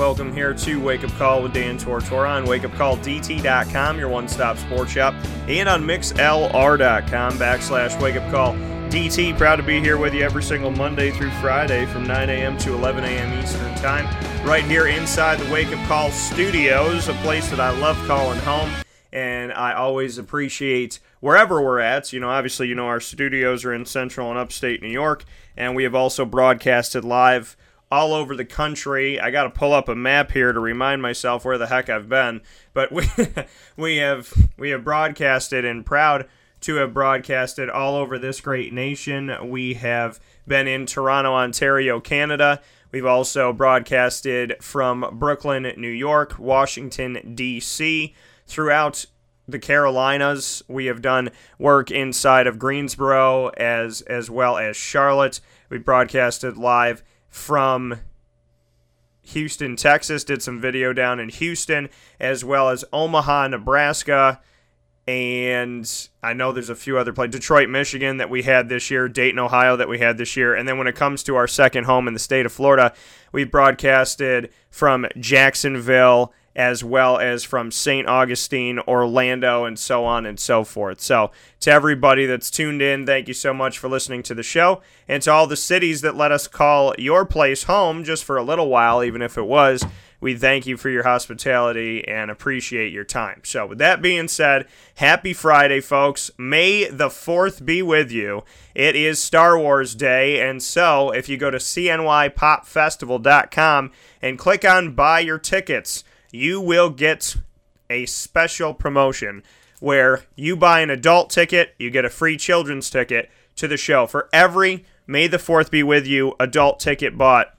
Welcome here to Wake Up Call with Dan Tortora on wakeupcalldt.com, your one stop sports shop, and on mixlr.com backslash wake up call DT. Proud to be here with you every single Monday through Friday from 9 a.m. to 11 a.m. Eastern Time, right here inside the Wake Up Call studios, a place that I love calling home. And I always appreciate wherever we're at. You know, obviously, you know, our studios are in central and upstate New York, and we have also broadcasted live all over the country. I got to pull up a map here to remind myself where the heck I've been. But we we have we have broadcasted and proud to have broadcasted all over this great nation. We have been in Toronto, Ontario, Canada. We've also broadcasted from Brooklyn, New York, Washington D.C. throughout the Carolinas. We have done work inside of Greensboro as as well as Charlotte. We broadcasted live from Houston, Texas, did some video down in Houston, as well as Omaha, Nebraska. And I know there's a few other places, Detroit, Michigan that we had this year, Dayton, Ohio that we had this year. And then when it comes to our second home in the state of Florida, we broadcasted from Jacksonville as well as from St. Augustine, Orlando, and so on and so forth. So, to everybody that's tuned in, thank you so much for listening to the show. And to all the cities that let us call your place home just for a little while, even if it was, we thank you for your hospitality and appreciate your time. So, with that being said, happy Friday, folks. May the 4th be with you. It is Star Wars Day, and so if you go to cnypopfestival.com and click on buy your tickets, you will get a special promotion where you buy an adult ticket, you get a free children's ticket to the show. For every May the 4th be with you adult ticket bought,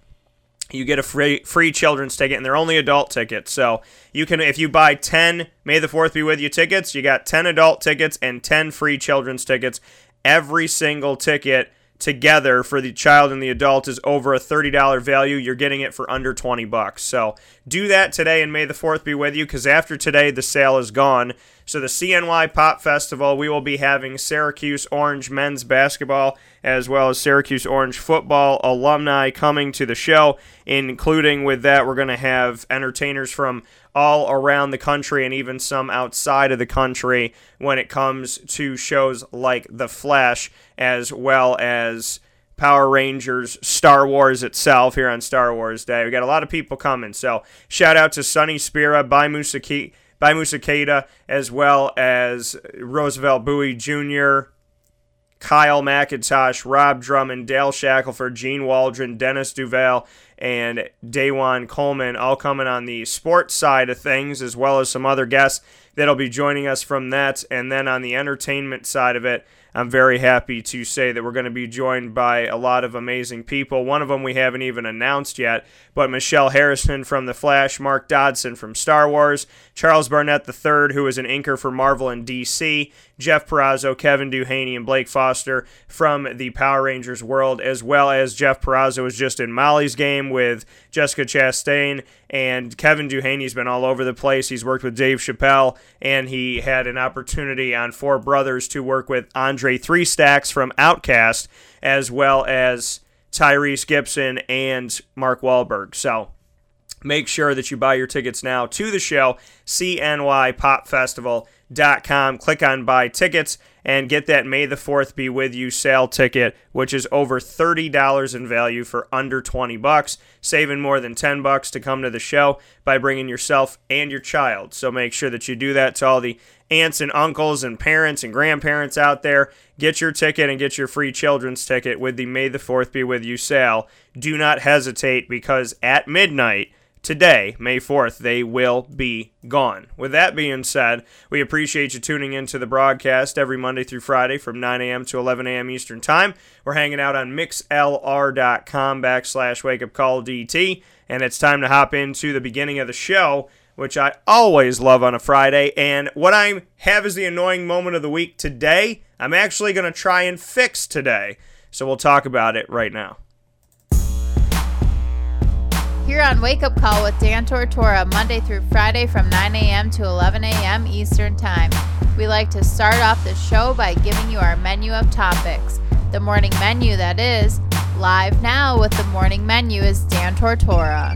you get a free free children's ticket and they're only adult tickets. So, you can if you buy 10 May the 4th be with you tickets, you got 10 adult tickets and 10 free children's tickets. Every single ticket together for the child and the adult is over a $30 value. You're getting it for under 20 bucks. So do that today and may the 4th be with you because after today the sale is gone. So the CNY Pop Festival, we will be having Syracuse Orange men's basketball as well as Syracuse Orange football alumni coming to the show. Including with that, we're going to have entertainers from all around the country and even some outside of the country when it comes to shows like The Flash as well as Power Rangers, Star Wars itself here on Star Wars Day. We got a lot of people coming. So shout out to Sonny Spera, Bai Musaki. Baye Moussa Keita, as well as Roosevelt Bowie Jr., Kyle McIntosh, Rob Drummond, Dale Shackelford, Gene Waldron, Dennis Duval, and Daywan Coleman, all coming on the sports side of things, as well as some other guests that'll be joining us from that. And then on the entertainment side of it, I'm very happy to say that we're going to be joined by a lot of amazing people. One of them we haven't even announced yet, but Michelle Harrison from The Flash, Mark Dodson from Star Wars, Charles Barnett III, who is an inker for Marvel and DC, Jeff Parazzo, Kevin Duhaney, and Blake Foster from the Power Rangers world, as well as Jeff Parazzo was just in Molly's game with Jessica Chastain, and Kevin Duhaney's been all over the place. He's worked with Dave Chappelle, and he had an opportunity on Four Brothers to work with Andre Three Stacks from Outkast, as well as Tyrese Gibson and Mark Wahlberg. So make sure that you buy your tickets now to the show, cnypopfestival.com. Click on buy tickets and get that May the 4th be with you sale ticket, which is over $30 in value for under 20 bucks, saving more than 10 bucks to come to the show by bringing yourself and your child. So make sure that you do that to all the aunts and uncles and parents and grandparents out there. Get your ticket and get your free children's ticket with the May the 4th be with you sale. Do not hesitate because at midnight, today, May 4th, they will be gone. With that being said, we appreciate you tuning into the broadcast every Monday through Friday from 9 a.m. to 11 a.m. Eastern Time. We're hanging out on mixlr.com backslash wake up call DT, and it's time to hop into the beginning of the show which I always love on a Friday. And what I have is the annoying moment of the week today, I'm actually going to try and fix today. So we'll talk about it right now. Here on Wake Up Call with Dan Tortora, Monday through Friday from 9 a.m. to 11 a.m. Eastern Time. We like to start off the show by giving you our menu of topics. The morning menu, that is. Live now with the morning menu is Dan Tortora.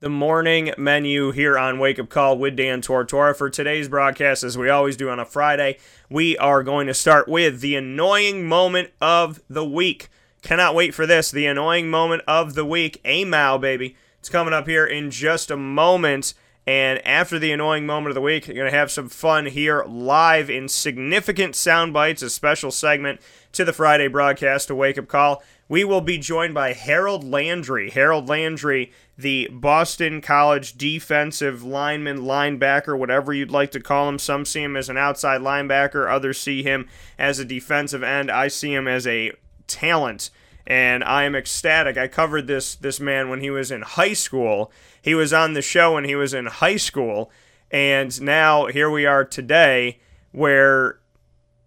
The morning menu here on Wake Up Call with Dan Tortora. For today's broadcast, as we always do on a Friday, we are going to start with the annoying moment of the week. Cannot wait for this. The annoying moment of the week. A Mao, baby. It's coming up here in just a moment. And after the annoying moment of the week, you're going to have some fun here live in significant sound bites, a special segment to the Friday broadcast to Wake Up Call. We will be joined by Harold Landry. Harold Landry, the Boston College defensive lineman, linebacker, whatever you'd like to call him. Some see him as an outside linebacker, others see him as a defensive end. I see him as a talent and I am ecstatic. I covered this this man when he was in high school. He was on the show when he was in high school, and now here we are today, where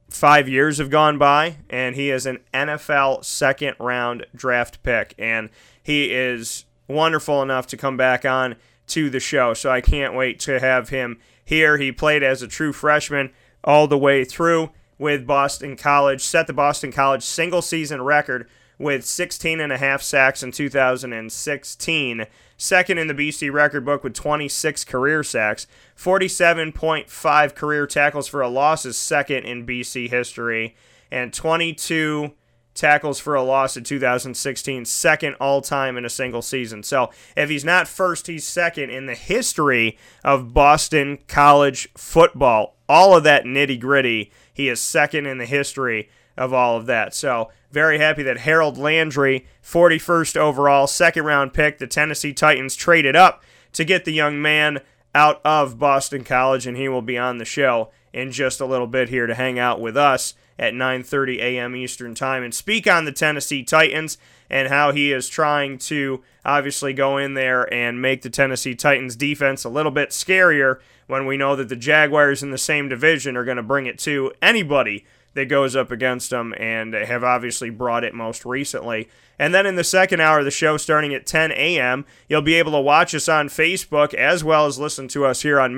five years have gone by, and he is an NFL second round draft pick, and he is wonderful enough to come back on to the show. So I can't wait to have him here. He played as a true freshman all the way through with Boston College, set the Boston College single season record with 16 and a half sacks in 2016 second in the BC record book with 26 career sacks. 47.5 career tackles for a loss is second in BC history, and 22 tackles for a loss in 2016, second all time in a single season. So if he's not first, he's second in the history of Boston college football. All of that nitty gritty, he is second in the history of all of that. So very happy that Harold Landry, 41st overall, second round pick, the Tennessee Titans traded up to get the young man out of Boston College, and he will be on the show in just a little bit here to hang out with us at 9:30 a.m. Eastern Time and speak on the Tennessee Titans and how he is trying to obviously go in there and make the Tennessee Titans defense a little bit scarier when we know that the Jaguars in the same division are going to bring it to anybody that goes up against them and have obviously brought it most recently. And then in the second hour of the show, starting at 10 a.m., you'll be able to watch us on Facebook as well as listen to us here on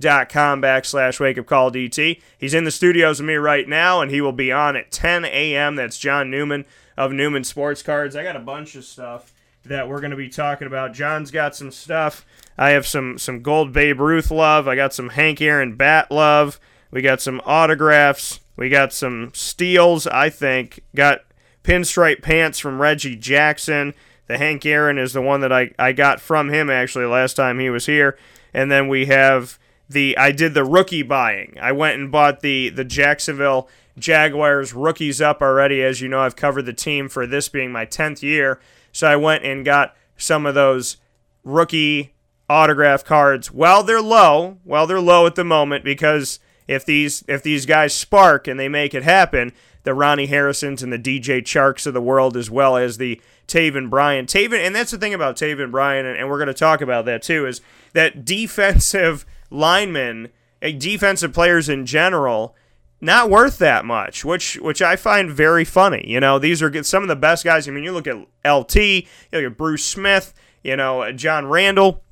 mixlr.com backslash wake up call DT. He's in the studios with me right now, and he will be on at 10 a.m. That's John Newman of Newman Sports Cards. I got a bunch of stuff that we're going to be talking about. John's got some stuff. I have some some gold Babe Ruth love. I got some Hank Aaron bat love. We got some autographs. We got some steals, I think. Got pinstripe pants from Reggie Jackson. The Hank Aaron is the one that I, I got from him actually last time he was here. And then we have the I did the rookie buying. I went and bought the the Jacksonville Jaguars rookies up already. As you know, I've covered the team for this being my 10th year. So I went and got some of those rookie autograph cards. Well, they're low. Well, they're low at the moment because if these if these guys spark and they make it happen, the Ronnie Harrisons and the DJ Charks of the world, as well as the Taven Bryan. Taven, and that's the thing about Taven Bryan, and, and we're going to talk about that too, is that defensive linemen, eh, defensive players in general, not worth that much, which which I find very funny. You know, these are some of the best guys. I mean, you look at LT, you look at Bruce Smith, you know, John Randle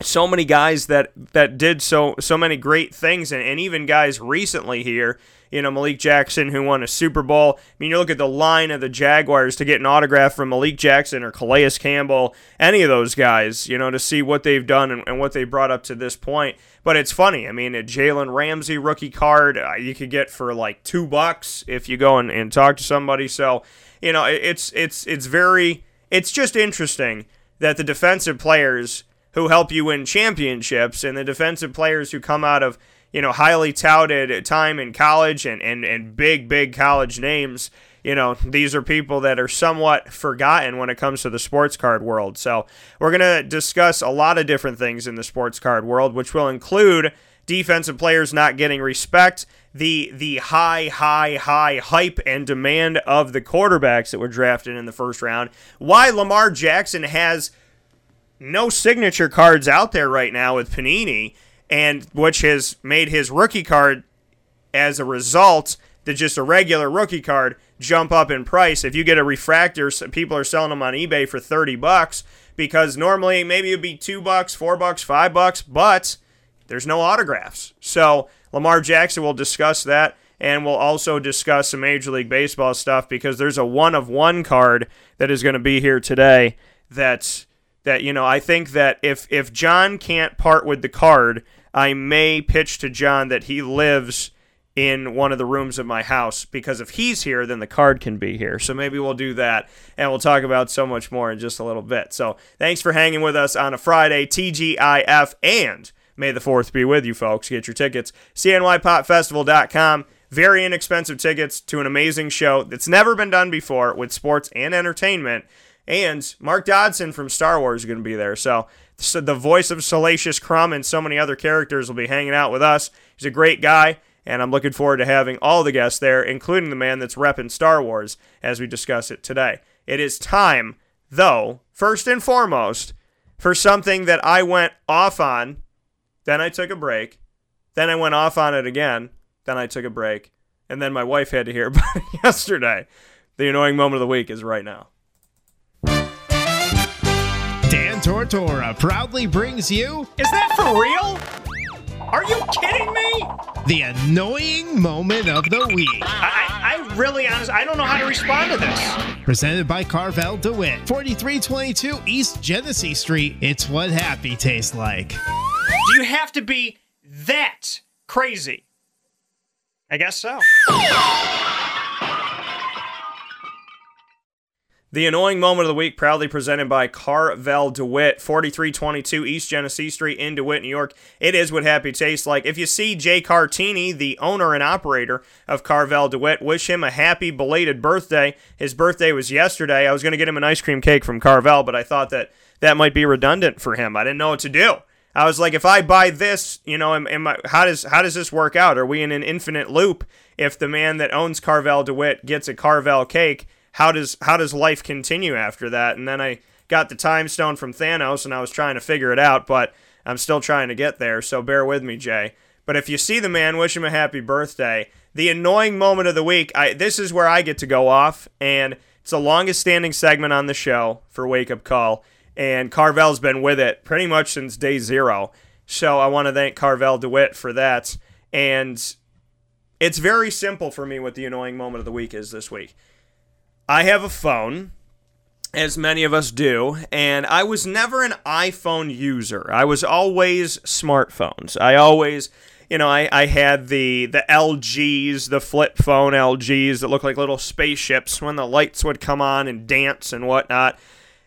so many guys that that did so so many great things and, and even guys recently here you know Malik Jackson who won a Super Bowl. I mean, you look at the line of the Jaguars to get an autograph from Malik Jackson or Calais Campbell, any of those guys, you know, to see what they've done and, and what they brought up to this point. But it's funny. I mean, a Jalen Ramsey rookie card uh, you could get for like two bucks if you go and, and talk to somebody. So you know, it, it's it's it's very it's just interesting that the defensive players who help you win championships and the defensive players who come out of you know highly touted time in college and and, and big big college names you know these are people that are somewhat forgotten when it comes to the sports card world. So we're going to discuss a lot of different things in the sports card world which will include defensive players not getting respect, the the high, high, high hype and demand of the quarterbacks that were drafted in the first round, why Lamar Jackson has no signature cards out there right now with Panini, and which has made his rookie card as a result that just a regular rookie card jump up in price. If you get a refractor, people are selling them on eBay for 30 bucks because normally maybe it'd be 2 bucks, 4 bucks, 5 bucks, but there's no autographs. So, Lamar Jackson will discuss that and we'll also discuss some Major League Baseball stuff because there's a one of one card that is going to be here today that's that you know I think that if if John can't part with the card, I may pitch to John that he lives in one of the rooms of my house because if he's here, then the card can be here. So maybe we'll do that and we'll talk about so much more in just a little bit. So thanks for hanging with us on a Friday, TGIF, and may the 4th be with you, folks. Get your tickets, CNYPopFestival.com. Very inexpensive tickets to an amazing show that's never been done before with sports and entertainment. And Mark Dodson from Star Wars is going to be there. So, so the voice of Salacious Crumb and so many other characters will be hanging out with us. He's a great guy and I'm looking forward to having all the guests there, including the man that's repping Star Wars as we discuss it today. It is time, though, first and foremost, for something that I went off on, then I took a break, then I went off on it again, then I took a break, and then my wife had to hear about it yesterday. The annoying moment of the week is right now. Tortora proudly brings you. Is that for real? Are you kidding me? The annoying moment of the week. I, I really, honestly, I don't know how to respond to this. Presented by Carvel DeWitt, 4322 East Genesee Street. It's what happy tastes like. Do you have to be that crazy? I guess so. The annoying moment of the week, proudly presented by Carvel DeWitt, 4322 East Genesee Street in DeWitt, New York. It is what happy tastes like. If you see Jay Cartini, the owner and operator of Carvel DeWitt, wish him a happy belated birthday. His birthday was yesterday. I was going to get him an ice cream cake from Carvel, but I thought that that might be redundant for him. I didn't know what to do. I was like, if I buy this, you know, am, am I, how does how does this work out? Are we in an infinite loop? If the man that owns Carvel DeWitt gets a Carvel cake how does how does life continue after that? And then I got the time stone from Thanos and I was trying to figure it out, but I'm still trying to get there, so bear with me, Jay. But if you see the man, wish him a happy birthday. The annoying moment of the week, I this is where I get to go off, and it's the longest standing segment on the show for Wake Up Call, and Carvel's been with it pretty much since day zero. So I want to thank Carvel DeWitt for that. And it's very simple for me what the annoying moment of the week is this week. I have a phone, as many of us do, and I was never an iPhone user. I was always smartphones. I always, you know, I, I had the the LGs, the flip phone LGs that look like little spaceships when the lights would come on and dance and whatnot.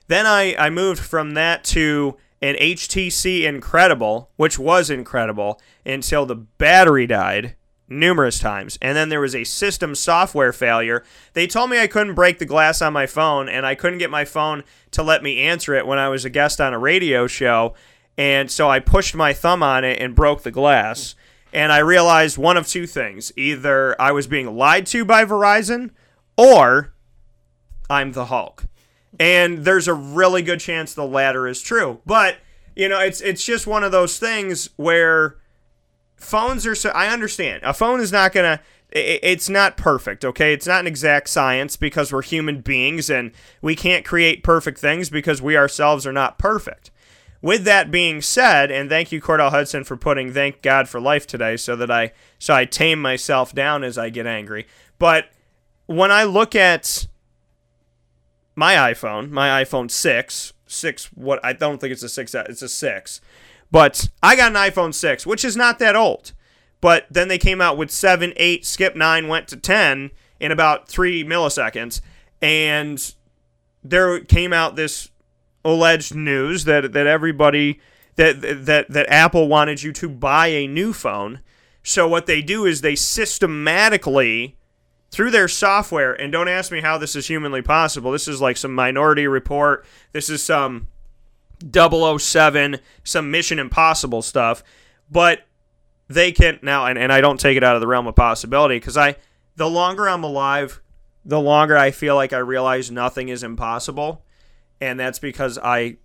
Then I, I moved from that to an HTC Incredible, which was incredible until the battery died numerous times. And then there was a system software failure. They told me I couldn't break the glass on my phone, and I couldn't get my phone to let me answer it when I was a guest on a radio show. And so I pushed my thumb on it and broke the glass. And I realized one of two things either I was being lied to by Verizon, or I'm the Hulk. And there's a really good chance the latter is true. But, you know, it's it's just one of those things where phones are so I understand. A phone is not going to it's not perfect, okay? It's not an exact science because we're human beings and we can't create perfect things because we ourselves are not perfect. With that being said, and thank you Cordell Hudson for putting thank God for life today so that I so I tame myself down as I get angry. But when I look at my iPhone, my iPhone 6, 6 what I don't think it's a 6 it's a 6 but I got an iPhone 6, which is not that old. But then they came out with 7, 8, skip 9, went to 10 in about 3 milliseconds. And there came out this alleged news that, that everybody, that, that, that Apple wanted you to buy a new phone. So what they do is they systematically through their software and don't ask me how this is humanly possible this is like some minority report this is some 007, some Mission Impossible stuff. But they can now, and, and I don't take it out of the realm of possibility because I, the longer I'm alive, the longer I feel like I realize nothing is impossible. And that's because I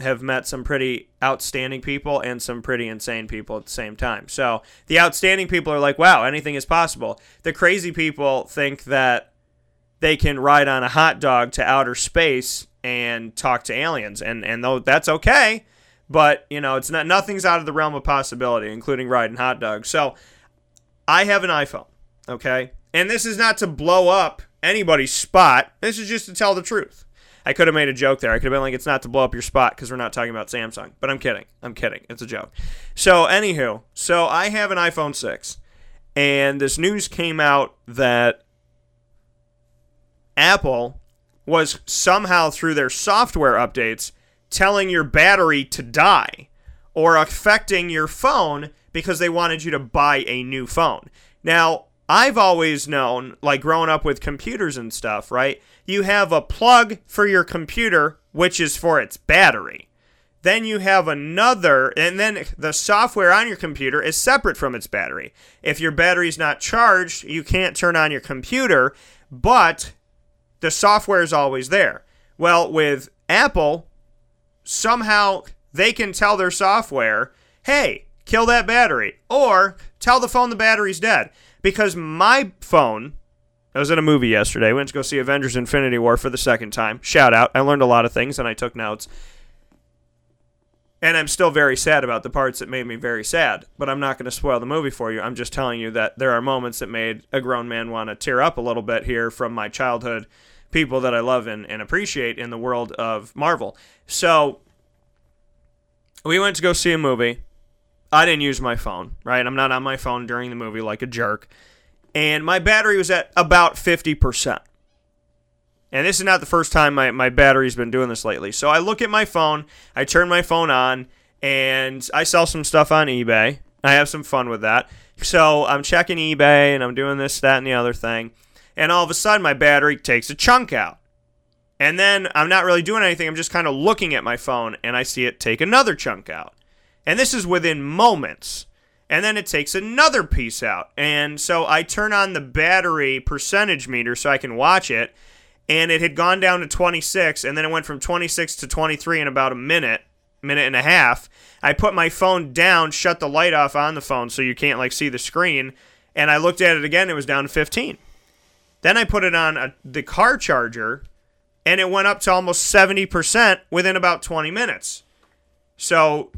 have met some pretty outstanding people and some pretty insane people at the same time. So the outstanding people are like, wow, anything is possible. The crazy people think that they can ride on a hot dog to outer space and talk to aliens. And, and though that's okay, but you know, it's not nothing's out of the realm of possibility, including riding hot dogs. So I have an iPhone, okay? And this is not to blow up anybody's spot. This is just to tell the truth. I could have made a joke there. I could have been like, it's not to blow up your spot because we're not talking about Samsung. But I'm kidding. I'm kidding. It's a joke. So, anywho, so I have an iPhone 6, and this news came out that Apple was somehow through their software updates telling your battery to die or affecting your phone because they wanted you to buy a new phone. Now, I've always known, like growing up with computers and stuff, right? You have a plug for your computer, which is for its battery. Then you have another, and then the software on your computer is separate from its battery. If your battery's not charged, you can't turn on your computer, but the software is always there. Well, with Apple, somehow they can tell their software, hey, kill that battery, or tell the phone the battery's dead. Because my phone, I was in a movie yesterday, went to go see Avengers Infinity War for the second time. Shout out. I learned a lot of things and I took notes. And I'm still very sad about the parts that made me very sad, but I'm not going to spoil the movie for you. I'm just telling you that there are moments that made a grown man want to tear up a little bit here from my childhood people that I love and, and appreciate in the world of Marvel. So we went to go see a movie. I didn't use my phone, right? I'm not on my phone during the movie like a jerk. And my battery was at about 50%. And this is not the first time my, my battery's been doing this lately. So I look at my phone, I turn my phone on, and I sell some stuff on eBay. I have some fun with that. So I'm checking eBay and I'm doing this, that, and the other thing. And all of a sudden, my battery takes a chunk out. And then I'm not really doing anything. I'm just kind of looking at my phone and I see it take another chunk out. And this is within moments. And then it takes another piece out. And so I turn on the battery percentage meter so I can watch it. And it had gone down to 26. And then it went from 26 to 23 in about a minute, minute and a half. I put my phone down, shut the light off on the phone so you can't like see the screen. And I looked at it again. It was down to 15. Then I put it on a, the car charger and it went up to almost 70% within about 20 minutes. So,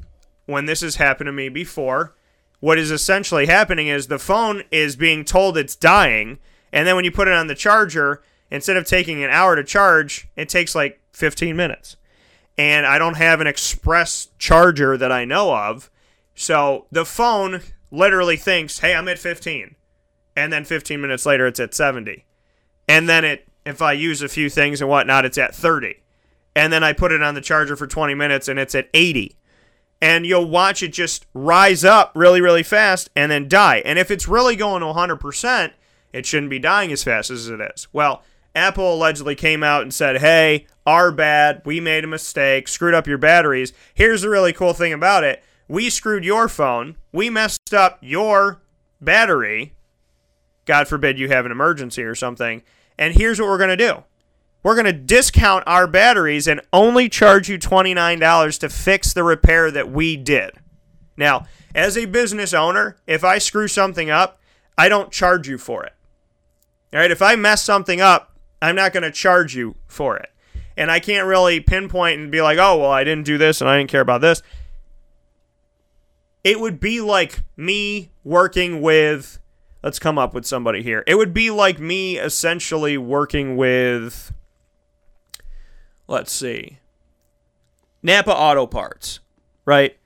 when this has happened to me before, what is essentially happening is the phone is being told it's dying, and then when you put it on the charger, instead of taking an hour to charge, it takes like 15 minutes. And I don't have an express charger that I know of. So the phone literally thinks, hey, I'm at 15. And then 15 minutes later, it's at 70. And then it if I use a few things and whatnot, it's at 30. And then I put it on the charger for 20 minutes and it's at 80. And you'll watch it just rise up really, really fast and then die. And if it's really going to 100%, it shouldn't be dying as fast as it is. Well, Apple allegedly came out and said, hey, our bad. We made a mistake, screwed up your batteries. Here's the really cool thing about it we screwed your phone, we messed up your battery. God forbid you have an emergency or something and here's what we're going to do we're going to discount our batteries and only charge you $29 to fix the repair that we did. Now, as a business owner, if I screw something up, I don't charge you for it. All right, if I mess something up, I'm not going to charge you for it. And I can't really pinpoint and be like, oh, well, I didn't do this and I didn't care about this. It would be like me working with let's come up with somebody here. It would be like me essentially working with, let's see, Napa Auto Parts, right?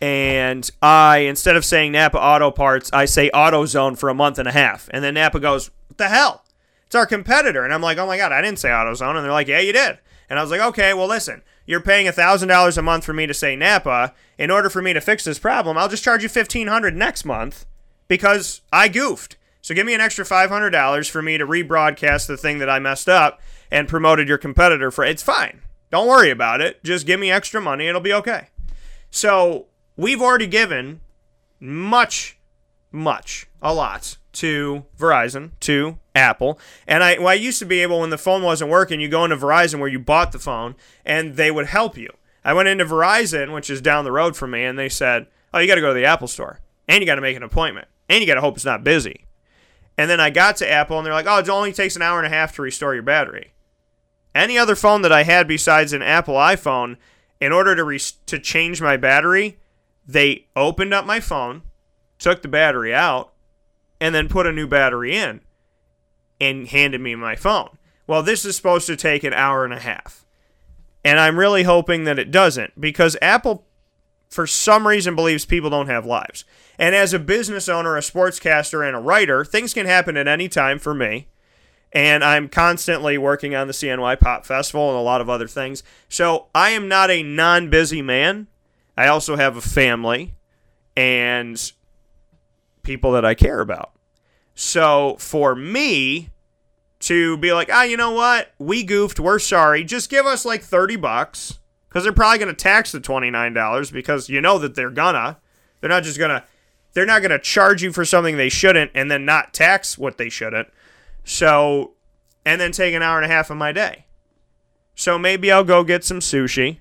And I, instead of saying Napa Auto Parts, I say AutoZone for a month and a half. And then Napa goes, What the hell? It's our competitor. And I'm like, Oh my God, I didn't say AutoZone. And they're like, Yeah, you did. And I was like, Okay, well, listen, you're paying $1,000 a month for me to say Napa. In order for me to fix this problem, I'll just charge you $1,500 next month because I goofed. So give me an extra $500 for me to rebroadcast the thing that I messed up and promoted your competitor for. It's fine. Don't worry about it. Just give me extra money. It'll be okay. So we've already given much, much, a lot to Verizon, to Apple. And I, well, I used to be able, when the phone wasn't working, you go into Verizon where you bought the phone and they would help you. I went into Verizon, which is down the road from me, and they said, oh, you got to go to the Apple store and you got to make an appointment and you got to hope it's not busy. And then I got to Apple and they're like, oh, it only takes an hour and a half to restore your battery. Any other phone that I had besides an Apple iPhone, in order to, re- to change my battery, they opened up my phone, took the battery out, and then put a new battery in and handed me my phone. Well, this is supposed to take an hour and a half. And I'm really hoping that it doesn't because Apple, for some reason, believes people don't have lives. And as a business owner, a sportscaster, and a writer, things can happen at any time for me. And I'm constantly working on the CNY Pop Festival and a lot of other things. So I am not a non busy man. I also have a family and people that I care about. So for me to be like, ah, you know what? We goofed. We're sorry. Just give us like 30 bucks because they're probably going to tax the $29 because you know that they're gonna. They're not just to, they're not to charge you for something they shouldn't and then not tax what they shouldn't. So, and then take an hour and a half of my day. So maybe I'll go get some sushi.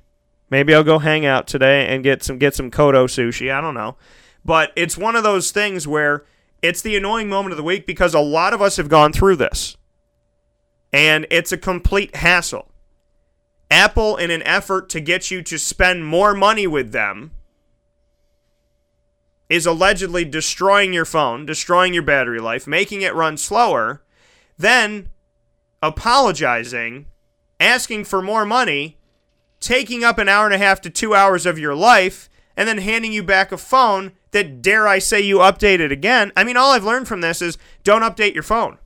Maybe I'll go hang out today and get some get some Kodo sushi. I don't know. But it's one of those things where it's the annoying moment of the week because a lot of us have gone through this. And it's a complete hassle. Apple, in an effort to get you to spend more money with them, is allegedly destroying your phone, destroying your battery life, making it run slower, then apologizing, asking for more money, taking up an hour and a half to two hours of your life, and then handing you back a phone that, dare I say, you updated again. I mean, all I've learned from this is don't update your phone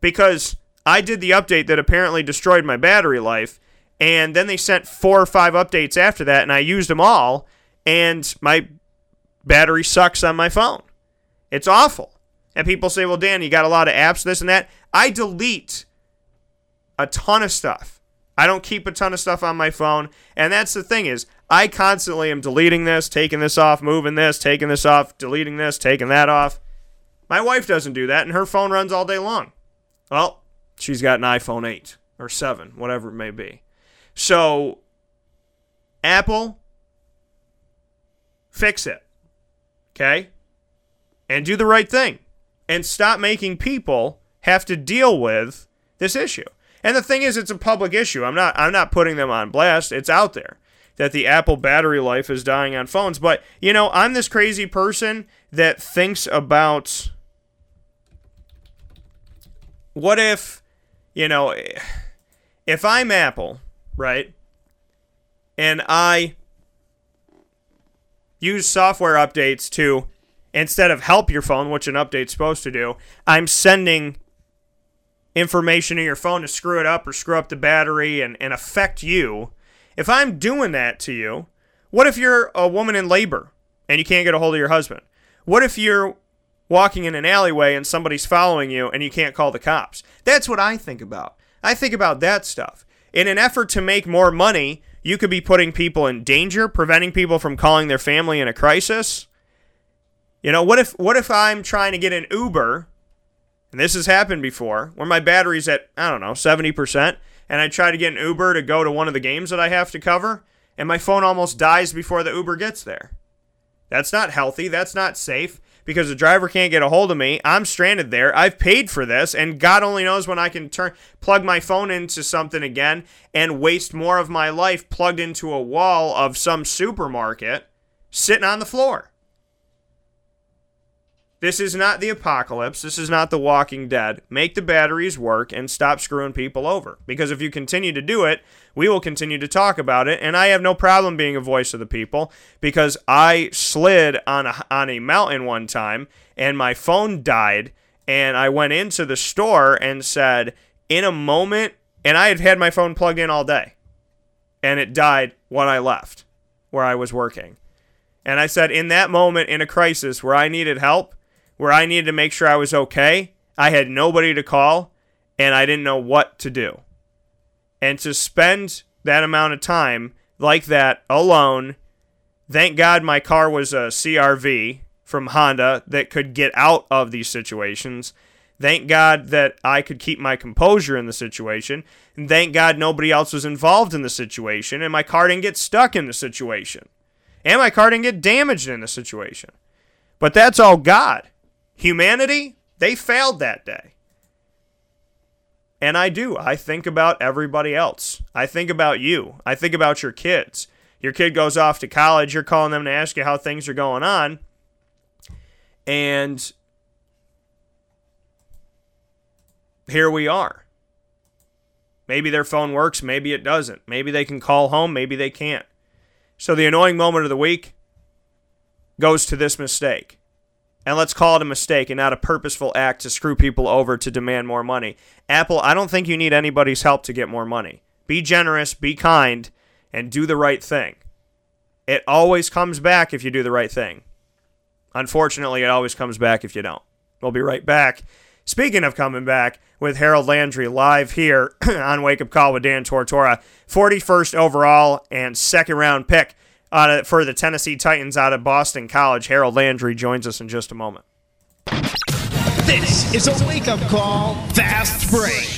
because I did the update that apparently destroyed my battery life. And then they sent four or five updates after that, and I used them all, and my battery sucks on my phone. It's awful. And people say, well, Dan, you got a lot of apps, this and that. I delete a ton of stuff. I don't keep a ton of stuff on my phone. And that's the thing is, I constantly am deleting this, taking this off, moving this, taking this off, deleting this, taking that off. My wife doesn't do that, and her phone runs all day long. Well, she's got an iPhone 8 or 7, whatever it may be. So, Apple, fix it. Okay? And do the right thing. And stop making people have to deal with this issue. And the thing is it's a public issue. I'm not I'm not putting them on blast. It's out there that the Apple battery life is dying on phones. But, you know, I'm this crazy person that thinks about what if, you know, if I'm Apple, right? And I use software updates to instead of help your phone, which an update's supposed to do, I'm sending information in your phone to screw it up or screw up the battery and, and affect you. If I'm doing that to you, what if you're a woman in labor and you can't get a hold of your husband? What if you're walking in an alleyway and somebody's following you and you can't call the cops? That's what I think about. I think about that stuff. In an effort to make more money, you could be putting people in danger, preventing people from calling their family in a crisis. You know, what if what if I'm trying to get an Uber, and this has happened before, where my battery's at, I don't know, 70%, and I try to get an Uber to go to one of the games that I have to cover, and my phone almost dies before the Uber gets there. That's not healthy. That's not safe because the driver can't get a hold of me. I'm stranded there. I've paid for this, and God only knows when I can turn plug my phone into something again and waste more of my life plugged into a wall of some supermarket sitting on the floor. This is not the apocalypse. This is not the walking dead. Make the batteries work and stop screwing people over. Because if you continue to do it, we will continue to talk about it. And I have no problem being a voice of the people because I slid on a, on a mountain one time and my phone died. And I went into the store and said, in a moment, and I had had my phone plugged in all day. And it died when I left where I was working. And I said, in that moment, in a crisis where I needed help, where I needed to make sure I was okay. I had nobody to call and I didn't know what to do. And to spend that amount of time like that alone, thank God my car was a CRV from Honda that could get out of these situations. Thank God that I could keep my composure in the situation. And thank God nobody else was involved in the situation and my car didn't get stuck in the situation. And my car didn't get damaged in the situation. But that's all God. Humanity, they failed that day. And I do. I think about everybody else. I think about you. I think about your kids. Your kid goes off to college, you're calling them to ask you how things are going on. And here we are. Maybe their phone works, maybe it doesn't. Maybe they can call home, maybe they can't. So the annoying moment of the week goes to this mistake. And let's call it a mistake and not a purposeful act to screw people over to demand more money. Apple, I don't think you need anybody's help to get more money. Be generous, be kind, and do the right thing. It always comes back if you do the right thing. Unfortunately, it always comes back if you don't. We'll be right back. Speaking of coming back with Harold Landry live here on Wake Up Call with Dan Tortora, 41st overall and second round pick uh, for the Tennessee Titans out of Boston College. Harold Landry joins us in just a moment. This is a wake up call, fast break.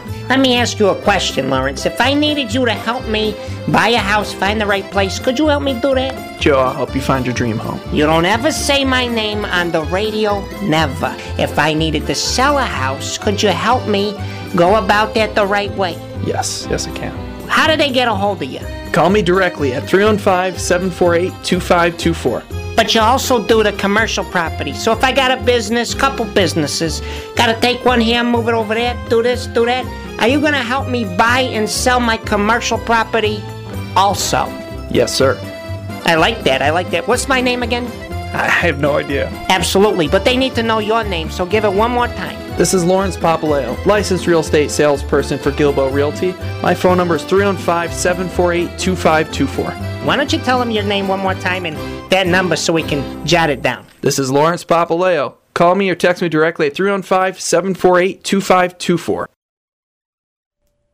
Let me ask you a question, Lawrence. If I needed you to help me buy a house, find the right place, could you help me do that? Joe, I'll help you find your dream home. You don't ever say my name on the radio, never. If I needed to sell a house, could you help me go about that the right way? Yes, yes, I can. How do they get a hold of you? Call me directly at 315 748 2524. But you also do the commercial property. So if I got a business, couple businesses, gotta take one here, move it over there, do this, do that. Are you gonna help me buy and sell my commercial property also? Yes, sir. I like that. I like that. What's my name again? I have no idea. Absolutely, but they need to know your name, so give it one more time. This is Lawrence Papaleo, licensed real estate salesperson for Gilbo Realty. My phone number is 315 748 2524. Why don't you tell them your name one more time and that number so we can jot it down? This is Lawrence Papaleo. Call me or text me directly at 315 748 2524.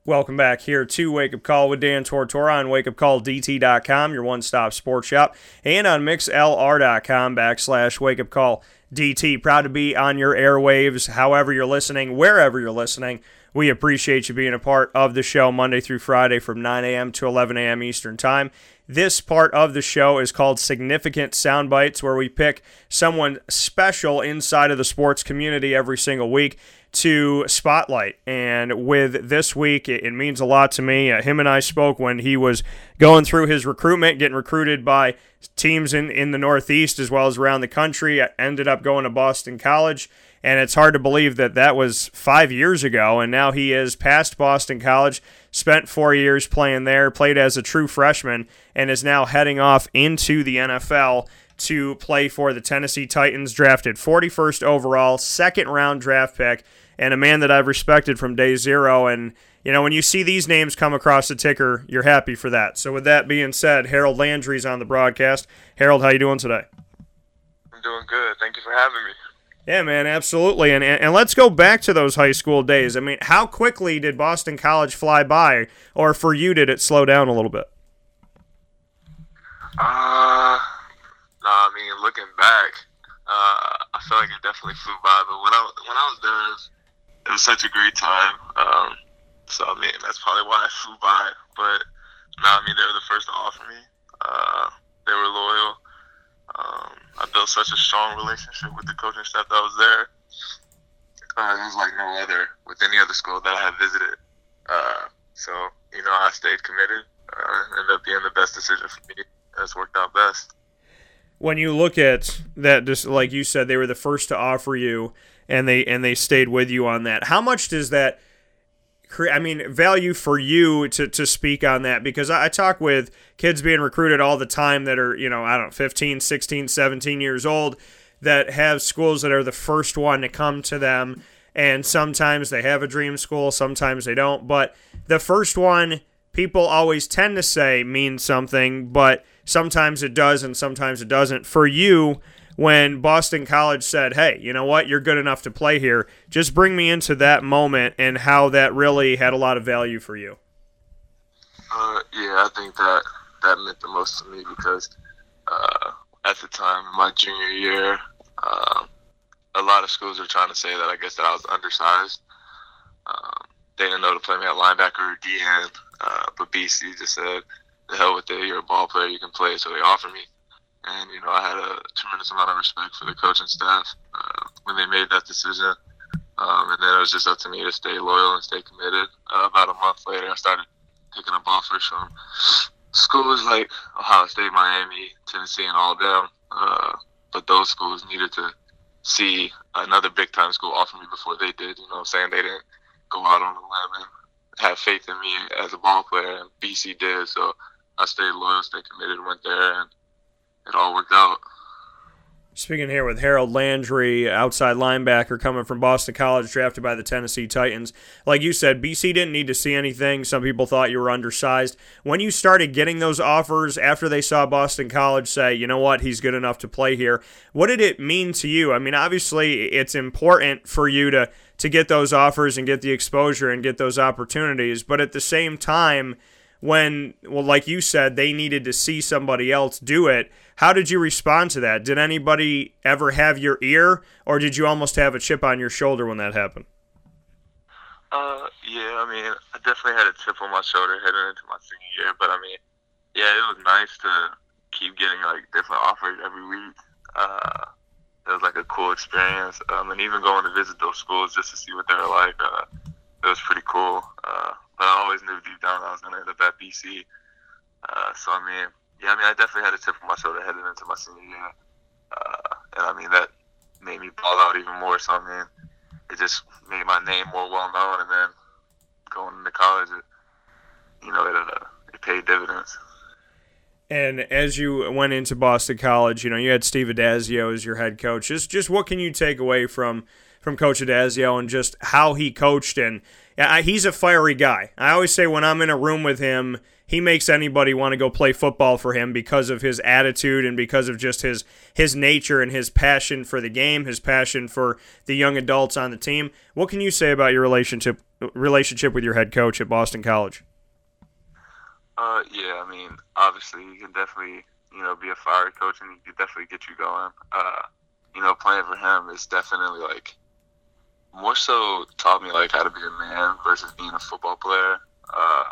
Welcome back here to Wake Up Call with Dan Tortora on wakeupcalldt.com, your one-stop sports shop, and on mixlr.com backslash wakeupcalldt. Proud to be on your airwaves, however you're listening, wherever you're listening. We appreciate you being a part of the show Monday through Friday from 9 a.m. to 11 a.m. Eastern Time. This part of the show is called Significant Sound Bites, where we pick someone special inside of the sports community every single week to spotlight. And with this week, it, it means a lot to me. Uh, him and I spoke when he was going through his recruitment, getting recruited by teams in, in the Northeast as well as around the country. I ended up going to Boston College. And it's hard to believe that that was five years ago, and now he is past Boston College, spent four years playing there, played as a true freshman, and is now heading off into the NFL to play for the Tennessee Titans, drafted 41st overall, second round draft pick, and a man that I've respected from day zero. And, you know, when you see these names come across the ticker, you're happy for that. So, with that being said, Harold Landry's on the broadcast. Harold, how you doing today? I'm doing good. Thank you for having me. Yeah, man, absolutely. And, and let's go back to those high school days. I mean, how quickly did Boston College fly by, or for you, did it slow down a little bit? Uh, no, I mean, looking back, uh, I feel like it definitely flew by. But when I when I was there, it was, it was such a great time. Um, so I mean, that's probably why it flew by. But no, I mean, they were the first to offer me. Uh, they were loyal. Um, I built such a strong relationship with the coaching staff that was there. Uh, it was like no other with any other school that I had visited. Uh, so you know, I stayed committed. Uh, ended up being the best decision for me. It's worked out best when you look at that just like you said they were the first to offer you and they and they stayed with you on that. How much does that create i mean value for you to, to speak on that? Because I, talk with kids being recruited all the time that are you know i don't know 15 16 17 years old that have schools that are the first one to come to them. And sometimes they have a dream school sometimes they don't. But the first one people always tend to say means something. But Sometimes it does and sometimes it doesn't. For you, when Boston College said, hey, you know what, you're good enough to play here, just bring me into that moment and how that really had a lot of value for you. Uh, yeah, I think that that meant the most to me because uh, at the time, my junior year, uh, a lot of schools were trying to say that I guess that I was undersized. Um, they didn't know to play me at linebacker or DN, uh, but BC just said, the hell with it. You're a ball player. You can play. So they offered me. And, you know, I had a tremendous amount of respect for the coaching staff uh, when they made that decision. Um, and then it was just up to me to stay loyal and stay committed. Uh, about a month later, I started picking up offers from schools like Ohio State, Miami, Tennessee, and all of them. Uh, but those schools needed to see another big time school offer me before they did. You know what I'm saying? They didn't go out on a limb and have faith in me as a ball player, and BC did. So I stayed loyal, stayed committed, went there, and it all worked out. Speaking here with Harold Landry, outside linebacker coming from Boston College, drafted by the Tennessee Titans. Like you said, BC didn't need to see anything. Some people thought you were undersized. When you started getting those offers after they saw Boston College say, you know what, he's good enough to play here, what did it mean to you? I mean, obviously, it's important for you to, to get those offers and get the exposure and get those opportunities, but at the same time, when, well, like you said, they needed to see somebody else do it. How did you respond to that? Did anybody ever have your ear, or did you almost have a chip on your shoulder when that happened? Uh, yeah, I mean, I definitely had a chip on my shoulder heading into my senior year, but I mean, yeah, it was nice to keep getting like different offers every week. Uh, it was like a cool experience, um, and even going to visit those schools just to see what they're like. Uh, it was pretty cool. Uh, but I always knew deep down I was going to end up at BC. Uh, so I mean, yeah, I mean, I definitely had a chip on my shoulder heading into my senior year, uh, and I mean that made me ball out even more. So I mean, it just made my name more well known, and then going into college, it, you know, it, uh, it paid dividends. And as you went into Boston College, you know, you had Steve Addazio as your head coach. Just, just what can you take away from from Coach Addazio and just how he coached and yeah, he's a fiery guy. I always say when I'm in a room with him, he makes anybody want to go play football for him because of his attitude and because of just his his nature and his passion for the game, his passion for the young adults on the team. What can you say about your relationship relationship with your head coach at Boston College? Uh, yeah, I mean, obviously, he can definitely you know be a fire coach and he can definitely get you going. Uh, you know, playing for him is definitely like more so taught me like how to be a man versus being a football player. Uh,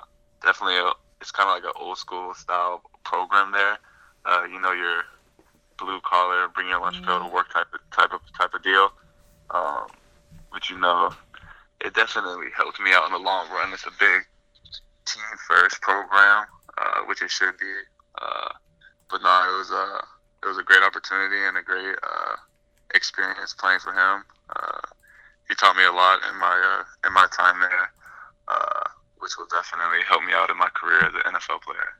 definitely, a, it's kind of like an old school style program there. Uh, you know, your blue collar, bring your lunch pail to work type of type of type of deal. Um, but you know, it definitely helped me out in the long run. It's a big team first program, uh, which it should be. Uh, but no, it was a it was a great opportunity and a great uh, experience playing for him. Uh, he taught me a lot in my uh, in my time there, uh, which will definitely help me out in my career as an NFL player.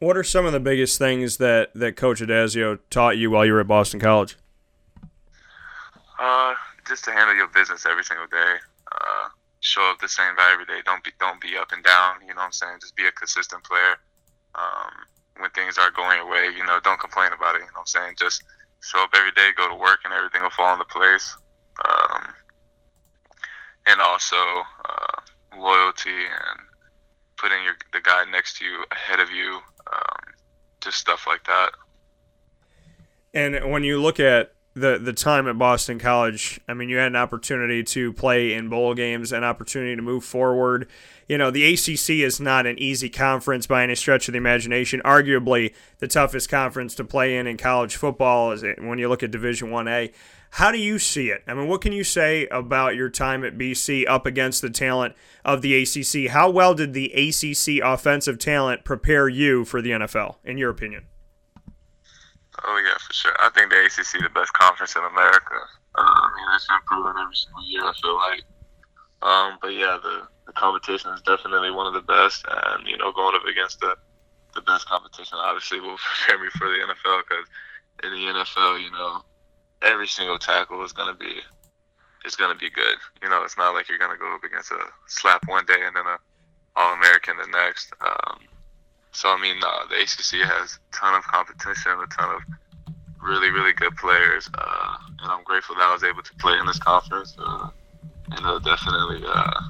What are some of the biggest things that, that Coach Addazio taught you while you were at Boston College? Uh, just to handle your business every single day. Uh, show up the same way every day. Don't be don't be up and down. You know what I'm saying? Just be a consistent player. Um, when things are going your way, you know, don't complain about it. You know what I'm saying? Just show up every day, go to work, and everything will fall into place. Um, and also uh, loyalty and putting your the guy next to you ahead of you, um, just stuff like that. And when you look at the the time at Boston College, I mean, you had an opportunity to play in bowl games, an opportunity to move forward. You know, the ACC is not an easy conference by any stretch of the imagination. Arguably, the toughest conference to play in in college football is when you look at Division One A. How do you see it? I mean, what can you say about your time at BC up against the talent of the ACC? How well did the ACC offensive talent prepare you for the NFL, in your opinion? Oh yeah, for sure. I think the ACC the best conference in America. Uh, I mean, it's improving every single year. I feel like. Um, but yeah, the, the competition is definitely one of the best, and you know, going up against the the best competition obviously will prepare me for the NFL because in the NFL, you know, every single tackle is gonna be is gonna be good. You know, it's not like you're gonna go up against a slap one day and then a All American the next. Um, so I mean, uh, the ACC has a ton of competition, a ton of really, really good players, uh, and I'm grateful that I was able to play in this conference. Uh, and uh, definitely, uh,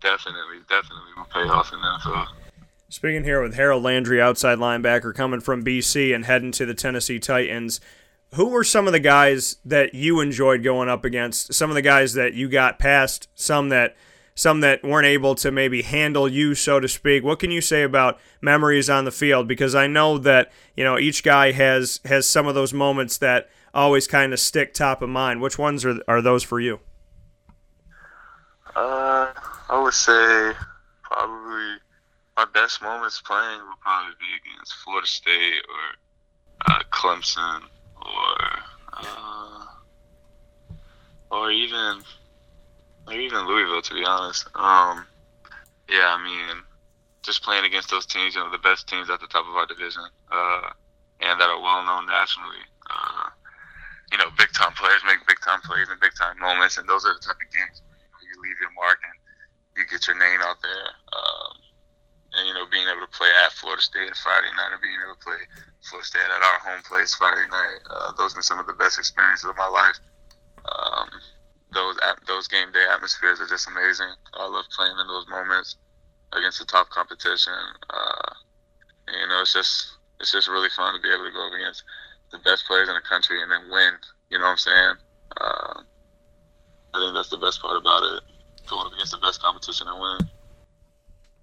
definitely, definitely will pay off in NFL. Speaking here with Harold Landry, outside linebacker, coming from BC and heading to the Tennessee Titans. Who were some of the guys that you enjoyed going up against? Some of the guys that you got past, some that some that weren't able to maybe handle you, so to speak. What can you say about memories on the field? Because I know that you know each guy has has some of those moments that always kind of stick top of mind. Which ones are are those for you? Uh, I would say probably my best moments playing would probably be against Florida State or uh, Clemson or uh, or even even Louisville, to be honest. Um, yeah, I mean, just playing against those teams, you know, the best teams at the top of our division, uh, and that are well known nationally. Uh, you know, big time players make big time plays and big time moments, and those are the type of games where you, leave your mark and you get your name out there. Um, and you know, being able to play at Florida State Friday night, and being able to play Florida State at our home place Friday night, uh, those have been some of the best experiences of my life. Um, those those game day atmospheres are just amazing. I love playing in those moments against the top competition. Uh, you know, it's just it's just really fun to be able to go up against the best players in the country and then win. You know what I'm saying? Uh, I think that's the best part about it. Going up against the best competition and win.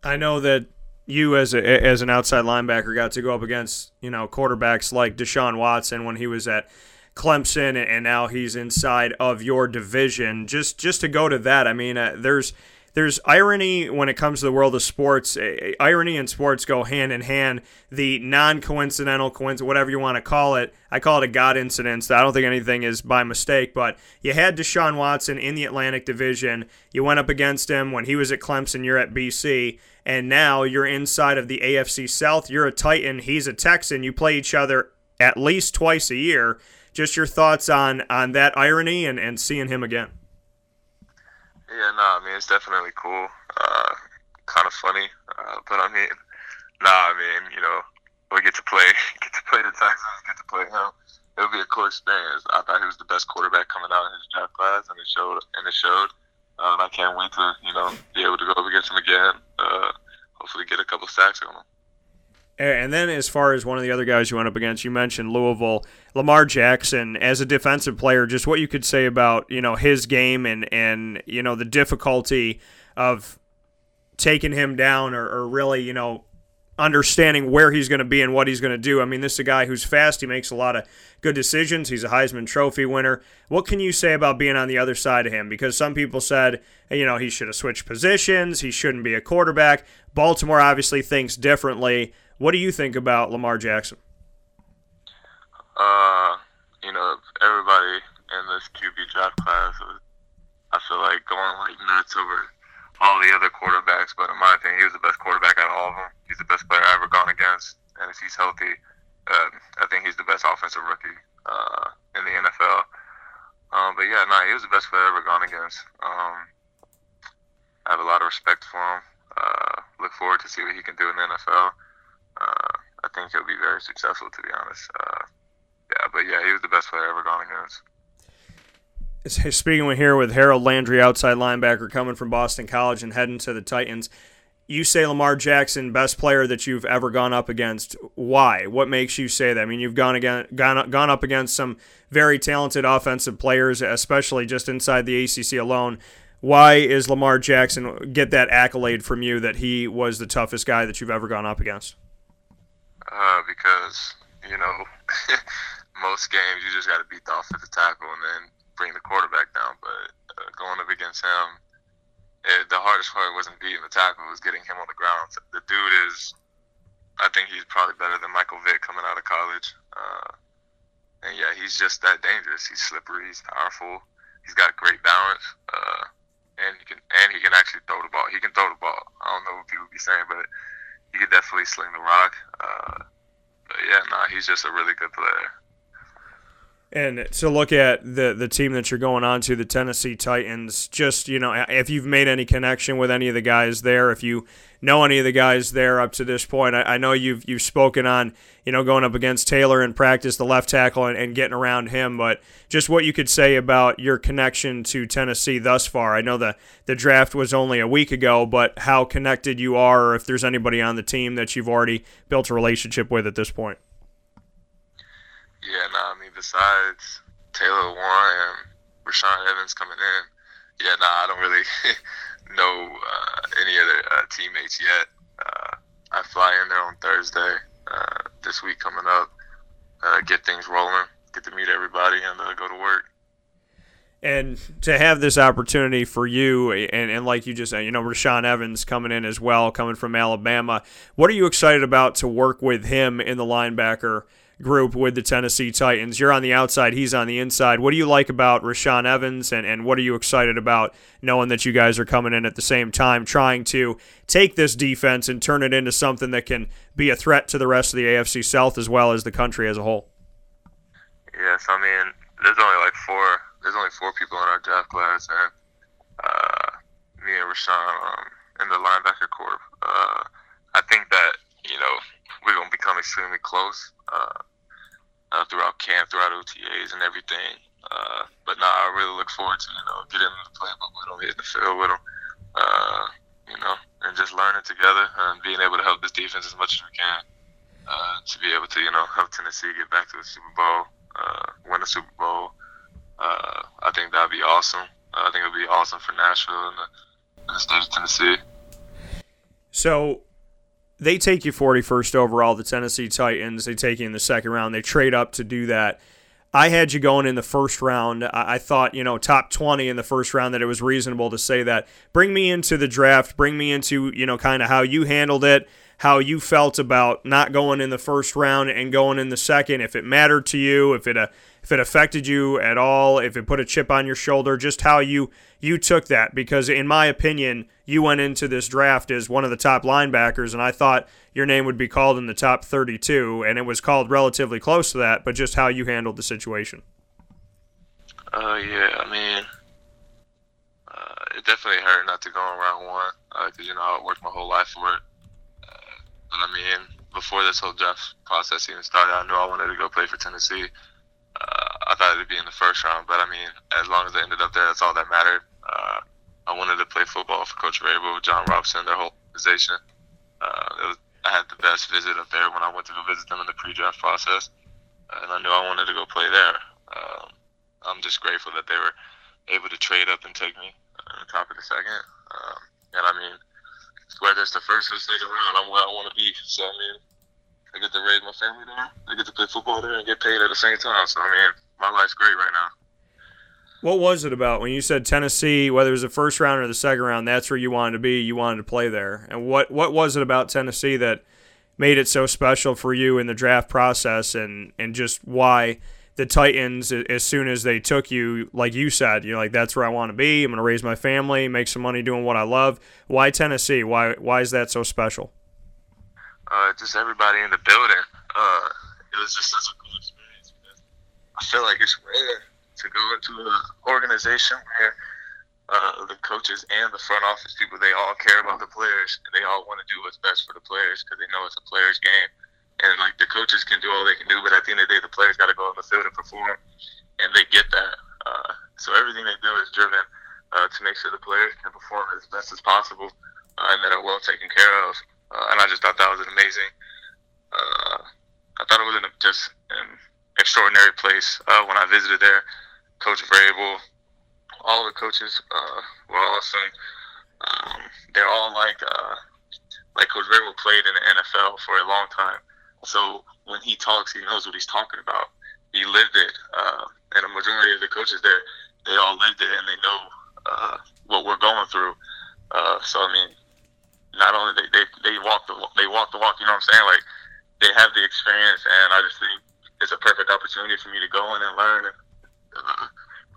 I know that you as a, as an outside linebacker got to go up against you know quarterbacks like Deshaun Watson when he was at Clemson, and now he's inside of your division. Just just to go to that, I mean, uh, there's there's irony when it comes to the world of sports. Irony and sports go hand in hand. The non-coincidental coincidence, whatever you want to call it, I call it a God incident. I don't think anything is by mistake, but you had Deshaun Watson in the Atlantic Division. You went up against him when he was at Clemson. You're at BC, and now you're inside of the AFC South. You're a Titan. He's a Texan. You play each other at least twice a year. Just your thoughts on on that irony and and seeing him again. Yeah, no, I mean it's definitely cool. Uh, kind of funny, uh, but I mean, nah, I mean, you know, we get to play, get to play the Texans, get to play him. It'll be a cool experience. I thought he was the best quarterback coming out in his draft class, and it showed. And it showed. Uh, and I can't wait to, you know, be able to go up against him again. Uh, hopefully, get a couple sacks on him. Eh, and then, as far as one of the other guys you went up against, you mentioned Louisville, Lamar Jackson as a defensive player. Just what you could say about you know his game and and you know the difficulty of taking him down or, or really you know understanding where he's going to be and what he's going to do. I mean, this is a guy who's fast. He makes a lot of good decisions. He's a Heisman Trophy winner. What can you say about being on the other side of him? Because some people said, you know, he should have switched positions. He shouldn't be a quarterback. Baltimore obviously thinks differently. What do you think about Lamar Jackson? Uh, you know, everybody in this QB draft class. I feel like going like nuts over all the other quarterbacks, but in my opinion, he was the best quarterback out of all of them. He's the best player I've ever gone against, and if he's healthy, uh, I think he's the best offensive rookie uh, in the NFL. Um, but yeah, no, nah, he was the best player I've ever gone against. Um, I have a lot of respect for him. Uh, look forward to see what he can do in the NFL. Uh, I think he'll be very successful, to be honest. Uh, yeah, but yeah, he was the best player ever gone against. Speaking here with Harold Landry, outside linebacker coming from Boston College and heading to the Titans. You say Lamar Jackson, best player that you've ever gone up against. Why? What makes you say that? I mean, you've gone again, gone gone up against some very talented offensive players, especially just inside the ACC alone. Why is Lamar Jackson get that accolade from you that he was the toughest guy that you've ever gone up against? Uh, because you know, most games you just got to beat the offensive tackle and then bring the quarterback down. But uh, going up against him, it, the hardest part wasn't beating the tackle; it was getting him on the ground. The dude is, I think he's probably better than Michael Vick coming out of college. Uh, and yeah, he's just that dangerous. He's slippery. He's powerful. He's got great balance. Uh, and he can and he can actually throw the ball. He can throw the ball. I don't know what people be saying, but he can definitely sling the rock. Uh, but yeah, nah, he's just a really good player. And to look at the the team that you're going on to, the Tennessee Titans, just you know, if you've made any connection with any of the guys there, if you know any of the guys there up to this point, I, I know you've you've spoken on you know going up against Taylor in practice, the left tackle, and, and getting around him, but just what you could say about your connection to Tennessee thus far. I know the the draft was only a week ago, but how connected you are, or if there's anybody on the team that you've already built a relationship with at this point. Yeah, no, I mean, besides Taylor Lewan and Rashaan Evans coming in, yeah, nah, I don't really know uh, any other uh, teammates yet. Uh, I fly in there on Thursday uh, this week coming up, uh, get things rolling, get to meet everybody, and uh, go to work. And to have this opportunity for you, and, and like you just said, you know, Rashaan Evans coming in as well, coming from Alabama. What are you excited about to work with him in the linebacker group with the Tennessee Titans. You're on the outside, he's on the inside. What do you like about Rashaan Evans, and, and what are you excited about knowing that you guys are coming in at the same time, trying to take this defense and turn it into something that can be a threat to the rest of the AFC South as well as the country as a whole? Yes, I mean, there's only like four. There's only four people in our draft class, and uh, me and Rashaan um, in the linebacker corps. Uh, I think that you know we're gonna become extremely close uh, uh, throughout camp, throughout OTAs, and everything. Uh, but now I really look forward to you know getting in the playbook with them, hitting the field with them, uh, you know, and just learning together and being able to help this defense as much as we can uh, to be able to you know help Tennessee get back to the Super Bowl, uh, win the Super Bowl. Uh, I think that'd be awesome. I think it'd be awesome for Nashville and the, and the state of Tennessee. So they take you 41st overall, the Tennessee Titans. They take you in the second round. They trade up to do that. I had you going in the first round. I thought, you know, top 20 in the first round that it was reasonable to say that. Bring me into the draft. Bring me into, you know, kind of how you handled it, how you felt about not going in the first round and going in the second, if it mattered to you, if it uh, if it affected you at all, if it put a chip on your shoulder, just how you you took that because in my opinion, you went into this draft as one of the top linebackers and I thought your name would be called in the top 32 and it was called relatively close to that, but just how you handled the situation. Uh yeah, I mean uh, it definitely hurt not to go in round one because uh, you know I worked my whole life for it. Uh, but I mean, before this whole draft process even started, I knew I wanted to go play for Tennessee I thought it'd be in the first round, but I mean, as long as I ended up there, that's all that mattered. Uh, I wanted to play football for Coach Vrabel, Jon Robinson, their whole organization. Uh, was, I had the best visit up there when I went to go visit them in the pre-draft process, and I knew I wanted to go play there. Um, I'm just grateful that they were able to trade up and take me on the top of the second. Um, and I mean, whether it's the first or second round, I'm where I want to be. So I mean, I get to raise my family there. I get to play football there and get paid at the same time. So I mean, my life's great right now. What was it about when you said Tennessee, whether it was the first round or the second round, that's where you wanted to be, you wanted to play there? And what, what was it about Tennessee that made it so special for you in the draft process and, and just why the Titans as soon as they took you, like you said, you're like, that's where I want to be. I'm going to raise my family, make some money doing what I love. Why Tennessee? Why why is that so special? Uh, just everybody in the building. Uh, it was just such a cool experience. I feel like it's rare to go into an organization where uh, the coaches and the front office people they all care about the players and they all want to do what's best for the players because they know it's a players game and like the coaches can do all they can do, but at the end of the day, the players got to go on the field and perform, and they get that. Uh, so everything they do is driven uh, to make sure the players can perform as best as possible uh, and that are well taken care of. Uh, and I just thought that was an amazing. Uh, I thought it was an, just an extraordinary place uh, when I visited there. Coach Vrabel, all the coaches uh, were awesome. Um, they're all like uh, like Coach Vrabel played in the NFL for a long time. So when he talks, he knows what he's talking about. He lived it, uh, and a majority of the coaches there, they all lived it, and they know what we're going through. So I mean, not only they, they they walk the they walk the walk, you know what I'm saying? Like they have the experience, and I just think it's a perfect opportunity for me to go in and learn and uh,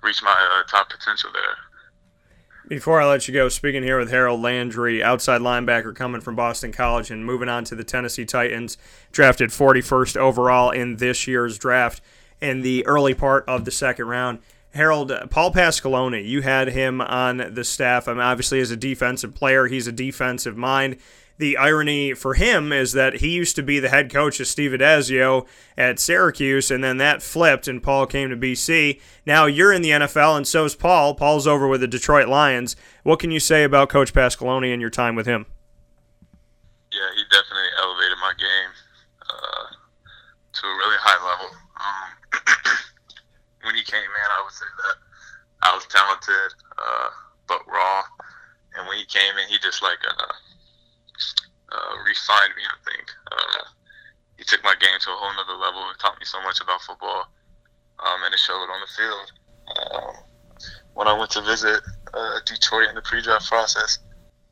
reach my uh, top potential there. Before I let you go, speaking here with Harold Landry, outside linebacker coming from Boston College and moving on to the Tennessee Titans, drafted 41st overall in this year's draft in the early part of the second round. Harold, Paul Pasqualoni, you had him on the staff. I mean, obviously, as a defensive player, he's a defensive mind the irony for him is that he used to be the head coach of Steve Addazio at Syracuse, and then that flipped, and Paul came to BC. Now you're in the NFL, and so is Paul. Paul's over with the Detroit Lions. What can you say about Coach Pasqualoni and your time with him? Yeah, he definitely elevated my game uh, to a really high level. Um, when he came in, say that I was talented, uh, but raw. And when he came in, he just like uh, uh, refined me. I think uh, he took my game to a whole nother level. and taught me so much about football, um, and it showed on the field. Um, when I went to visit uh, Detroit in the pre-draft process,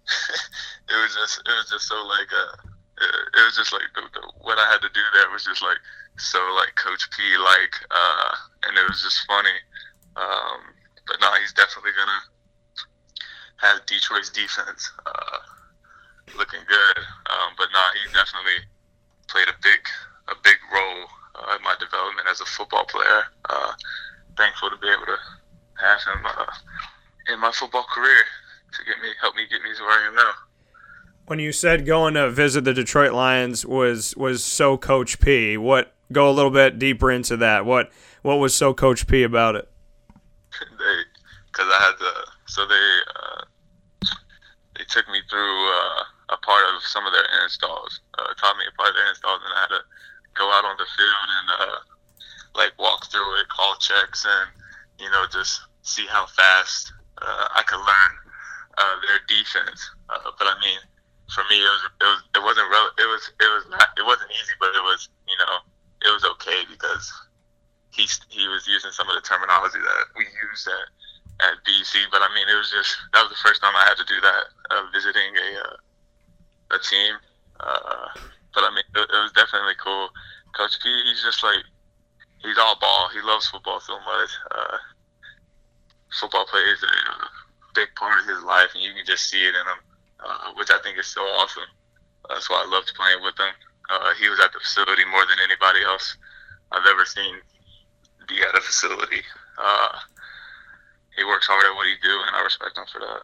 it was just it was just so like uh, it, it was just like the, the, what I had to do there was just like so like Coach P like, uh, and it was just funny. Um, but now he's definitely gonna have Detroit's defense. Uh, looking good. Um, but nah, he definitely played a big a big role uh, in my development as a football player. Uh, thankful to be able to have him uh, in my football career to get me help me get me to where I am now. When you said going to visit the Detroit Lions was was so Coach P, what go a little bit deeper into that? What what was so Coach P about it? they, because I had to. So they uh, they took me through uh, a part of some of their installs. Uh, taught me a part of their installs, and I had to go out on the field and uh, like walk through it, call checks, and you know just see how fast uh, I could learn uh, their defense. Uh, but I mean, for me, it was it was it wasn't real. It was it was not it wasn't easy, but it was you know it was okay because he he was using some of the terminology that we used at at BC. But I mean, it was just that was the first time I had to do that, uh, visiting a uh, a team. Uh, but I mean, it, it, was definitely cool. Coach P, he's just like he's all ball. He loves football so much. Uh, football plays a big part of his life, and you can just see it in him, uh, which I think is so awesome. That's why I loved playing with him. Uh, he was at the facility more than anybody else I've ever seen be at a facility. Uh, he works hard at what he do, and I respect him for that.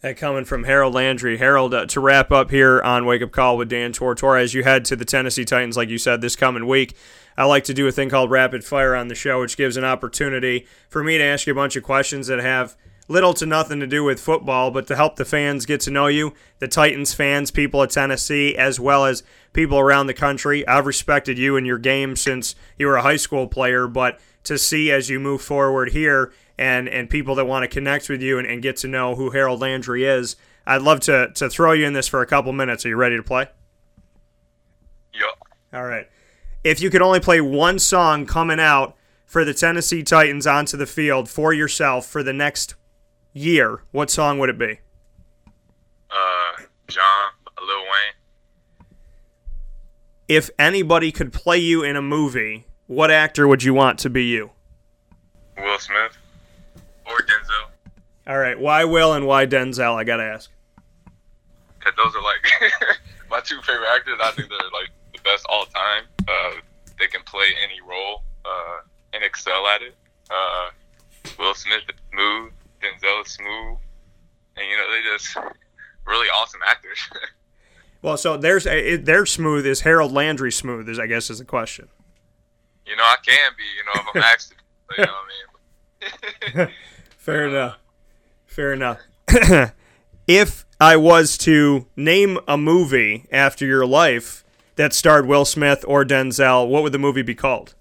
That coming from Harold Landry. Harold, uh, to wrap up here on Wake Up Call with Dan Tortora, as you head to the Tennessee Titans, like you said, this coming week, I like to do a thing called Rapid Fire on the show, which gives an opportunity for me to ask you a bunch of questions that have little to nothing to do with football, but to help the fans get to know you, the Titans fans, people at Tennessee, as well as people around the country. I've respected you and your game since you were a high school player, but to see as you move forward here and and people that want to connect with you and, and get to know who Harold Landry is. I'd love to to throw you in this for a couple minutes. Are you ready to play? Yep. All right. If you could only play one song coming out for the Tennessee Titans onto the field for yourself for the next year, what song would it be? Uh, John, Lil Wayne. If anybody could play you in a movie, what actor would you want to be you? Will Smith or Denzel. All right, why Will and why Denzel? I gotta ask. Cause those are like my two favorite actors. I think they're like the best all time. Uh, they can play any role uh, and excel at it. Uh, Will Smith is smooth, Denzel smooth, and you know they just really awesome actors. Well, so there's a, they're smooth. Is Harold Landry smooth? Is I guess is the question. you know I can be. You know if I'm asked to. You know what I mean? Fair uh-huh. enough. Fair enough. if I was to name a movie after your life that starred Will Smith or Denzel, what would the movie be called?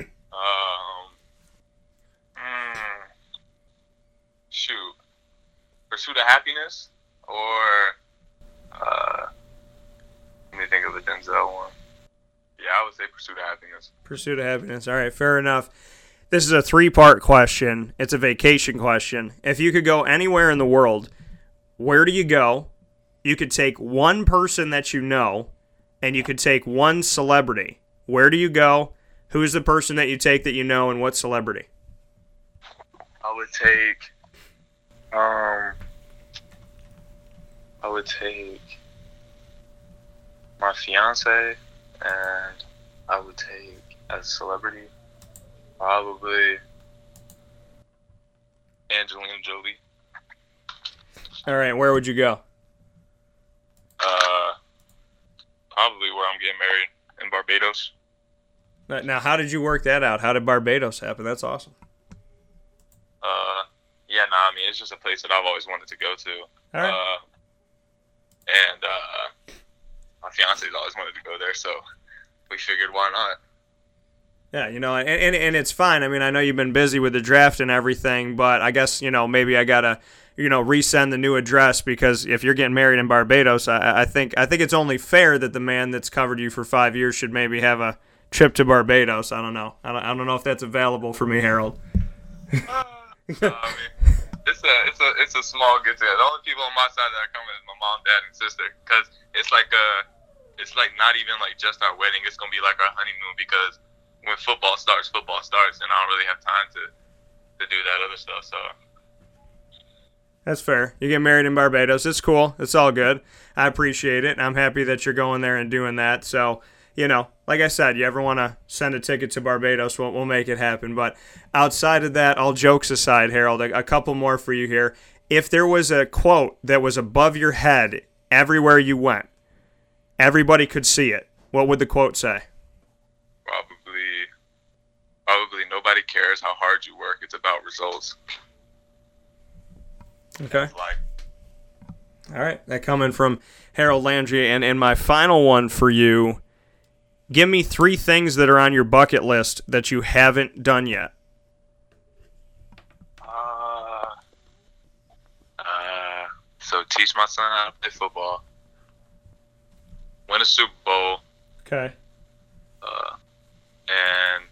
Um, mm, shoot, Pursuit of Happiness or uh, let me think of the Denzel one. Yeah, I would say Pursuit of Happiness. Pursuit of Happiness. All right, fair enough. This is a three part question. It's a vacation question. If you could go anywhere in the world, where do you go? You could take one person that you know, and you could take one celebrity. Where do you go? Who's the person that you take that you know, and what celebrity? I would take, um, I would take my fiance, and I would take a celebrity probably Angelina Jolie. All right, where would you go? Uh, probably where I'm getting married in Barbados. Now- how did you work that out? How did Barbados happen? That's awesome. Uh, yeah, nah, I mean it's just a place that I've always wanted to go to. All right. Uh, and uh, my fiance's always wanted to go there, so we figured why not. Yeah, you know, and, and and it's fine. I mean, I know you've been busy with the draft and everything, but I guess you know maybe I gotta you know resend the new address because if you're getting married in Barbados, I, I think I think it's only fair that the man that's covered you for five years should maybe have a trip to Barbados. I don't know. I don't, I don't know if that's available for me, Harold. Uh, I mean, it's a it's a it's a small get together. The only people on my side that are coming is my mom, dad, and sister. Cause it's like a it's like not even like just our wedding. It's gonna be like our honeymoon because when football starts, football starts, and I don't really have time to to do that other stuff. So That's fair. You get married in Barbados. It's cool. It's all good. I appreciate it. I'm happy that you're going there and doing that. So, you know, like I said, you ever want to send a ticket to Barbados, we'll, we'll make it happen. But outside of that, all jokes aside, Harold, a, a couple more for you here. If there was a quote that was above your head everywhere you went, everybody could see it, what would the quote say? probably probably nobody cares how hard you work. It's about results. Okay. All right. That coming from Harold Landry. And, and my final one for you give me three things that are on your bucket list that you haven't done yet. uh, uh, so teach my son how to play football, win a Super Bowl, Okay. uh, and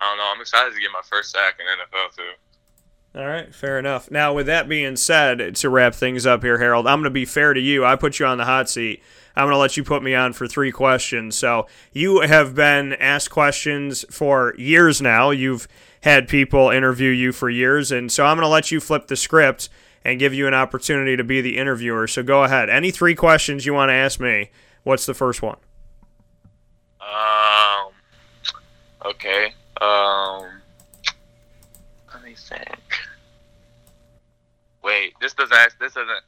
I don't know. I'm excited to get my first sack in NFL too. All right, fair enough. Now, with that being said, to wrap things up here, Harold, I'm going to be fair to you. I put you on the hot seat. I'm going to let you put me on for three questions. So, you have been asked questions for years now. You've had people interview you for years. And so, I'm going to let you flip the script and give you an opportunity to be the interviewer. So, go ahead. Any three questions you want to ask me, what's the first one? Um. Okay. Um. Let me think. Wait. This doesn't. ask- This doesn't.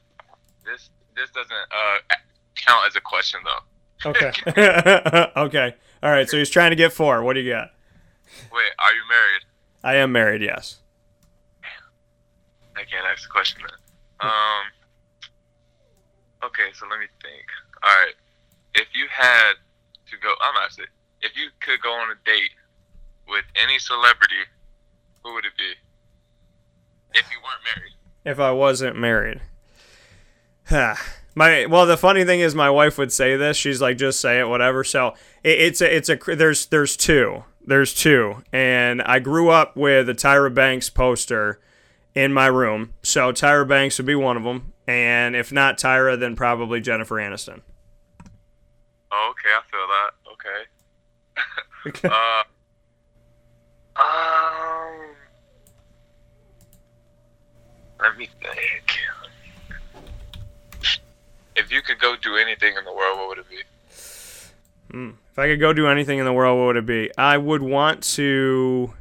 This. This doesn't uh count as a question though. Okay. okay. All right. So, he's trying to get four. What do you got? Wait. Are you married? I am married, yes. I can't ask the question then. Um. Okay. So let me think. All right. If you had to go, I'm actually. If you could go on a date with any celebrity, who would it be? If you weren't married. if I wasn't married. my well, the funny thing is, my wife would say this. She's like, "Just say it, whatever." So it, it's a it's a there's there's two there's two, and I grew up with a Tyra Banks poster in my room. So Tyra Banks would be one of them, and if not Tyra, then probably Jennifer Aniston. Oh, okay, I feel that. Okay. uh, um, let me think. If you could go do anything in the world, what would it be? Hmm. If I could go do anything in the world, what would it be? I would want to.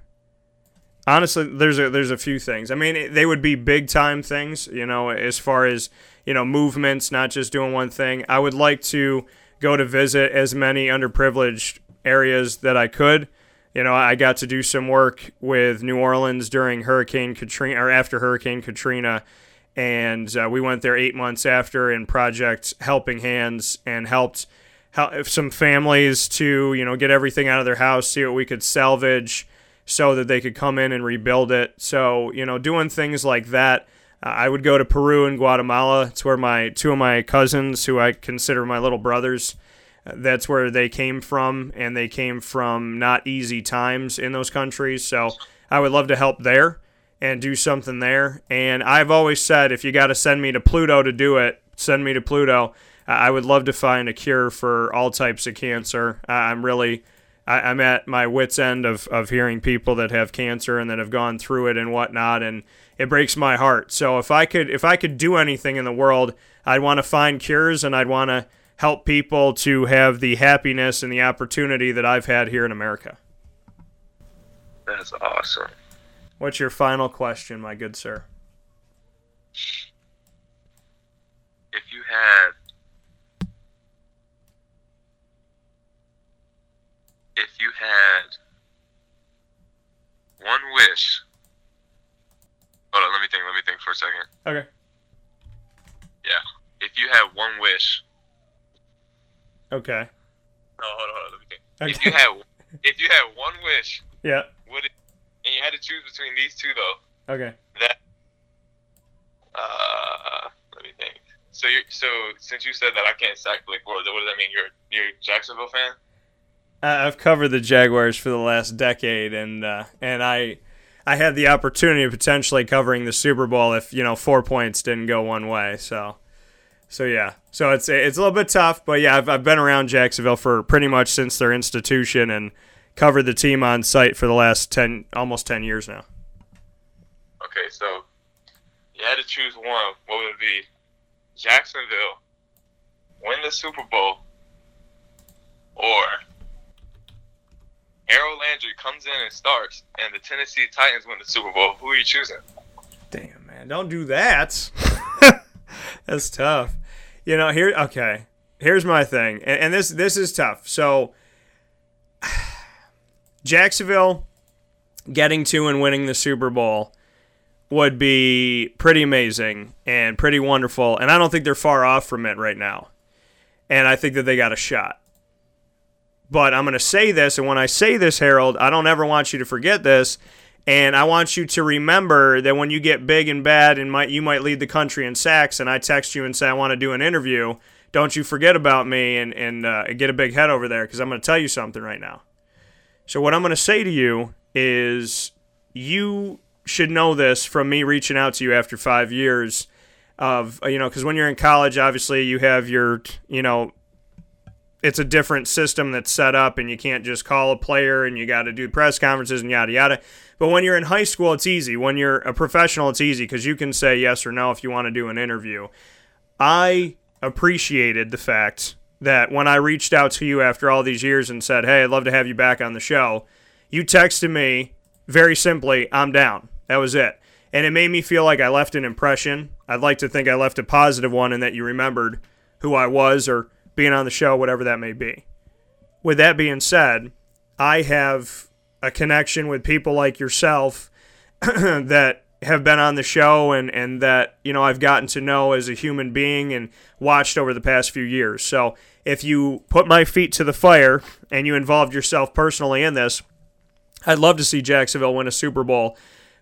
Honestly, there's a there's a few things. I mean, they would be big time things, you know, as far as you know, movements, not just doing one thing. I would like to go to visit as many underprivileged areas that I could. You know, I got to do some work with New Orleans during Hurricane Katrina or after Hurricane Katrina, and uh, we went there eight months after in Project Helping Hands and helped help some families to you know get everything out of their house, see what we could salvage, so that they could come in and rebuild it. So you know, doing things like that. Uh, I would go to Peru and Guatemala. It's where my two of my cousins, who I consider my little brothers, uh, that's where they came from, and they came from not easy times in those countries. So I would love to help there and do something there. And I've always said, if you got to send me to Pluto to do it, send me to Pluto. I would love to find a cure for all types of cancer. I'm really, I, I'm at my wits' end of, of hearing people that have cancer and that have gone through it and whatnot, and it breaks my heart. So if I could, if I could do anything in the world, I'd want to find cures and I'd want to help people to have the happiness and the opportunity that I've had here in America. That's awesome. What's your final question, my good sir? If you had, if you had one wish. Hold on, let me think. Let me think for a second. Okay. Yeah. If you had one wish. Okay. No, hold on, hold on. Let me think. Okay. If you had, if you had one wish, Yeah. would it? And you had to choose between these two, though. Okay. That. Uh, let me think. So you, so since you said that, I can't sack Blake Bortles. What does that mean? You're you're a Jacksonville fan? I've covered the Jaguars for the last decade, and uh, and I I had the opportunity of potentially covering the Super Bowl if you know four points didn't go one way. So so yeah, so it's it's a little bit tough, but yeah, I've I've been around Jacksonville for pretty much since their institution and covered the team on site for the last ten almost ten years now. Okay, so you had to choose one. What would it be? Jacksonville win the Super Bowl, or Harold Landry comes in and starts, and the Tennessee Titans win the Super Bowl. Who are you choosing? Damn man, don't do that. That's tough. You know, here okay. Here's my thing. And, and this this is tough. So Jacksonville getting to and winning the Super Bowl would be pretty amazing and pretty wonderful. And I don't think they're far off from it right now. And I think that they got a shot. But I'm going to say this, and when I say this, Harold, I don't ever want you to forget this. And I want you to remember that when you get big and bad and might you might lead the country in sacks, and I text you and say I want to do an interview, don't you forget about me and and uh, get a big head over there because I'm going to tell you something right now. So what I'm going to say to you is you should know this from me reaching out to you after five years of you know because when you're in college, obviously you have your you know it's a different system that's set up and you can't just call a player and you got to do press conferences and yada yada. But when you're in high school, it's easy. When you're a professional, it's easy because you can say yes or no if you want to do an interview. I appreciated the fact that when I reached out to you after all these years and said, hey, I'd love to have you back on the show, you texted me very simply, I'm down. That was it. And it made me feel like I left an impression. I'd like to think I left a positive one and that you remembered who I was or being on the show, whatever that may be. With that being said, I have a connection with people like yourself that have been on the show and, and that, you know, I've gotten to know as a human being and watched over the past few years. So if you put my feet to the fire and you involved yourself personally in this, I'd love to see Jacksonville win a Super Bowl.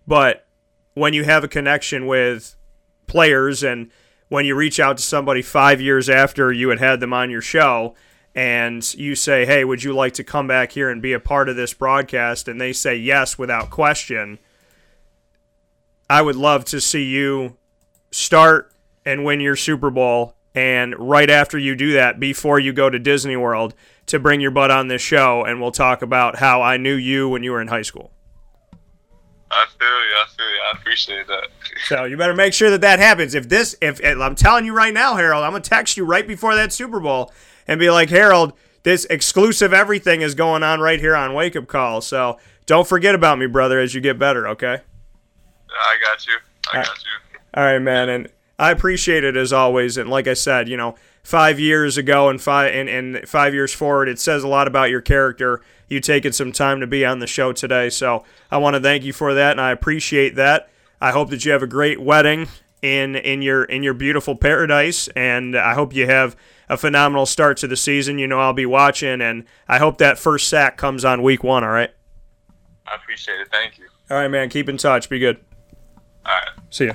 But when you have a connection with players and when you reach out to somebody five years after you had had them on your show and you say, hey, would you like to come back here and be a part of this broadcast? And they say yes without question. I would love to see you start and win your Super Bowl and right after you do that, before you go to Disney World, to bring your butt on this show, and we'll talk about how I knew you when you were in high school. I feel you. I feel you. I appreciate that. So you better make sure that that happens. If this, if I'm telling you right now, Harold, I'm gonna text you right before that Super Bowl and be like, Harold, this exclusive everything is going on right here on Wake Up Call. So don't forget about me, brother, as you get better. Okay. I got you. I got you. All right, man, and I appreciate it as always. And like I said, you know, five years ago and five and, and five years forward, it says a lot about your character. You taking some time to be on the show today, so I want to thank you for that, and I appreciate that. I hope that you have a great wedding in in your in your beautiful paradise, and I hope you have a phenomenal start to the season. You know, I'll be watching, and I hope that first sack comes on week one. All right. I appreciate it. Thank you. All right, man. Keep in touch. Be good. All right. See ya.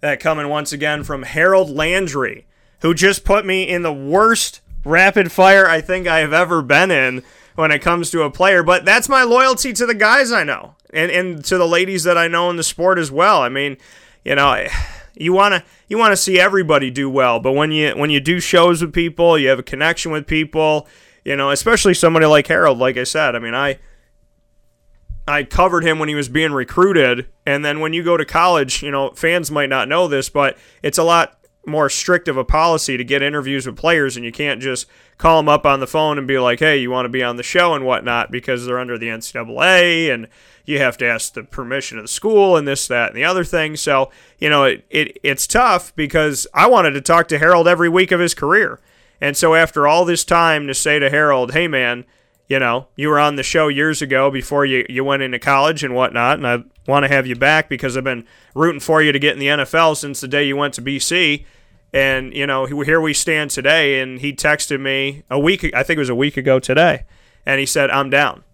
That coming once again from Harold Landry, who just put me in the worst rapid fire I think I have ever been in when it comes to a player. But that's my loyalty to the guys I know and, and to the ladies that I know in the sport as well. I mean, you know, you want to you want to see everybody do well, but when you when you do shows with people, you have a connection with people, you know, especially somebody like Harold, like I said. I mean, I I covered him when he was being recruited, and then when you go to college, you know, fans might not know this, but it's a lot more strict of a policy to get interviews with players, and you can't just call them up on the phone and be like, "Hey, you want to be on the show and whatnot," because they're under the NCAA, and you have to ask the permission of the school and this, that, and the other thing. So you know, it, it it's tough because I wanted to talk to Harold every week of his career, and so after all this time to say to Harold, "Hey, man." You know, you were on the show years ago before you, you went into college and whatnot, and I want to have you back because I've been rooting for you to get in the NFL since the day you went to BC. And, you know, here we stand today, and he texted me a week, I think it was a week ago today, and he said, I'm down.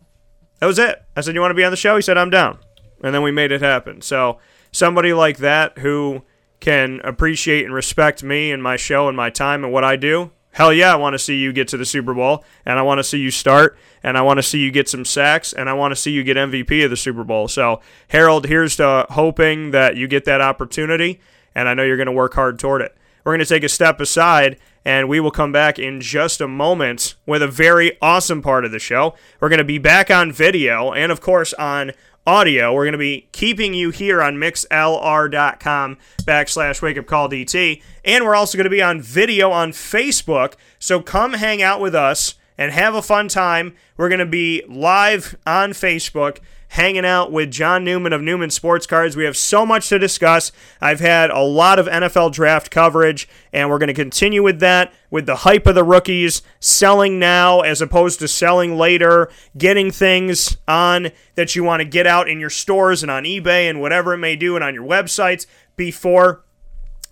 That was it. I said, You want to be on the show? He said, I'm down. And then we made it happen. So, somebody like that who can appreciate and respect me and my show and my time and what I do, Hell yeah, I want to see you get to the Super Bowl, and I want to see you start, and I want to see you get some sacks, and I want to see you get MVP of the Super Bowl. So, Harold, here's to hoping that you get that opportunity, and I know you're going to work hard toward it. We're going to take a step aside, and we will come back in just a moment with a very awesome part of the show. We're going to be back on video and, of course, on audio. We're going to be keeping you here on mixlr.com backslash wake up call DT. And we're also going to be on video on Facebook. So come hang out with us and have a fun time. We're going to be live on Facebook hanging out with John Newman of Newman Sports Cards. We have so much to discuss. I've had a lot of NFL draft coverage, and we're going to continue with that with the hype of the rookies, selling now as opposed to selling later, getting things on that you want to get out in your stores and on eBay and whatever it may do, and on your websites before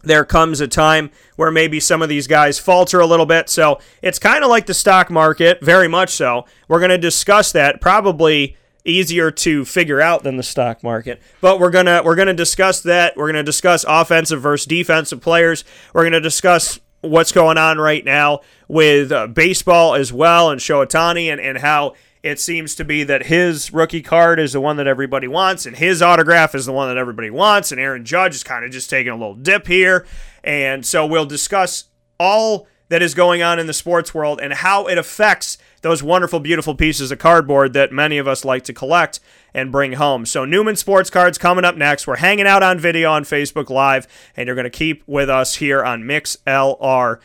there comes a time where maybe some of these guys falter a little bit. So it's kind of like the stock market, very much so. We're going to discuss that probably easier to figure out than the stock market. But we're gonna we're gonna discuss that. We're gonna discuss offensive versus defensive players. We're gonna discuss what's going on right now with uh, baseball as well and Shohei and, and how it seems to be that his rookie card is the one that everybody wants and his autograph is the one that everybody wants and Aaron Judge is kind of just taking a little dip here. And so we'll discuss all that is going on in the sports world and how it affects those wonderful, beautiful pieces of cardboard that many of us like to collect and bring home. So, Newman Sports Cards coming up next. We're hanging out on video on Facebook Live, and you're going to keep with us here on mixlr.com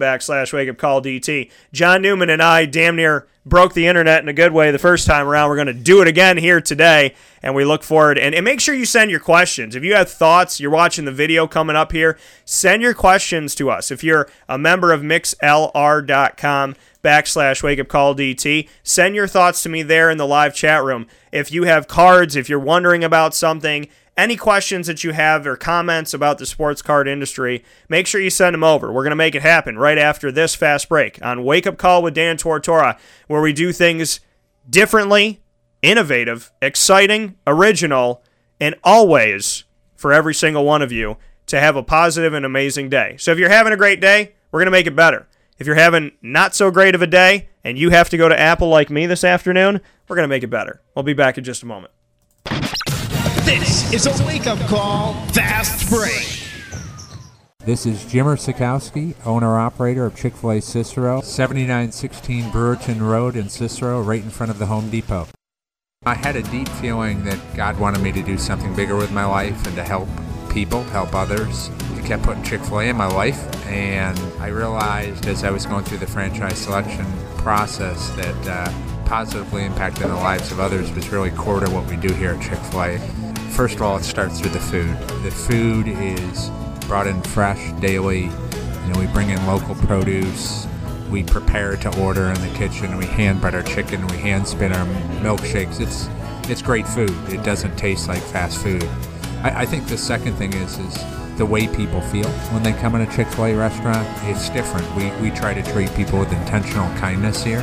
backslash wake up call DT. John Newman and I damn near broke the internet in a good way the first time around. We're going to do it again here today, and we look forward. And, and make sure you send your questions. If you have thoughts, you're watching the video coming up here, send your questions to us. If you're a member of mixlr.com, backslash wake up call DT. Send your thoughts to me there in the live chat room. If you have cards, if you're wondering about something, any questions that you have or comments about the sports card industry, make sure you send them over. We're going to make it happen right after this fast break on Wake Up Call with Dan Tortora, where we do things differently, innovative, exciting, original, and always for every single one of you to have a positive and amazing day. So if you're having a great day, we're going to make it better. If you're having not so great of a day and you have to go to Apple like me this afternoon, we're going to make it better. We'll be back in just a moment. This is a wake up call, fast break. This is Jimmer Sikowski, owner-operator of Chick-fil-A Cicero, 7916 Brewerton Road in Cicero, right in front of the Home Depot. I had a deep feeling that God wanted me to do something bigger with my life and to help people, help others. I kept putting Chick-fil-A in my life, and I realized as I was going through the franchise selection process that uh, positively impacting the lives of others is really core to what we do here at Chick-fil-A. First of all, it starts with the food. The food is brought in fresh daily. You know, we bring in local produce. We prepare to order in the kitchen. We hand bread our chicken. We hand spin our milkshakes. It's it's great food. It doesn't taste like fast food. I, I think the second thing is is the way people feel when they come in a Chick-fil-A restaurant. It's different. We we try to treat people with intentional kindness here,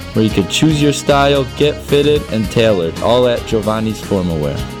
where you can choose your style, get fitted, and tailored, all at Giovanni's Formal Wear.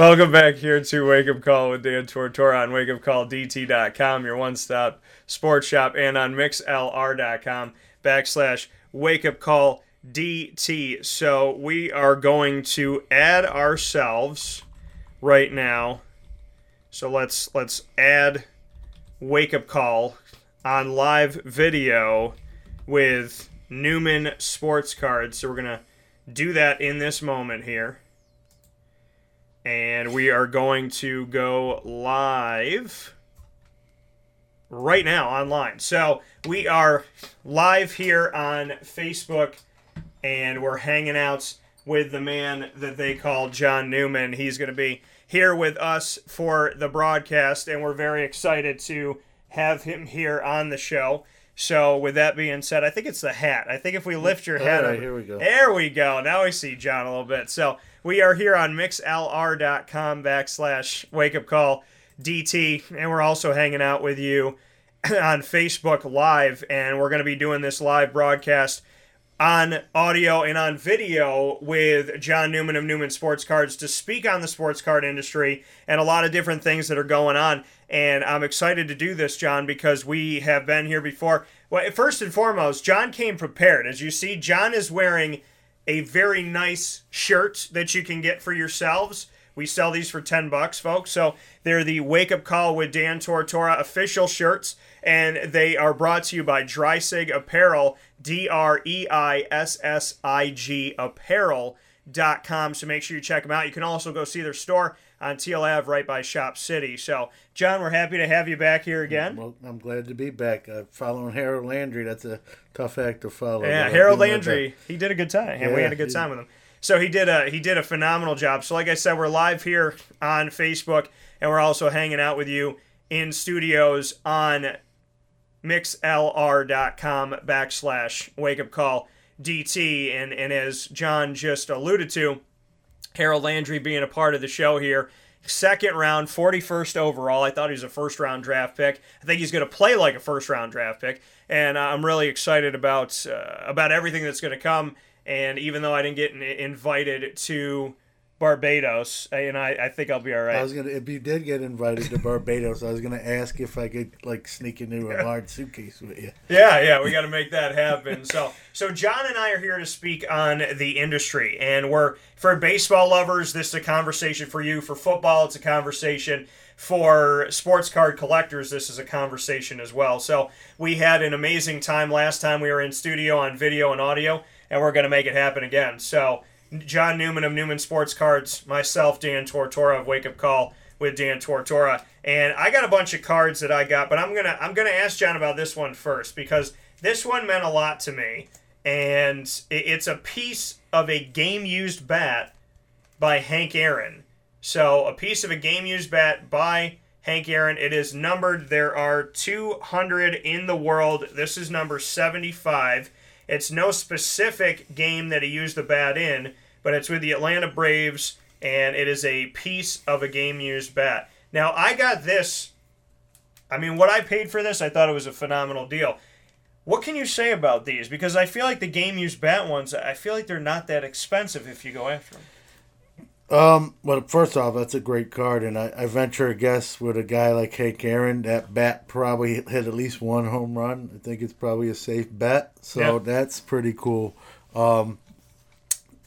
Welcome back here to Wake Up Call with Dan Tortora on wakeupcalldt.com, your one stop sports shop, and on mixlr.com backslash Wake Up Call DT. So we are going to add ourselves right now. So let's let's add Wake Up Call on live video with Newman Sports Cards. So we're gonna do that in this moment here. And we are going to go live right now online. So we are live here on Facebook, and we're hanging out with the man that they call John Newman. He's going to be here with us for the broadcast, and we're very excited to have him here on the show. So, with that being said, I think it's the hat. I think if we lift your All head, right, up- here we go. There we go. Now we see John a little bit. So, we are here on mixlr.com backslash wake up call DT, and we're also hanging out with you on Facebook Live, and we're going to be doing this live broadcast on audio and on video with John Newman of Newman Sports Cards to speak on the sports card industry and a lot of different things that are going on. And I'm excited to do this, John, because we have been here before. Well, first and foremost, John came prepared. As you see, John is wearing a very nice shirt that you can get for yourselves. We sell these for 10 bucks, folks. So they're the Wake Up Call with Dan Tortora official shirts, and they are brought to you by Dreissig Apparel, D R E I S S I G Apparel.com. So make sure you check them out. You can also go see their store on Teal Ave right by Shop City. So, John, we're happy to have you back here again. Well, I'm glad to be back. Uh, following Harold Landry, that's a tough act to follow. Yeah, Harold Landry, he did a good time, and we had a good time with him. So he did a he did a phenomenal job. So like I said, we're live here on Facebook, and we're also hanging out with you in studios on mixlr.com backslash wake up call DT. And and as John just alluded to, Harold Landry being a part of the show here. Second round, 41st overall. I thought he was a first round draft pick. I think he's going to play like a first round draft pick, and uh, I'm really excited about uh, about everything that's going to come. And even though I didn't get invited to Barbados, and I, I think I'll be all right. I was gonna. If you did get invited to Barbados, I was gonna ask if I could like sneak into a large suitcase with you. Yeah, yeah, we got to make that happen. So, so John and I are here to speak on the industry, and we're for baseball lovers. This is a conversation for you. For football, it's a conversation. For sports card collectors, this is a conversation as well. So, we had an amazing time last time we were in studio on video and audio, and we're going to make it happen again. So, John Newman of Newman Sports Cards, myself, Dan Tortora of Wake Up Call with Dan Tortora, and I got a bunch of cards that I got, but I'm gonna I'm gonna ask John about this one first because this one meant a lot to me, and it's a piece of a game used bat by Hank Aaron. So a piece of a game used bat by Hank Aaron. It is numbered. There are 200 in the world. This is number 75. It's no specific game that he used the bat in, but it's with the Atlanta Braves, and it is a piece of a game used bat. Now, I got this. I mean, what I paid for this, I thought it was a phenomenal deal. What can you say about these? Because I feel like the game used bat ones, I feel like they're not that expensive if you go after them. Um. Well, first off, that's a great card, and I, I venture a guess with a guy like Hank Aaron, that bat probably hit at least one home run. I think it's probably a safe bet. So Yeah. that's pretty cool. Um.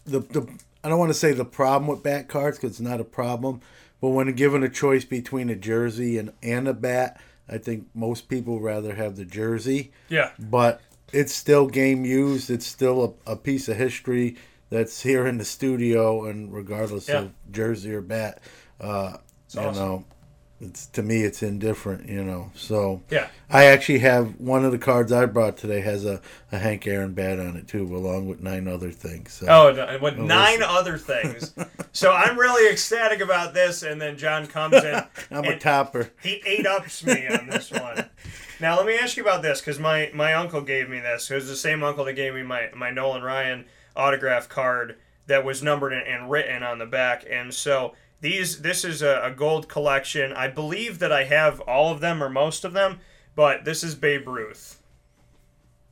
The the I don't want to say the problem with bat cards because it's not a problem, but when given a choice between a jersey and and a bat, I think most people rather have the jersey. Yeah. But it's still game used. It's still a, a piece of history that's here in the studio, and regardless Yeah. of jersey or bat, uh, you awesome. know, it's to me it's indifferent. You know, so Yeah. I actually have one of the cards I brought today has a, a Hank Aaron bat on it too, along with nine other things. So. Oh, no, with nine listen. other things. so I'm really ecstatic about this, and then John comes in. I'm a topper. He eight ups me on this one. Now let me ask you about this because my my uncle gave me this. It was the same uncle that gave me my my Nolan Ryan autograph card that was numbered and written on the back, and so. These this is a, a gold collection. I believe that I have all of them or most of them, but this is Babe Ruth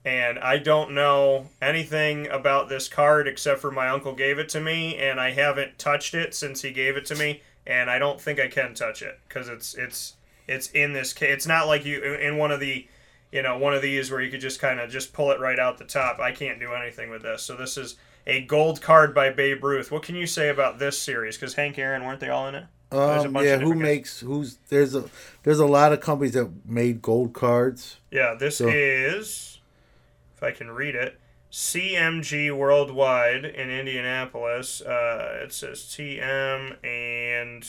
and I don't know anything about this card except for my uncle gave it to me, and I haven't touched it since he gave it to me, and I don't think I can touch it because it's it's it's in this case. It's not like you in one of the you know one of these where you could just kind of just pull it right out the top. I can't do anything with this. So this is a gold card by Babe Ruth. What can you say about this series? Because Hank Aaron weren't they all in it? There's a Um, bunch yeah, of who different guys. makes who's there's a there's a lot of companies that made gold cards. Yeah, this So- is, if I can read it, CMG Worldwide in Indianapolis. Uh, it says TM and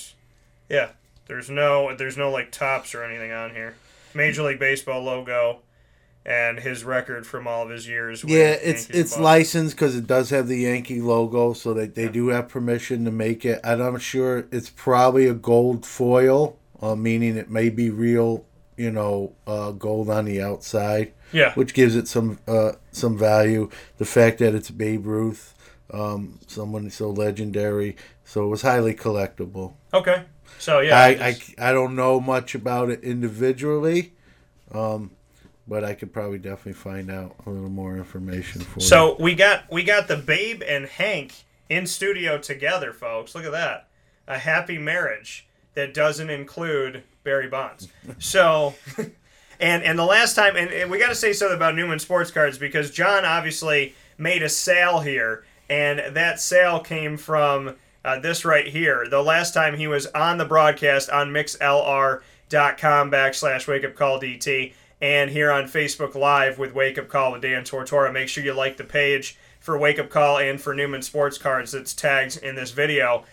yeah, there's no there's no like Topps or anything on here. Major League Baseball logo and his record from all of his years. with Yeah, it's Yankees it's Boston. licensed because it does have the Yankee logo, so they, they do have permission to make it. And I'm sure it's probably a gold foil, uh, meaning it may be real, you know, uh, gold on the outside. Yeah. which gives it some uh, some value. The fact that it's Babe Ruth, um, someone so legendary, so it was highly collectible. Okay. So yeah, I, I just- I I don't know much about it individually, um, but I could probably definitely find out a little more information for you. So we got we got the Babe and Hank in studio together, folks. Look at that. A happy marriage that doesn't include Barry Bonds. So and and the last time and, and we got to say something about Newman Sports Cards because John obviously made a sale here and that sale came from uh, this right here. The last time he was on the broadcast on mixlr.com backslash wake up call DT and here on Facebook Live with Wake Up Call with Dan Tortora. Make sure you like the page for Wake Up Call and for Newman Sports Cards that's tagged in this video.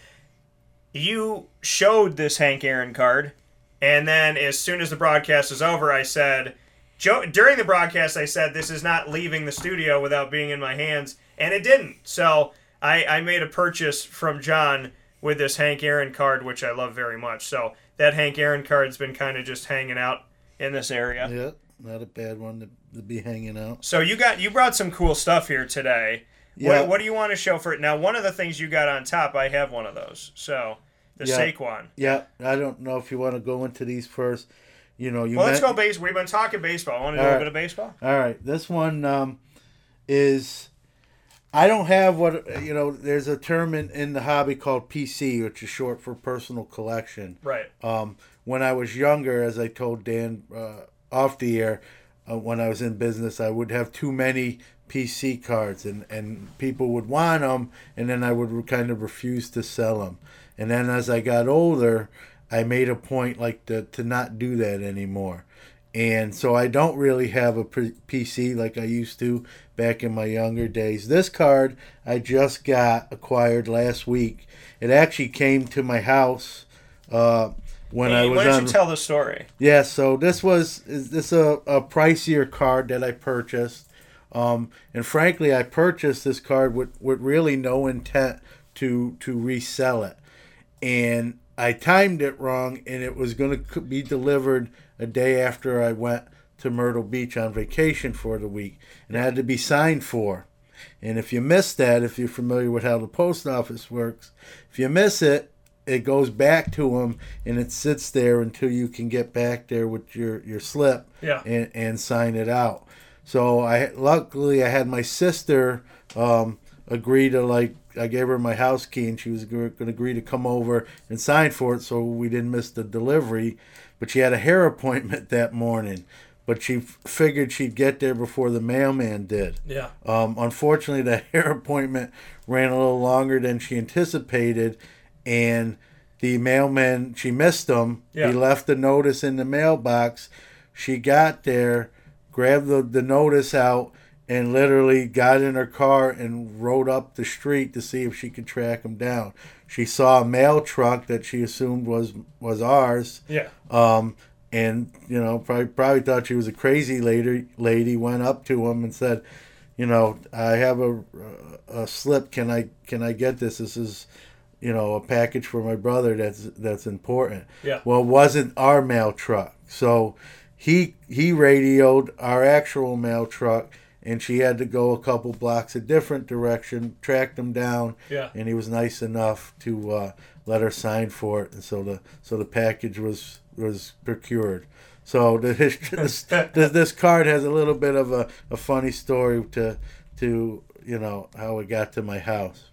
You showed this Hank Aaron card, and then as soon as the broadcast was over, I said, Joe, during the broadcast, I said, this is not leaving the studio without being in my hands, and it didn't. So I, I made a purchase from John with this Hank Aaron card, which I love very much. So that Hank Aaron card's been kind of just hanging out in this area. Yeah, not a bad one to, to be hanging out. So you got you brought some cool stuff here today. Yeah. What, what do you want to show for it? Now, one of the things you got on top, I have one of those. So the yeah. Saquon. Yeah, I don't know if you want to go into these first. You know, you. Well, let's go base. We've been talking baseball. I want to do All a bit of baseball. All right, this one um, is. I don't have what you know. There's a term in, in the hobby called PC, which is short for personal collection. Right. Um, when I was younger, as I told Dan uh, off the air, uh, when I was in business, I would have too many PC cards, and, and people would want them, and then I would kind of refuse to sell them. And then as I got older, I made a point like to, to not do that anymore. And so I don't really have a PC like I used to back in my younger days. This card I just got acquired last week. It actually came to my house uh, when I was why don't on. you tell the story? Yeah, so this was is this a, a pricier card that I purchased, um, and frankly, I purchased this card with, with really no intent to to resell it, and I timed it wrong, and it was going to be delivered a day after I went to Myrtle Beach on vacation for the week, and it had to be signed for. And if you miss that, if you're familiar with how the post office works, if you miss it, it goes back to them and it sits there until you can get back there with your, your slip Yeah. and, and sign it out. So I luckily I had my sister um, agree to like I gave her my house key and she was going to agree to come over and sign for it so we didn't miss the delivery. But she had a hair appointment that morning. But she f- figured she'd get there before the mailman did. Yeah. Um, unfortunately, the hair appointment ran a little longer than she anticipated, and the mailman she missed him. Yeah. He left the notice in the mailbox. She got there, grabbed the, the notice out, and literally got in her car and rode up the street to see if she could track him down. She saw a mail truck that she assumed was was ours. Yeah. Um, and you know, probably probably thought she was a crazy lady. Lady went up to him and said, "You know, I have a, a slip. Can I can I get this? This is, you know, a package for my brother. That's that's important." Yeah. Well, it wasn't our mail truck, so he he radioed our actual mail truck. And she had to go a couple blocks a different direction, tracked him down, Yeah. and he was nice enough to uh, let her sign for it, and so the so the package was was procured. So the, this, this this card has a little bit of a, a funny story to to you know how it got to my house.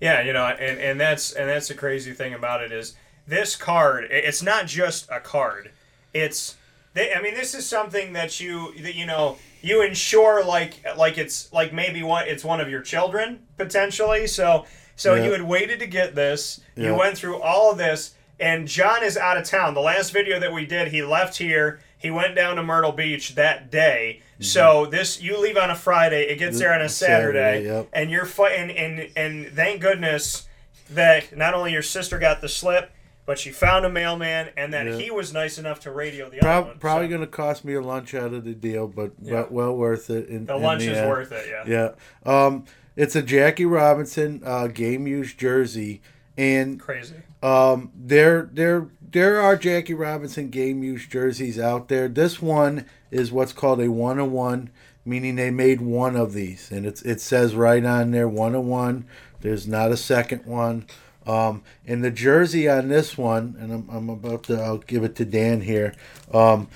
Yeah, you know, and, and that's and that's the crazy thing about it is this card. It's not just a card. It's, they, I mean, this is something that you that you know you insure like like it's like maybe one it's one of your children potentially. So so Yeah. you had waited to get this. You went through all of this, and John is out of town. The last video that we did, he left here. He went down to Myrtle Beach that day. So this you leave on a Friday, it gets there on a Saturday, Saturday, yep. and you're fighting. And and thank goodness that not only your sister got the slip, but she found a mailman, and that Yeah. he was nice enough to radio the other one. probably going to cost me a lunch out of the deal, but, Yeah. but well worth it. In, The in lunch is end. worth it, yeah. Yeah. Um, it's a Jackie Robinson uh, game used jersey, and Crazy. Um, there, there, there are Jackie Robinson game used jerseys out there. This one is what's called a one on one, meaning they made one of these, and it's it says right on there one on one. There's not a second one. Um, and the jersey on this one, and I'm, I'm about to, I'll give it to Dan here. Um,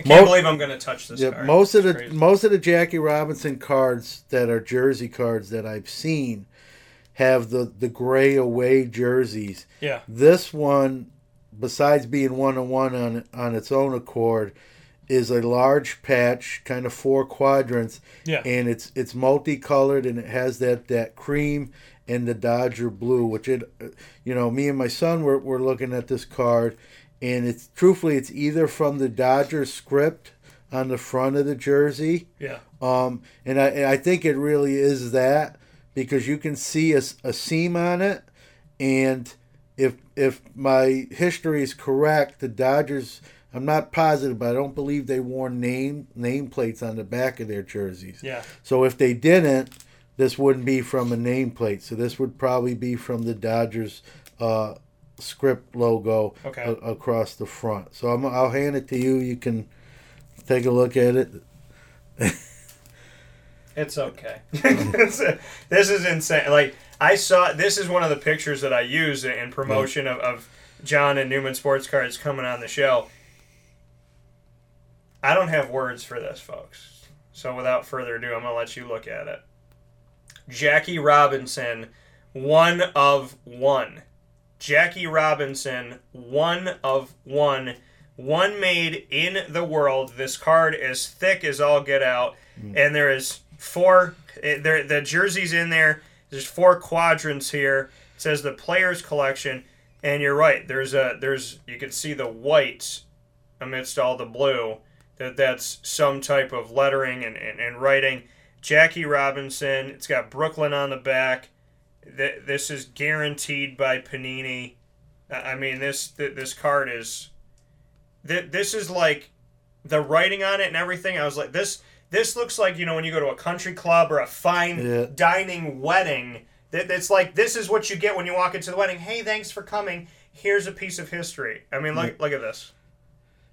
I can't mo- believe I'm going to touch this yeah, card. most of It's the crazy. most of the Jackie Robinson cards that are jersey cards that I've seen have the the gray away jerseys. Yeah. This one, besides being one on one on on its own accord, is a large patch, kind of four quadrants. Yeah. And it's it's multicolored and it has that that cream and the Dodger blue, which it, you know, me and my son were, were looking at this card, and it's truthfully it's either from the Dodger script on the front of the jersey. Yeah. Um, and I, and I think it really is that because you can see a, a seam on it, and if if my history is correct, the Dodgers. I'm not positive, but I don't believe they wore name nameplates on the back of their jerseys. Yeah. So if they didn't, this wouldn't be from a nameplate. So this would probably be from the Dodgers uh, script logo Okay. a- across the front. So I'm, I'll hand it to you. You can take a look at it. It's okay. This is insane. Like I saw, this is one of the pictures that I use in promotion of, of John and Newman Sports Cards coming on the show. I don't have words for this, folks. So without further ado, I'm gonna let you look at it. Jackie Robinson, one of one. Jackie Robinson, one of one. One made in the world. This card is thick as all get out, and there is four. eh, There, the jerseys in there. There's four quadrants here. It says the players collection, and you're right. There's a there's you can see the white amidst all the blue. That that's some type of lettering and, and, and writing. Jackie Robinson. It's got Brooklyn on the back. Th- This is guaranteed by Panini. I mean, this th- this card is. th- This is like the writing on it and everything. I was like, this this looks like you know when you go to a country club or a fine Yeah. dining wedding. That it's like this is what you get when you walk into the wedding. Hey, thanks for coming. Here's a piece of history. I mean, look look at this.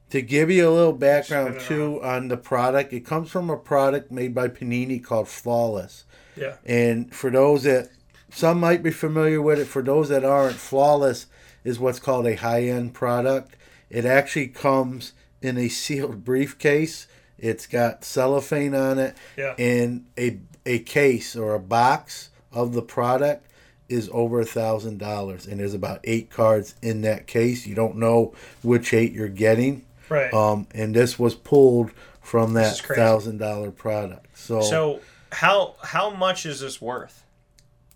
To give you a little background too on the product, it comes from a product made by Panini called Flawless. Yeah. And for those that some might be familiar with it, for those that aren't, Flawless is what's called a high-end product. It actually comes in a sealed briefcase. It's got cellophane on it, Yeah. and a a case or a box of the product is over a thousand dollars, and there's about eight cards in that case. You don't know which eight you're getting, Right. Um, and this was pulled from that thousand dollar product. So, So how how much is this worth?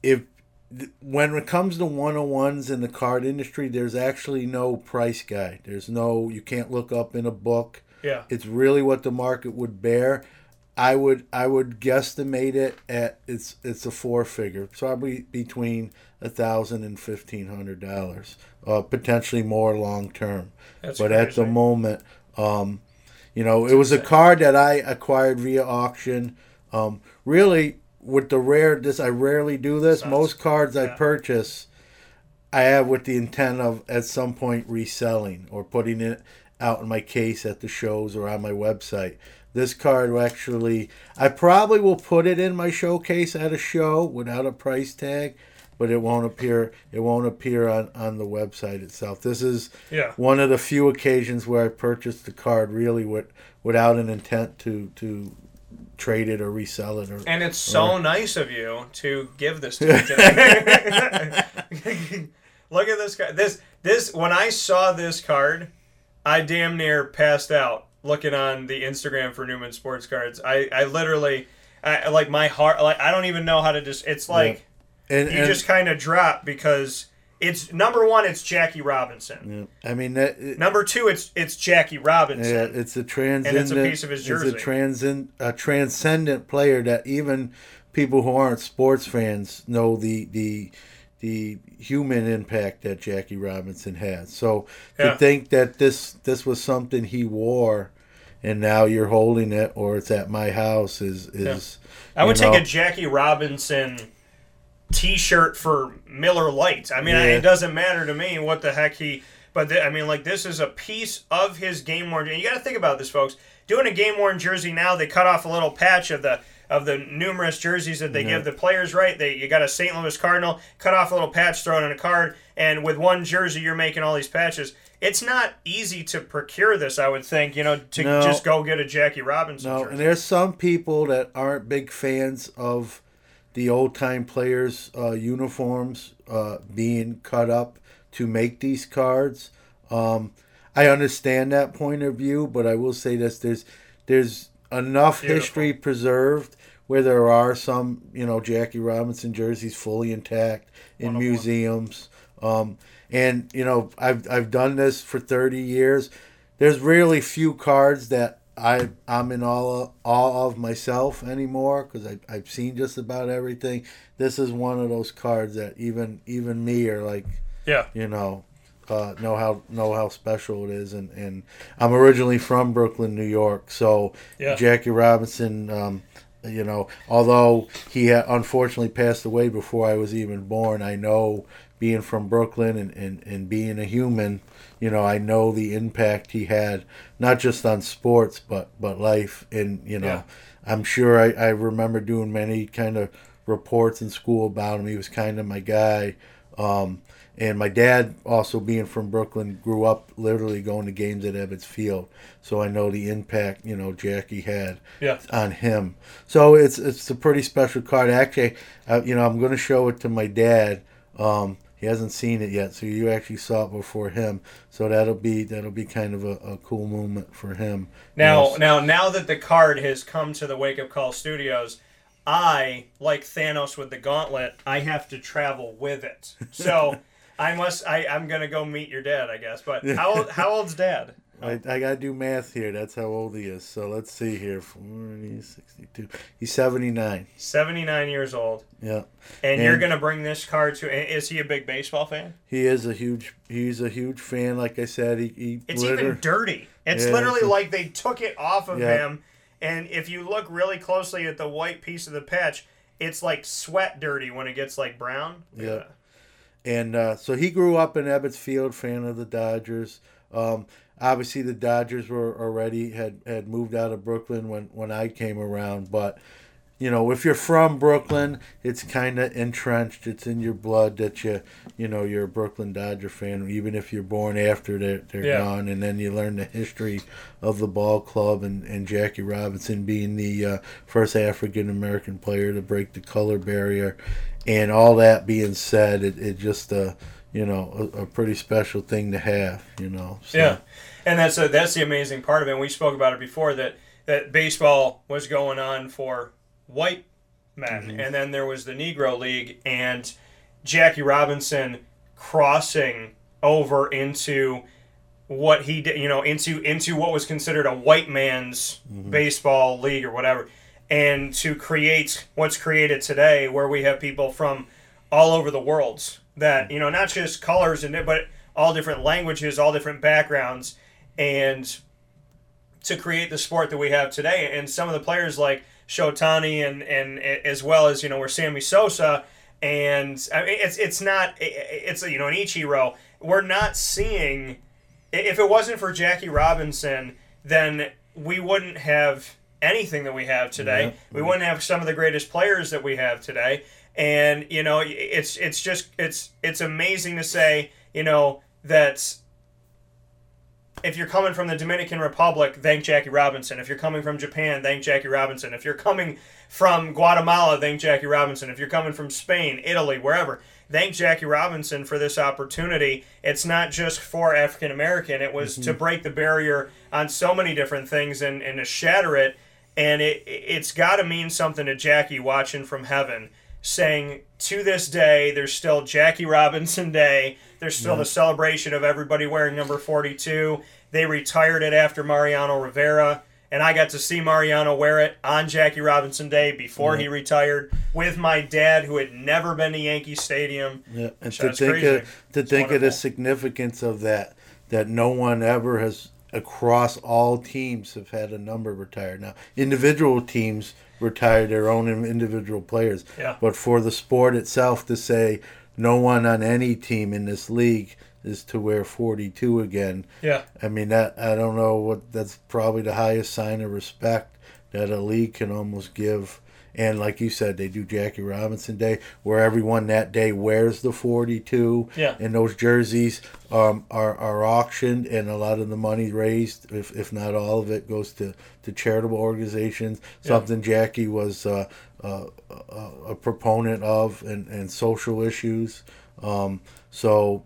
if when it comes to one on ones in the card industry, there's actually no price guide. There's no you can't look up in a book. Yeah. It's really what the market would bear. I would I would guesstimate it at it's it's a four figure, probably between a thousand and fifteen hundred dollars, uh, potentially more long term. That's but at the moment, um, you know, it was a card that I acquired via auction. Um, really, with the rare this, I rarely do this. Most cards I purchase, I have with the intent of at some point reselling or putting it out in my case at the shows or on my website. This card will actually, I probably will put it in my showcase at a show without a price tag, but it won't appear. It won't appear on on the website itself. This is Yeah. one of the few occasions where I purchased the card really with without an intent to to trade it or resell it or And it's so or- nice of you to give this to me today. Look at this guy. This this when I saw this card, I damn near passed out looking on the Instagram for Newman Sports Cards. I I literally I, like my heart like I don't even know how to just it's like And- you and- just kind of drop because It's number one. It's Jackie Robinson. Yeah. I mean that. it- Number two. It's it's Jackie Robinson. Yeah, it's a transcendent. And it's a piece of his jersey. It's a transcend a transcendent player that even people who aren't sports fans know the the the human impact that Jackie Robinson had. So Yeah. to think that this this was something he wore, and now you're holding it, or it's at my house, is is. I would you take a Jackie Robinson T-shirt for Miller Lite. I mean, Yeah. it doesn't matter to me what the heck he. But th- I mean, like this is a piece of his game worn. And you got to think about this, folks. Doing a game worn jersey now, they cut off a little patch of the of the numerous jerseys that they Yeah. give the players. Right? They you got a St. Louis Cardinal, cut off a little patch, throw it in a card, and with one jersey, you're making all these patches. It's not easy to procure this, I would think. You know, to No. just go get a Jackie Robinson. No, jersey. and there's some people that aren't big fans of the old time players' uh, uniforms uh, being cut up to make these cards. Um, I understand that point of view, but I will say this: there's there's enough history preserved where there are some, you know, Jackie Robinson jerseys fully intact in museums. Um, and you know, I've I've done this for 30 years. There's really few cards that I I'm in awe awe of myself anymore because I I've seen just about everything. This is one of those cards that even even me are like, Yeah. you know, uh, know how know how special it is. And and I'm originally from Brooklyn, New York, so Yeah. Jackie Robinson. Um, you know, although he unfortunately passed away before I was even born, I know being from Brooklyn and, and, and being a human, you know, I know the impact he had, not just on sports, but, but life. And, you know, Yeah. I'm sure I, I remember doing many kind of reports in school about him. He was kind of my guy. Um, and my dad, also being from Brooklyn, grew up literally going to games at Ebbets Field. So I know the impact, you know, Jackie had Yeah. on him. So it's it's a pretty special card. Actually, uh, you know, I'm going to show it to my dad. Um, he hasn't seen it yet, so you actually saw it before him. So that'll be that'll be kind of a, a cool moment for him. Now, You know, now, now that the card has come to the Wake Up Call Studios, I, like Thanos with the gauntlet, I have to travel with it. So I must. I, I'm gonna go meet your dad, I guess. But how old, how old's dad? I, I gotta do math here. That's how old he is. So let's see here. 40, 62. He's 79. 79 years old. Yeah. And, you're gonna bring this card to? Is he a big baseball fan? He is a huge. He's a huge fan. Like I said, he. he It's liter- even dirty. It's Yeah, literally it's a- like they took it off of Yeah. him, and if you look really closely at the white piece of the patch, it's like sweat dirty when it gets like brown. At Yeah. And uh, so he grew up in Ebbets Field, fan of the Dodgers. Um, obviously, the Dodgers were already had, had moved out of Brooklyn when, when I came around. But you know, if you're from Brooklyn, it's kind of entrenched. It's in your blood that you you know you're a Brooklyn Dodger fan, even if you're born after they're they're Yeah. gone. And then you learn the history of the ball club and, and Jackie Robinson being the uh, first African American player to break the color barrier. And all that being said, it, it just uh, you know a, a pretty special thing to have. You know. So, Yeah, and that's a, that's the amazing part of it. And we spoke about it before that that baseball was going on for white men, Mhm. and then there was the Negro League and Jackie Robinson crossing over into what he did, you know, into into what was considered a white man's baseball league or whatever, and to create what's created today, where we have people from all over the world that you know, not just colors and but all different languages, all different backgrounds, and to create the sport that we have today. And some of the players like Shotani and and as well as you know, we're Sammy Sosa. And I mean, it's it's not it's you know an Ichiro. We're not seeing if it wasn't for Jackie Robinson, then we wouldn't have anything that we have today. Yeah. We wouldn't have some of the greatest players that we have today. And you know, it's it's just it's it's amazing to say, you know, that if you're coming from the Dominican Republic, thank Jackie Robinson. If you're coming from Japan, thank Jackie Robinson. If you're coming from Guatemala, thank Jackie Robinson. If you're coming from Spain, Italy, wherever, thank Jackie Robinson for this opportunity. It's not just for African American, it was to Mhm. break the barrier on so many different things and, and to shatter it. And it, it's got to mean something to Jackie watching from heaven, saying to this day, there's still Jackie Robinson Day. There's still Yeah. the celebration of everybody wearing number 42. They retired it after Mariano Rivera. And I got to see Mariano wear it on Jackie Robinson Day before Yeah. he retired with my dad, who had never been to Yankee Stadium. Yeah, and to think crazy. of to It's think of the significance of that, that no one ever has across all teams have had a number retired. Now, individual teams retire their own individual players, Yeah. but for the sport itself to say no one on any team in this league is to wear 42 again. Yeah. I mean that I don't know what that's probably the highest sign of respect that a league can almost give. And like you said, they do Jackie Robinson Day, where everyone that day wears the 42. Yeah. And those jerseys um, are, are auctioned, and a lot of the money raised, if, if not all of it, goes to, to charitable organizations. Yeah. Something Jackie was uh, uh, a, a proponent of, and, and social issues. Um, so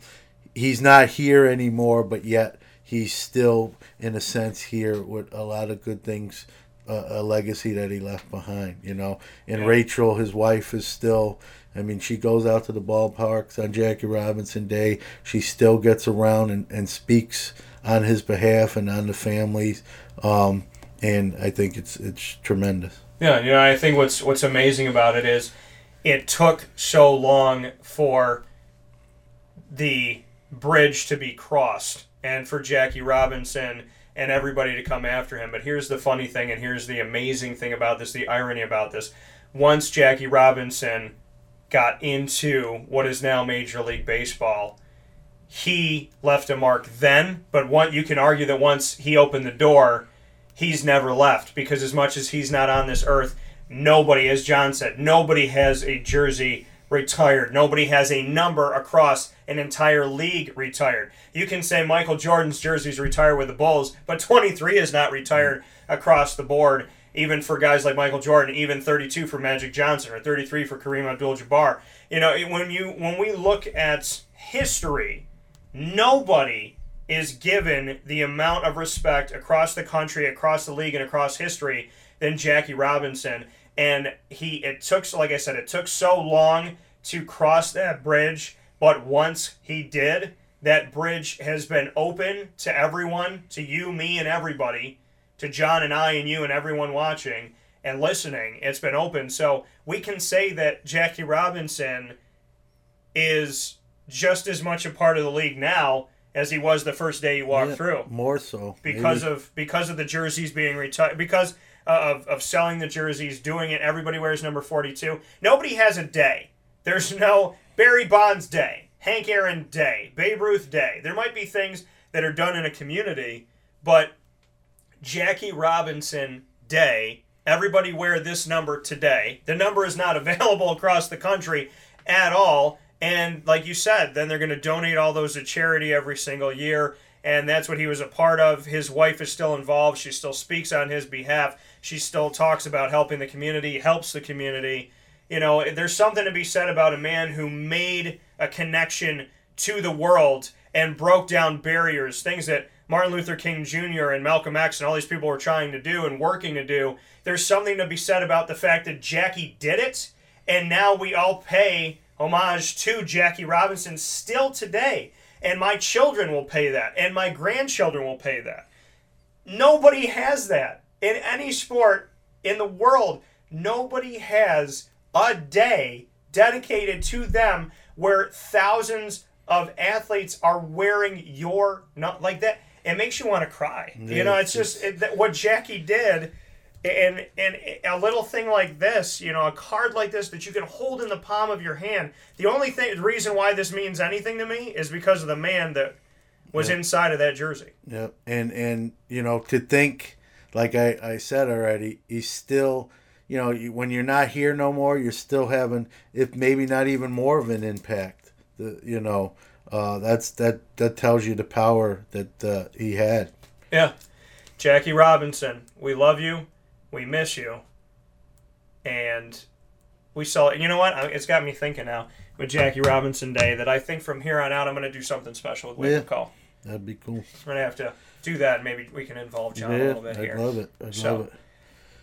he's not here anymore, but yet he's still, in a sense, here with a lot of good things, uh, a legacy that he left behind, you know. And Yeah. Rachel, his wife, is still. I mean, she goes out to the ballparks on Jackie Robinson Day. She still gets around and, and speaks on his behalf and on the families. Um, and I think it's it's tremendous. Yeah, you know, I think what's what's amazing about it is it took so long for the bridge to be crossed and for Jackie Robinson and everybody to come after him. But here's the funny thing and here's the amazing thing about this, the irony about this. Once Jackie Robinson got into what is now Major League Baseball, he left a mark then, but one you can argue that once he opened the door, he's never left because as much as he's not on this earth, nobody, as John said, nobody has a jersey retired. Nobody has a number across an entire league retired. You can say Michael Jordan's jersey's retired with the Bulls, but 23 is not retired across the board, even for guys like Michael Jordan, even 32 for Magic Johnson or 33 for Kareem Abdul-Jabbar. You know, when you when we look at history, nobody is given the amount of respect across the country, across the league, and across history than Jackie Robinson. And he, it took, like I said, it took so long to cross that bridge, but once he did, that bridge has been open to everyone, to you, me, and everybody, to John and I, and you, and everyone watching and listening. It's been open. So we can say that Jackie Robinson is just as much a part of the league now as he was the first day you walked Yeah, through More so. because maybe. of because of the jerseys being retired because uh, of, of selling the jerseys doing it everybody wears number 42 nobody has a day there's no barry bonds day hank aaron day babe ruth day there might be things that are done in a community but jackie robinson day everybody wear this number today the number is not available across the country at all and like you said then they're going to donate all those to charity every single year and that's what he was a part of. His wife is still involved. She still speaks on his behalf. She still talks about helping the community, helps the community. You know, there's something to be said about a man who made a connection to the world and broke down barriers, things that Martin Luther King Jr. and Malcolm X and all these people were trying to do and working to do. There's something to be said about the fact that Jackie did it, and now we all pay homage to Jackie Robinson still today. And my children will pay that, and my grandchildren will pay that. Nobody has that in any sport in the world. Nobody has a day dedicated to them where thousands of athletes are wearing your not like that. It makes you want to cry. you know, Yeah, it's just it, that, what Jackie did. And and a little thing like this, you know, a card like this that you can hold in the palm of your hand. The only thing, the reason why this means anything to me is because of the man that was Yeah. inside of that jersey. Yep. And and you know to think, like I I said already, he's still, you know, you- when you're not here no more, you're still having, if maybe not even more of an impact. The you know, uh, that's that that tells you the power that uh, he had. Yeah. Jackie Robinson, we love you. We miss you. And we saw it. You know what? It's got me thinking now with Jackie Robinson Day that I think from here on out I'm going to do something special with Wake Yeah. Call. That'd be cool. We're going to have to do that maybe we can involve John a little bit I'd here. love it. I'd So, love it.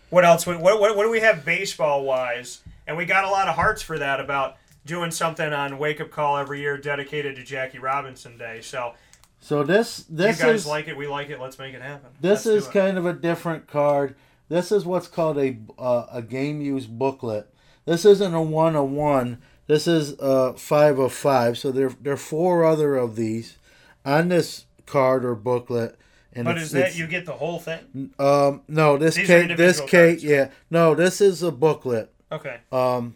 What else? What, what, what do we have baseball wise? And we got a lot of hearts for that about doing something on Wake Up Call every year dedicated to Jackie Robinson Day. So So this this you guys is like it, we like it. Let's make it happen. this Let's is kind of a different card. This is what's called a uh, a game use booklet. This isn't a one of one. This is uh five of five. So there there are four other of these on this card or booklet. And But is that you get the whole thing? Um, no, this These are this case, yeah, no, this is a booklet. Okay. Um,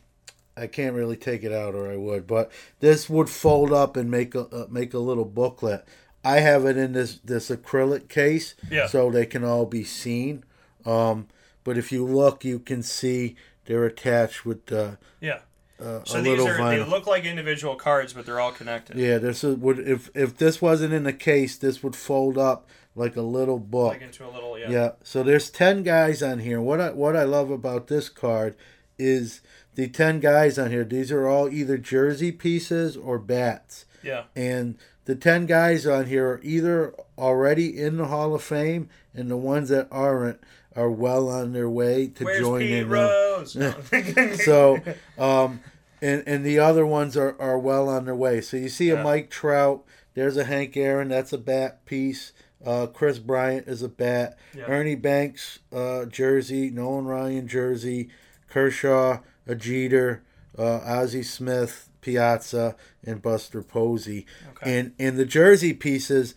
I can't really take it out, or I would, but this would fold up and make a uh, make a little booklet. I have it in this this acrylic case, Yeah. so they can all be seen. Um, but if you look, you can see they're attached with uh, Yeah. uh, So a these little are vinyl. they look like individual cards, but they're all connected. Yeah, this is, would if if this wasn't in the case, this would fold up like a little book. Like into a little yeah. Yeah. So there's ten guys on here. What I what I love about this card is the ten guys on here. These are all either jersey pieces or bats. Yeah. And the ten guys on here are either already in the Hall of Fame, and the ones that aren't are well on their way to Where's join Pete in. Rose? So, um, and and the other ones are, are well on their way. So you see a Yeah. Mike Trout. There's a Hank Aaron. That's a bat piece. Uh, Kris Bryant is a bat. Yeah. Ernie Banks uh, jersey. Nolan Ryan jersey. Kershaw, a Jeter, uh, Ozzie Smith, Piazza, and Buster Posey. Okay. And and the jersey pieces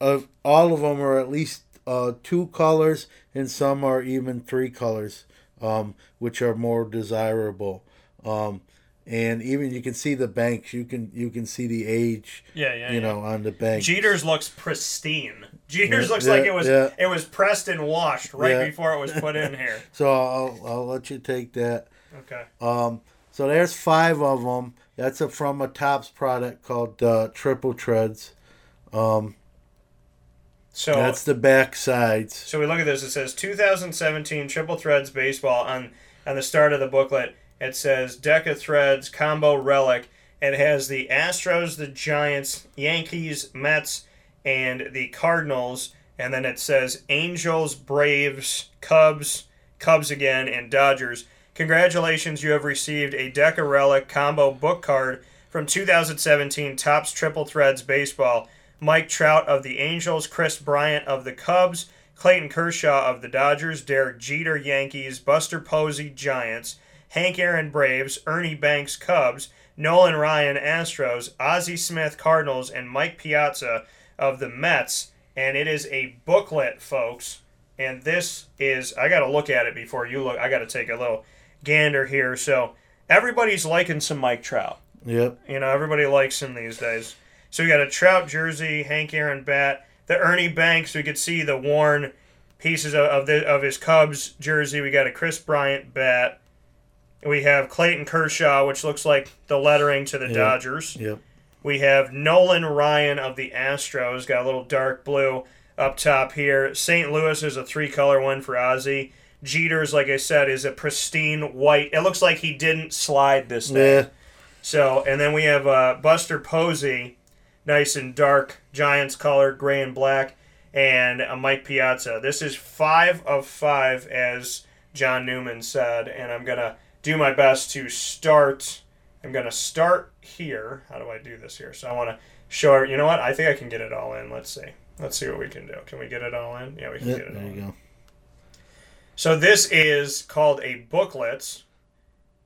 of all of them are at least uh, two colors, and some are even three colors, um, which are more desirable. Um, and even you can see the banks. You can you can see the age. Yeah, yeah, You yeah. know, on the bank. Jeter's looks pristine. Jeter's Yeah, looks like it was yeah. it was pressed and washed right Yeah. before it was put in here. So I'll I'll let you take that. Okay. Um, so there's five of them. That's a, from a Topps product called uh, Triple Threads. Um, So that's the back sides. So we look at this. It says 2017 Triple Threads Baseball on on the start of the booklet. It says Deca Threads Combo Relic. It has the Astros, the Giants, Yankees, Mets, and the Cardinals. And then it says Angels, Braves, Cubs, Cubs again, and Dodgers. Congratulations, you have received a Deca Relic combo book card from 2017 Topps Triple Threads Baseball. Mike Trout of the Angels, Kris Bryant of the Cubs, Clayton Kershaw of the Dodgers, Derek Jeter Yankees, Buster Posey Giants, Hank Aaron Braves, Ernie Banks Cubs, Nolan Ryan Astros, Ozzie Smith Cardinals, and Mike Piazza of the Mets. And it is a booklet, folks. And this is I gotta look at it before you look. I gotta take a little gander here. So everybody's liking some Mike Trout. Yep. You know, everybody likes him these days. So we got a Trout jersey, Hank Aaron bat, the Ernie Banks. We could see the worn pieces of of, the, of his Cubs jersey. We got a Kris Bryant bat. We have Clayton Kershaw, which looks like the lettering to the Yep. Dodgers. Yep. We have Nolan Ryan of the Astros, got a little dark blue up top here. St. Louis is a three color one for Ozzie. Jeter's, like I said, is a pristine white. It looks like he didn't slide this day. Yeah. So, and then we have uh, Buster Posey, nice and dark, Giants color, gray and black, and a Mike Piazza. This is five of five, as John Newman said, and I'm gonna do my best to start. I'm gonna start here. How do I do this here? So I want to show. You know what? I think I can get it all in. Let's see. Let's see what we can do. Can we get it all in? Yeah, we can Yep, get it there all you in. go. So this is called a booklet,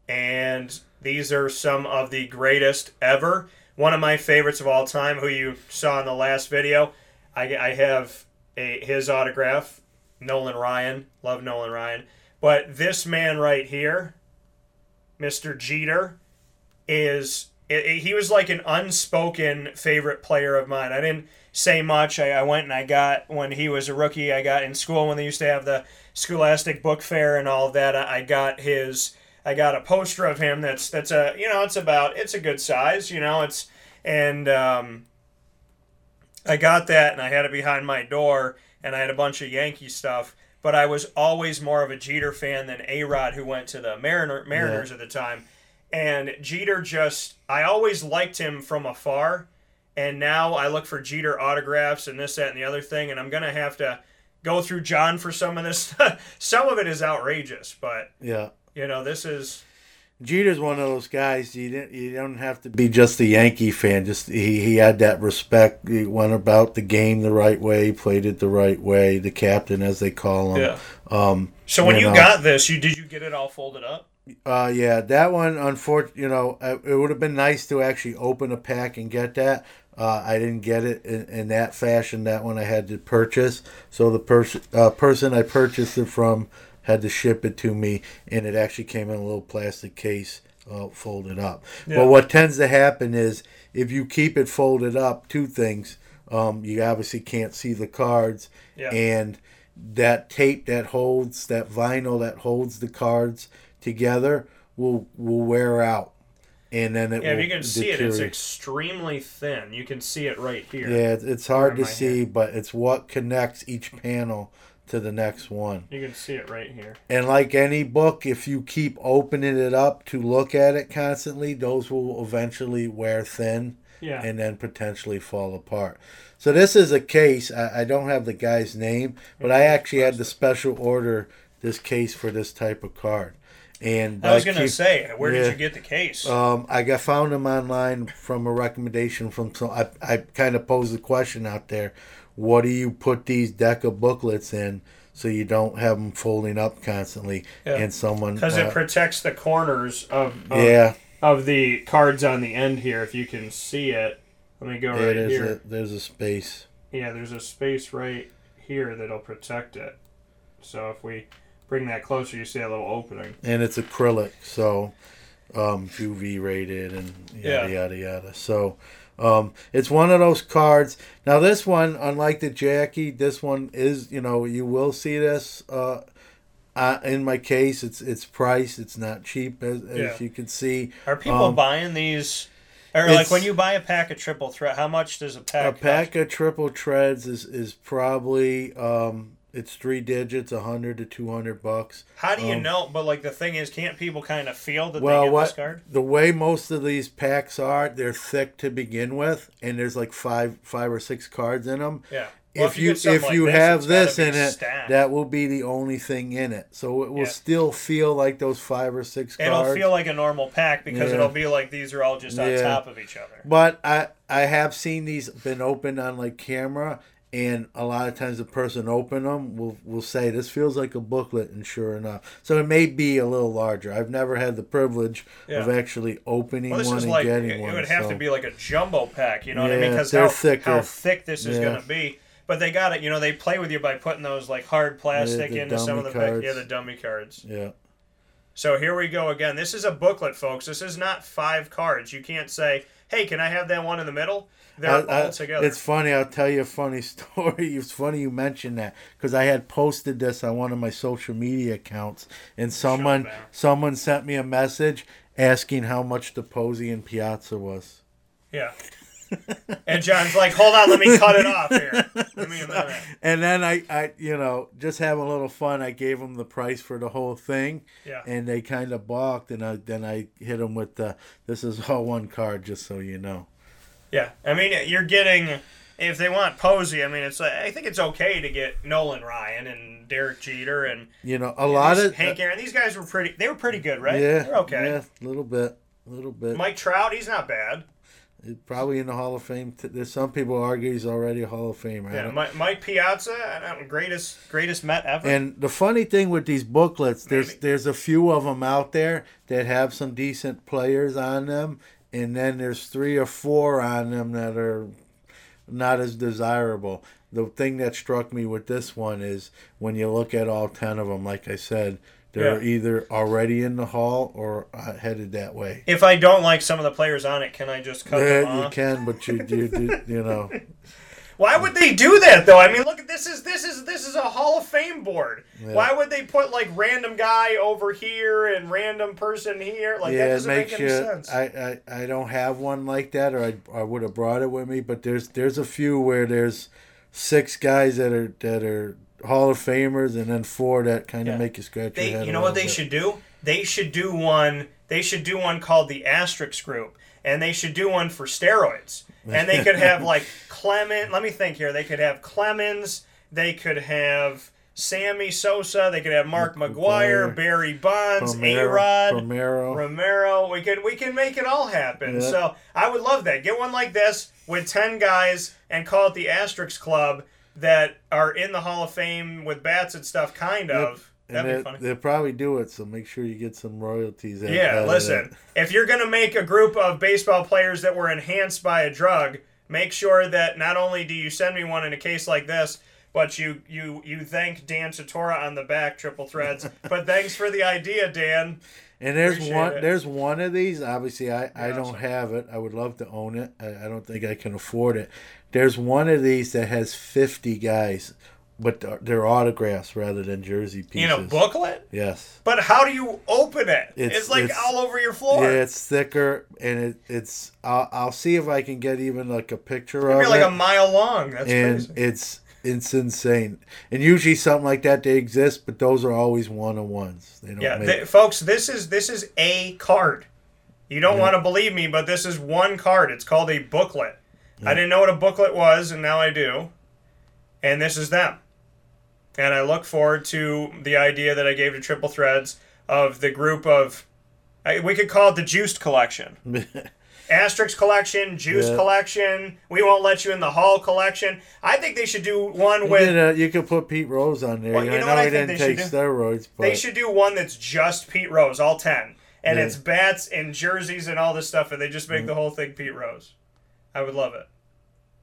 and these are some of the greatest ever. One of my favorites of all time, who you saw in the last video. I, I have a, his autograph, Nolan Ryan. Love Nolan Ryan. But this man right here, Mr. Jeter, is it, it- he was like an unspoken favorite player of mine. I didn't say much. I, I went and I got when he was a rookie. I got in school when they used to have the Scholastic Book Fair and all that. I, I got his. I got a poster of him. That's that's a you know it's about it's a good size. You know it's and um, I got that and I had it behind my door and I had a bunch of Yankee stuff. But I was always more of a Jeter fan than A Rod, who went to the Mariner, Mariners at the time. And Jeter just, I always liked him from afar. And now I look for Jeter autographs and this, that, and the other thing. And I'm going to have to go through John for some of this. some of it is outrageous, but Yeah. you know this is Jeter's one of those guys. You didn't. You don't have to be just a Yankee fan. Just he, he had that respect. He went about the game the right way. Played it the right way. The captain, as they call him. Yeah. Um. So when you know, got this, you did you get it all folded up? Uh, yeah, that one. Unfortunately, you know, uh, it would have been nice to actually open a pack and get that. Uh, I didn't get it in, in that fashion. That one I had to purchase. So the person uh, person I purchased it from had to ship it to me, and it actually came in a little plastic case, uh, folded up. Yeah. But what tends to happen is if you keep it folded up, two things. Um, you obviously can't see the cards, Yeah. and that tape that holds that vinyl that holds the cards together will will wear out, and then it Yeah, if you can see it, it's extremely thin. You can see it right here. Yeah, it's, hard to see, but it's what connects each panel to the next one. You can see it right here. And like any book, if you keep opening it up to look at it constantly, those will eventually wear thin Yeah. and then potentially fall apart. So this is a case. I, I don't have the guy's name, but I actually had to special order this case for this type of card. And I was gonna say, where did you get the case? Um, I got found them online from a recommendation from some. I, I kind of posed the question out there: What do you put these deck of booklets in so you don't have them folding up constantly? And someone because uh, it protects the corners of, of Yeah. of the cards on the end here. If you can see it, let me go yeah, right there's here. a there's a space. Yeah, there's a space right here that'll protect it. So if we bring that closer, you see a little opening. and it's acrylic, so um, UV rated and yada Yeah. yada yada. So um, it's one of those cards. Now this one, unlike the Jackie, this one is you know you will see this. Uh, uh, in my case, it's it's priced. It's not cheap as, as Yeah. you can see. Are people Um, buying these? Or like when you buy a pack of triple threat, how much does a pack? a cost? pack of triple threads is is probably um, it's three digits, a hundred to two hundred bucks. How do you Um, know? But like the thing is, can't people kind of feel that well, they get what this card? the way most of these packs are, they're thick to begin with, and there's like five, five or six cards in them. Yeah. Well, if, if you you if like you this, have this in it, stacked. that will be the only thing in it. So it will Yeah. still feel like those five or six It'll cards. feel like a normal pack because Yeah. it'll be like these are all just on Yeah. top of each other. But I I have seen these been opened on like camera, and a lot of times the person open them will will say this feels like a booklet, and sure enough, so it may be a little larger. I've never had the privilege of actually opening Well, one and like getting it, one. it would have so- to be like a jumbo pack, you know what I mean? Because they're how, thicker. how thick this is Yeah. going to be. But they got it, you know. They play with you by putting those like hard plastic into some of the pack, yeah, cards. the dummy cards. Yeah. So here we go again. This is a booklet, folks. This is not five cards. You can't say, "Hey, can I have that one in the middle?" They're I- I- together. It's funny. I'll tell you a funny story. It's funny you mentioned that because I had posted this on one of my social media accounts, and someone someone sent me a message asking how much the Posey and Piazza was. Yeah. and John's like, "Hold on, let me cut it off here. Give me a minute." And then I, I, you know, just having a little fun, I gave them the price for the whole thing. Yeah. And they kind of balked, and I, then I hit them with the, this is all one card, just so you know. Yeah, I mean, you're getting if they want Posey. I mean, it's like, I think it's okay to get Nolan Ryan and Derek Jeter and You know, a lot of Hank uh, Aaron. These guys were pretty. They were pretty good, right? Yeah, They're okay. Yeah, a little bit, a little bit. Mike Trout, he's not bad. Probably in the Hall of Fame. t- There's some people argue he's already a Hall of Famer. Yeah, Mike, Mike Piazza, I don't know, greatest greatest Met ever. And the funny thing with these booklets, there's there's a few of them out there that have some decent players on them, and then there's three or four on them that are not as desirable. The thing that struck me with this one is when you look at all ten of them, like I said, they're Yeah. either already in the hall or uh, headed that way. if I don't like some of the players on it, can I just cut them Yeah, you can, but you you, you, you know. Why would they do that though? I mean, look at this is this is this is a Hall of Fame board. Yeah. Why would they put like random guy over here and random person here? Like yeah, it doesn't make makes any you. sense. I, I, I don't have one like that, or I, I would have brought it with me. But there's there's a few where there's six guys that are that are Hall of Famers, and then four that kind of Yeah. make you scratch your head. you know what they bit. should do? They should do one. They should do one called the Asterix Group, and they should do one for steroids. And they could have like Clement. Let me think here. They could have Clemens They could have Sammy Sosa. They could have Mark McGwire, Barry Bonds, A Romero, Rod, Romero. Romero. We can we can make it all happen. Yeah. So I would love that. Get one like this with ten guys and call it the Asterix Club that are in the Hall of Fame with bats and stuff. Kind of. And That'd be funny. they'll probably do it, so make sure you get some royalties. out- out Yeah, of listen. If you're going to make a group of baseball players that were enhanced by a drug, make sure that not only do you send me one in a case like this, but you you you thank Dan Tortora on the back, Triple Threads. but thanks for the idea, Dan. And there's Appreciate one. it. There's one of these. Obviously, I, I Yeah, don't have it. I would love to own it. I, I don't think I can afford it. There's one of these that has 50 guys, but they're- autographs rather than jersey pieces. In a booklet? Yes. But how do you open it? It's, It's- like it's- all over your floor. Yeah, it's thicker, and it, it's. I'll, I'll see if I can get even like a picture It'd of be like it. a mile long. That's and crazy. it's it's insane. And usually something like that they exist, but those are always one on ones. They don't Yeah, folks, this is this is a card. You don't Yeah. want to believe me, but this is one card. It's called a booklet. Yeah. I didn't know what a booklet was, and now I do. And this is them. And I look forward to the idea that I gave to Triple Threads of the group of. I, we could call it the Juiced Collection. Asterix Collection, Juice Yeah. Collection. We won't let you in the Hall Collection. I think they should do one you, with. could, uh, you could put Pete Rose on there. Well, you know know what I he think they take should do? steroids, but They should do one that's just Pete Rose, all ten, and Yeah. it's bats and jerseys and all this stuff, and they just make the whole thing Pete Rose. I would love it.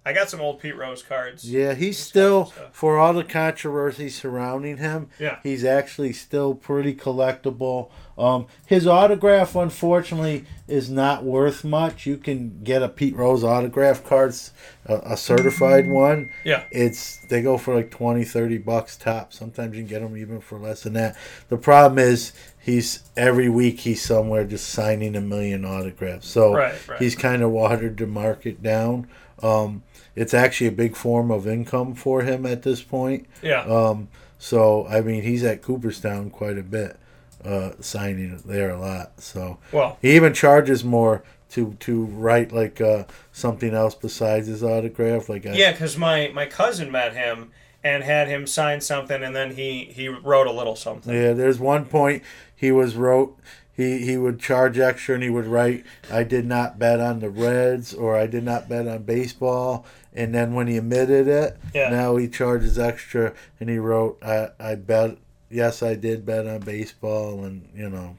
I got some old Pete Rose cards. Yeah, he's still for all the controversy surrounding him. Yeah. he's actually still pretty collectible. Um, his autograph, unfortunately, is not worth much. You can get a Pete Rose autograph cards, a, a certified one. Yeah. it's they go for like 20, 30 bucks top. Sometimes you can get them even for less than that. The problem is he's every week he's somewhere just signing a million autographs. So Right, right. he's kind of watered the market down. Um, it's actually a big form of income for him at this point. Yeah. Um, so I mean, he's at Cooperstown quite a bit, uh, signing there a lot. So Well- he even charges more to to write like uh, something else besides his autograph. Like a, Yeah, because my my cousin met him and had him sign something, and then he he wrote a little something. Yeah, there's one point he was wrote he he would charge extra and he would write I did not bet on the Reds or I did not bet on baseball and then when he admitted it Yeah. now he charges extra and he wrote I I bet yes I did bet on baseball and you know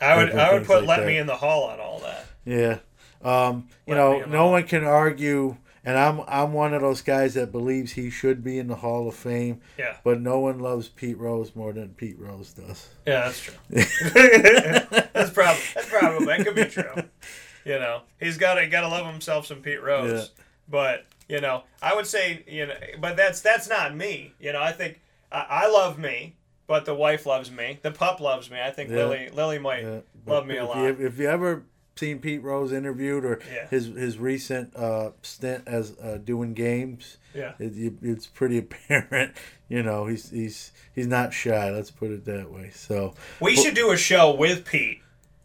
I would I would put like let that. me in the hall on all that. Yeah. Um, you Let know, no one can argue and I'm I'm one of those guys that believes he should be in the Hall of Fame. Yeah. But no one loves Pete Rose more than Pete Rose does. Yeah, that's true. that's probably that's probably that could be true. You know, he's got to got to love himself some Pete Rose. But you know, I would say you know, but that's that's not me. You know, I think I, I love me, but the wife loves me. The pup loves me. I think Yeah. Lily Lily might love me a if lot. You, if you ever seen Pete Rose interviewed or Yeah. his his recent uh, stint as uh, doing games, Yeah. it, it's pretty apparent. You know, he's he's he's not shy. Let's put it that way. So We should do a show with Pete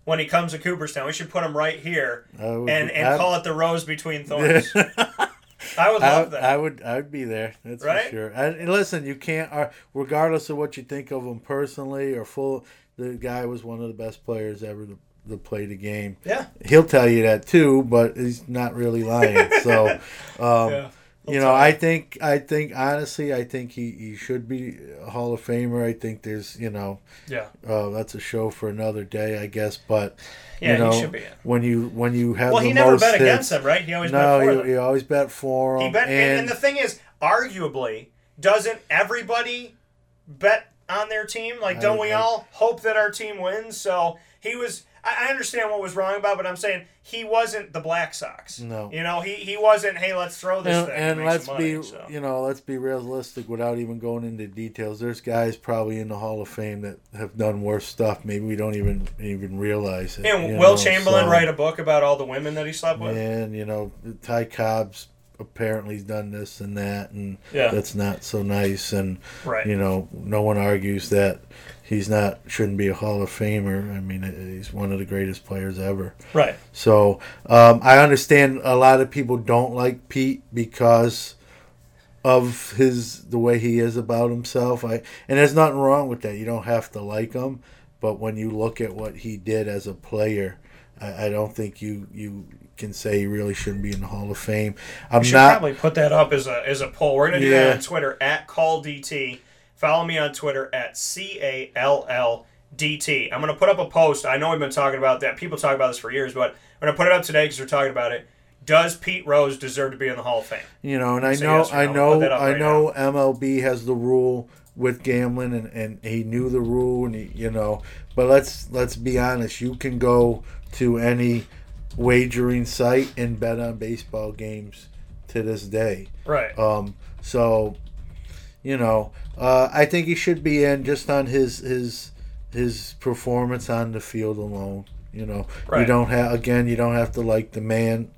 when he comes to Cooperstown. We should put him right here I would and and I'd- call it the Rose Between Thorns. I would love that. I would I would be there. That's Right? for sure. And, and listen, you can't. Uh, regardless of what you think of him personally or full, the guy was one of the best players ever to, to play the game. Yeah. he'll tell you that too, but he's not really lying. So, um, Yeah, you know. I think I think honestly, I think he, he should be a Hall of Famer. I think there's you know, Yeah. uh, that's a show for another day, I guess. But Yeah, you he know, should be when you when you have Well, the he never bet hits- against them, right? He always bet no, for he, them. he always bet for him. He bet, and, and the thing is, arguably, doesn't everybody bet on their team? Like, don't we I- all hope that our team wins? So he was. I understand what was wrong about, it, but I'm saying he wasn't the Black Sox. No. you know, he he wasn't. Hey, let's throw this and, thing. and let's some be so. you know let's be realistic without even going into details there's guys probably in the hall of fame that have done worse stuff maybe we don't even even realize it And Will know, Chamberlain so- write a book about all the women that he slept with? and you know ty cobb's apparently done this and that and Yeah. that's not so nice and Right. you know no one argues that he's not shouldn't be a hall of famer i mean he's one of the greatest players ever Right. so um, I understand a lot of people don't like Pete because of his the way he is about himself. I and there's nothing wrong with that. You don't have to like him, but when you look at what he did as a player, I, I don't think you you can say he really shouldn't be in the Hall of Fame. I'm we should not. probably put that up as a as a poll. We're gonna do Yeah. that on Twitter at CallDT. Follow me on Twitter at C A L L D T. I'm gonna put up a post. I know we've been talking about that. People talk about this for years, but I'm gonna put it up today because we're talking about it. Does Pete Rose deserve to be in the Hall of Fame? You know, and I know, yes I know, I right know. MLB has the rule with gambling, and, and he knew the rule, and he, you know. But let's let's be honest. You can go to any wagering site and bet on baseball games to this day. Right. Um. So, you know, uh, I think he should be in just on his his his performance on the field alone. You know, you don't have again. You don't have to like the man,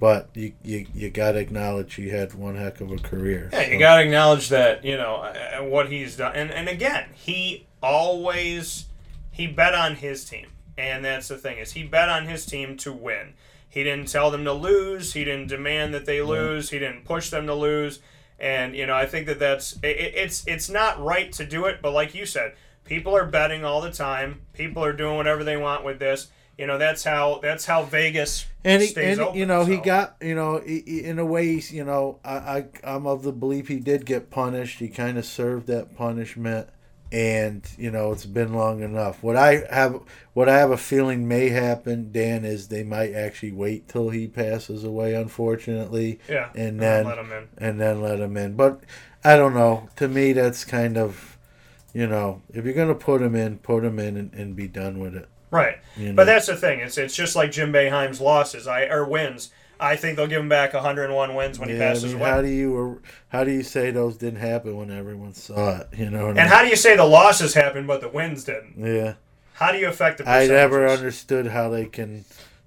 but you you, you got to acknowledge he had one heck of a career. Yeah, you got to acknowledge that you know uh, what he's done, and and again, he always he bet on his team, and that's the thing is he bet on his team to win. He didn't tell them to lose. He didn't demand that they lose. He didn't push them to lose. And you know, I think that that's it, it- it's it's not right to do it. But like you said, people are betting all the time. People are doing whatever they want with this. You know, that's how that's how Vegas and he, stays and open. you know he got you know he, he- in a way you know I, I I'm of the belief he did get punished. He kind of served that punishment, and you know it's been long enough. What I have what I have a feeling may happen, Dan, is they might actually wait till he passes away. Unfortunately, Yeah, and then let him in. and then let him in. But I don't know. To me, that's kind of you know if you're gonna put him in, put him in and, and be done with it. Right. You But that's the thing. It's it's just like Jim Boeheim's losses. I or wins. I think they'll give him back 101 wins when he Yeah, I passes mean, away. how do you uh, how do you say those didn't happen when everyone saw it? You know, what I and how do you say the losses happened but the wins didn't? Yeah, How do you affect the I never understood how they can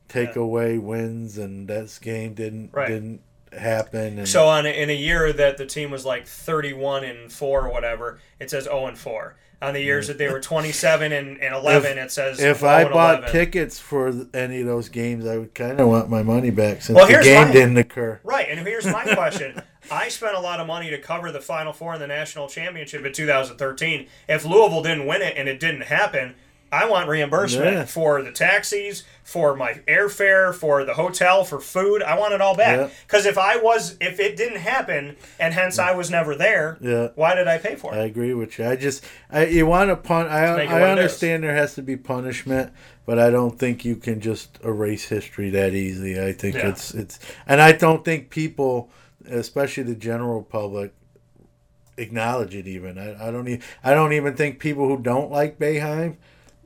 take away wins and that game didn't Right. didn't happen. And So on in a year that the team was like 31 and 4 or whatever, it says 0 and 4. On the years that they were 27 and, and 11, it says if I bought 11. tickets for any of those games, I would kind of want my money back since Well, the game my- didn't occur. Right, and here's my question. I spent a lot of money to cover the Final Four in the national championship in 2013. If Louisville didn't win it and it didn't happen, I want reimbursement Yeah. for the taxis, for my airfare, for the hotel, for food. I want it all back. Because if I was, if it didn't happen, and hence I was never there, Yeah. why did I pay for it? I agree with you. I just, I, you want to pun. I, I understand there has to be punishment, but I don't think you can just erase history that easy. I think Yeah. it's it's, and I don't think people, especially the general public, acknowledge it. Even I, I don't even I don't even think people who don't like Boeheim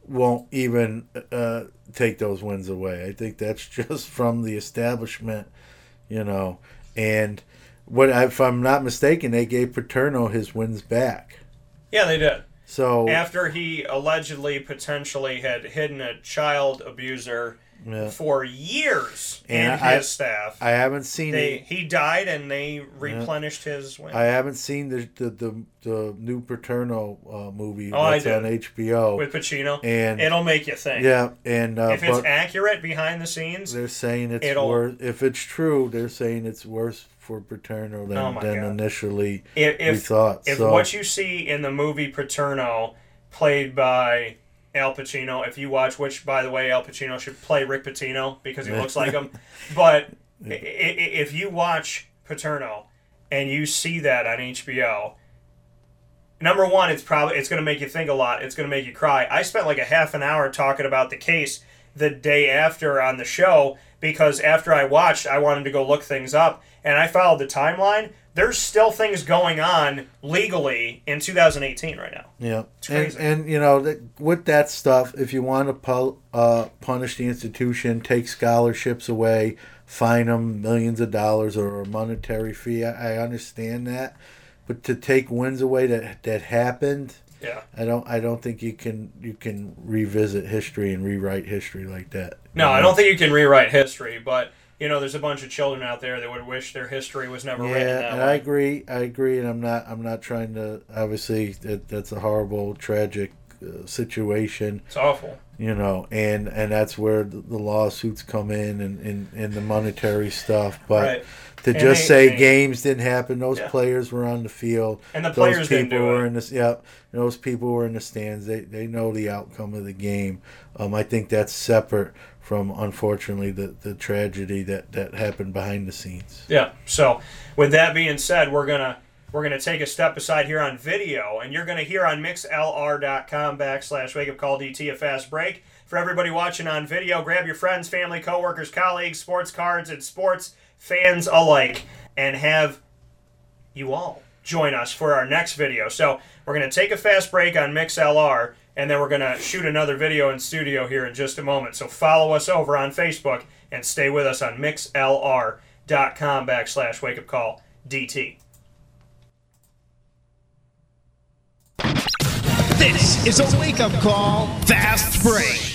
won't even uh, take those wins away. I think that's just from the establishment, you know. And what if I'm not mistaken, they gave Paterno his wins back. Yeah, they did. So After he allegedly, potentially had hidden a child abuser Yeah. for years And in I- his staff. I haven't seen They, it. he died and they replenished his win. I haven't seen the the the, the new Paterno uh, movie Oh, that's on. HBO with Pacino. and it'll make you think. Yeah, and uh, if it's accurate behind the scenes, they're saying it's it'll- worse. If it's true, they're saying it's worse for Paterno than, Oh than God. initially if we thought. if so what you see in the movie Paterno, played by Al Pacino, if you watch, which by the way, Al Pacino should play Rick Pitino because he looks like him, but if you watch Paterno and you see that on HBO. Number one, it's probably it's going to make you think a lot. It's going to make you cry. I spent like a half an hour talking about the case the day after on the show because after I watched, I wanted to go look things up, and I followed the timeline. There's still things going on legally in 2018 right now. Yeah, and crazy. and you know with that stuff, if you want to pu- uh, punish the institution, take scholarships away, fine them millions of dollars or a monetary fee, I, I understand that, but to take wins away that that happened, Yeah. I don't I don't think you can you can revisit history and rewrite history like that. No, I don't think you can rewrite history, but you know, there's a bunch of children out there that would wish their history was never written Yeah, that way. I agree. I agree, and I'm not. I'm not trying to. Obviously, that that's a horrible, tragic uh, situation. It's awful. You know, and and that's where the, the lawsuits come in and, and, and the monetary stuff. But Right. to And just they- say they- games didn't happen, those Yeah. players were on the field, And the those players people were in the yep, those people were in the stands. They they know the outcome of the game. Um, I think that's separate from unfortunately the, the tragedy that, that happened behind the scenes. Yeah. So, with that being said, we're gonna we're gonna take a step aside here on video, and you're gonna hear on mixlr.com backslash wake up call DT a fast break. For everybody watching on video, grab your friends, family, coworkers, colleagues, sports cards, and sports fans alike, and have you all join us for our next video. So we're to take a fast break on MixLR, and then we're going to shoot another video in studio here in just a moment. So follow us over on Facebook and stay with us on mixlr.com backslash wake up call DT. This is a wake up call, fast break.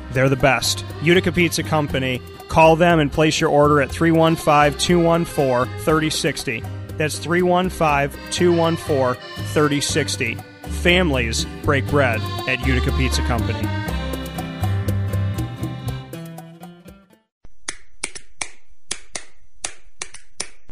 they're the best. Utica Pizza Company. Call them and place your order at 315 214 3060. That's 315 214 3060. Families break bread at Utica Pizza Company.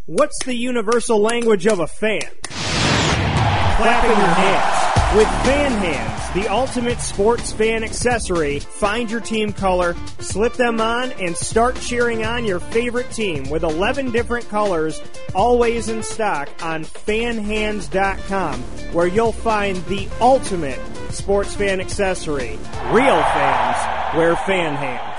What's the universal language of a fan? Clapping your hands. With Fan Hands, the ultimate sports fan accessory, find your team color, slip them on, and start cheering on your favorite team with 11 different colors, always in stock on fanhands.com, where you'll find the ultimate sports fan accessory. Real fans wear Fan Hands.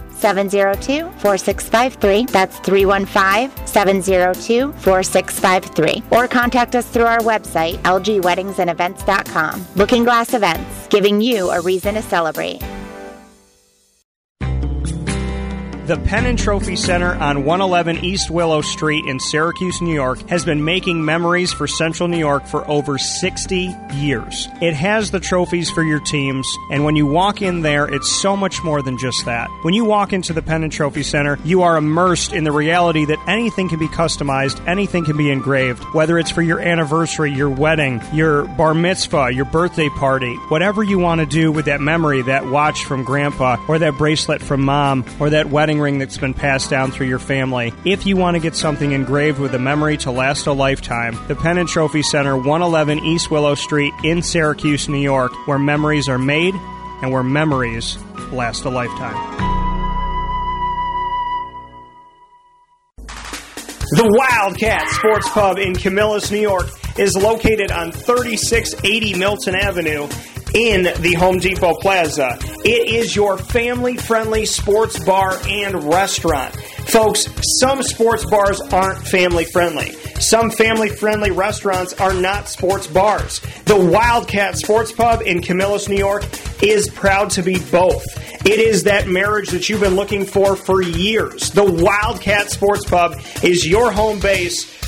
702 4653. That's 315 702 4653. Or contact us through our website, lgweddingsandevents.com. Looking Glass Events, giving you a reason to celebrate. The Penn and Trophy Center on 111 East Willow Street in Syracuse, New York has been making memories for Central New York for over 60 years. It has the trophies for your teams, and when you walk in there, it's so much more than just that. When you walk into the Penn and Trophy Center, you are immersed in the reality that anything can be customized, anything can be engraved, whether it's for your anniversary, your wedding, your bar mitzvah, your birthday party, whatever you want to do with that memory, that watch from grandpa, or that bracelet from mom, or that wedding ring that's been passed down through your family. If you want to get something engraved with a memory to last a lifetime, the Penn and Trophy Center, 111 East Willow Street in Syracuse, New York, where memories are made and where memories last a lifetime. The Wildcat Sports Pub in Camillus, New York is located on 3680 Milton Avenue in the Home Depot Plaza. It is your family friendly sports bar and restaurant. Folks, some sports bars aren't family friendly. Some family friendly restaurants are not sports bars. The Wildcat Sports Pub in Camillus, New York is proud to be both. It is that marriage that you've been looking for for years. The Wildcat Sports Pub is your home base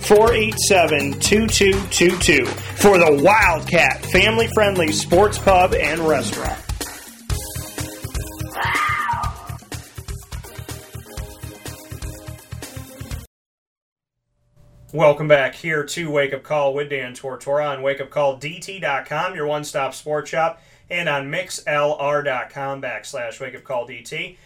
487 2222 for the Wildcat family friendly sports pub and restaurant. Welcome back here to Wake Up Call with Dan Tortora on wakeupcalldt.com, your one stop sports shop, and on mixlr.com backslash wakeupcalldt,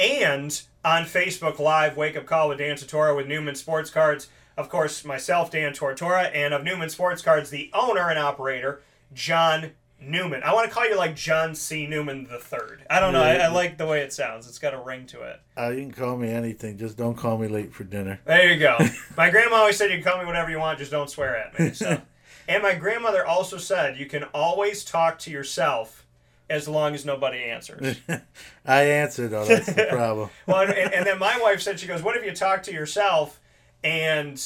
and on Facebook Live, Wake Up Call with Dan Tortora with Newman Sports Cards. Of course, myself, Dan Tortora, and of Newman Sports Cards, the owner and operator, John Newman. I want to call you like John C. Newman the Third. I don't know. I, I like the way it sounds. It's got a ring to it. Uh, you can call me anything. Just don't call me late for dinner. There you go. my grandma always said you can call me whatever you want, just don't swear at me. So, and my grandmother also said you can always talk to yourself as long as nobody answers. I answered though. That's the problem. well, and, and then my wife said she goes, "What if you talk to yourself and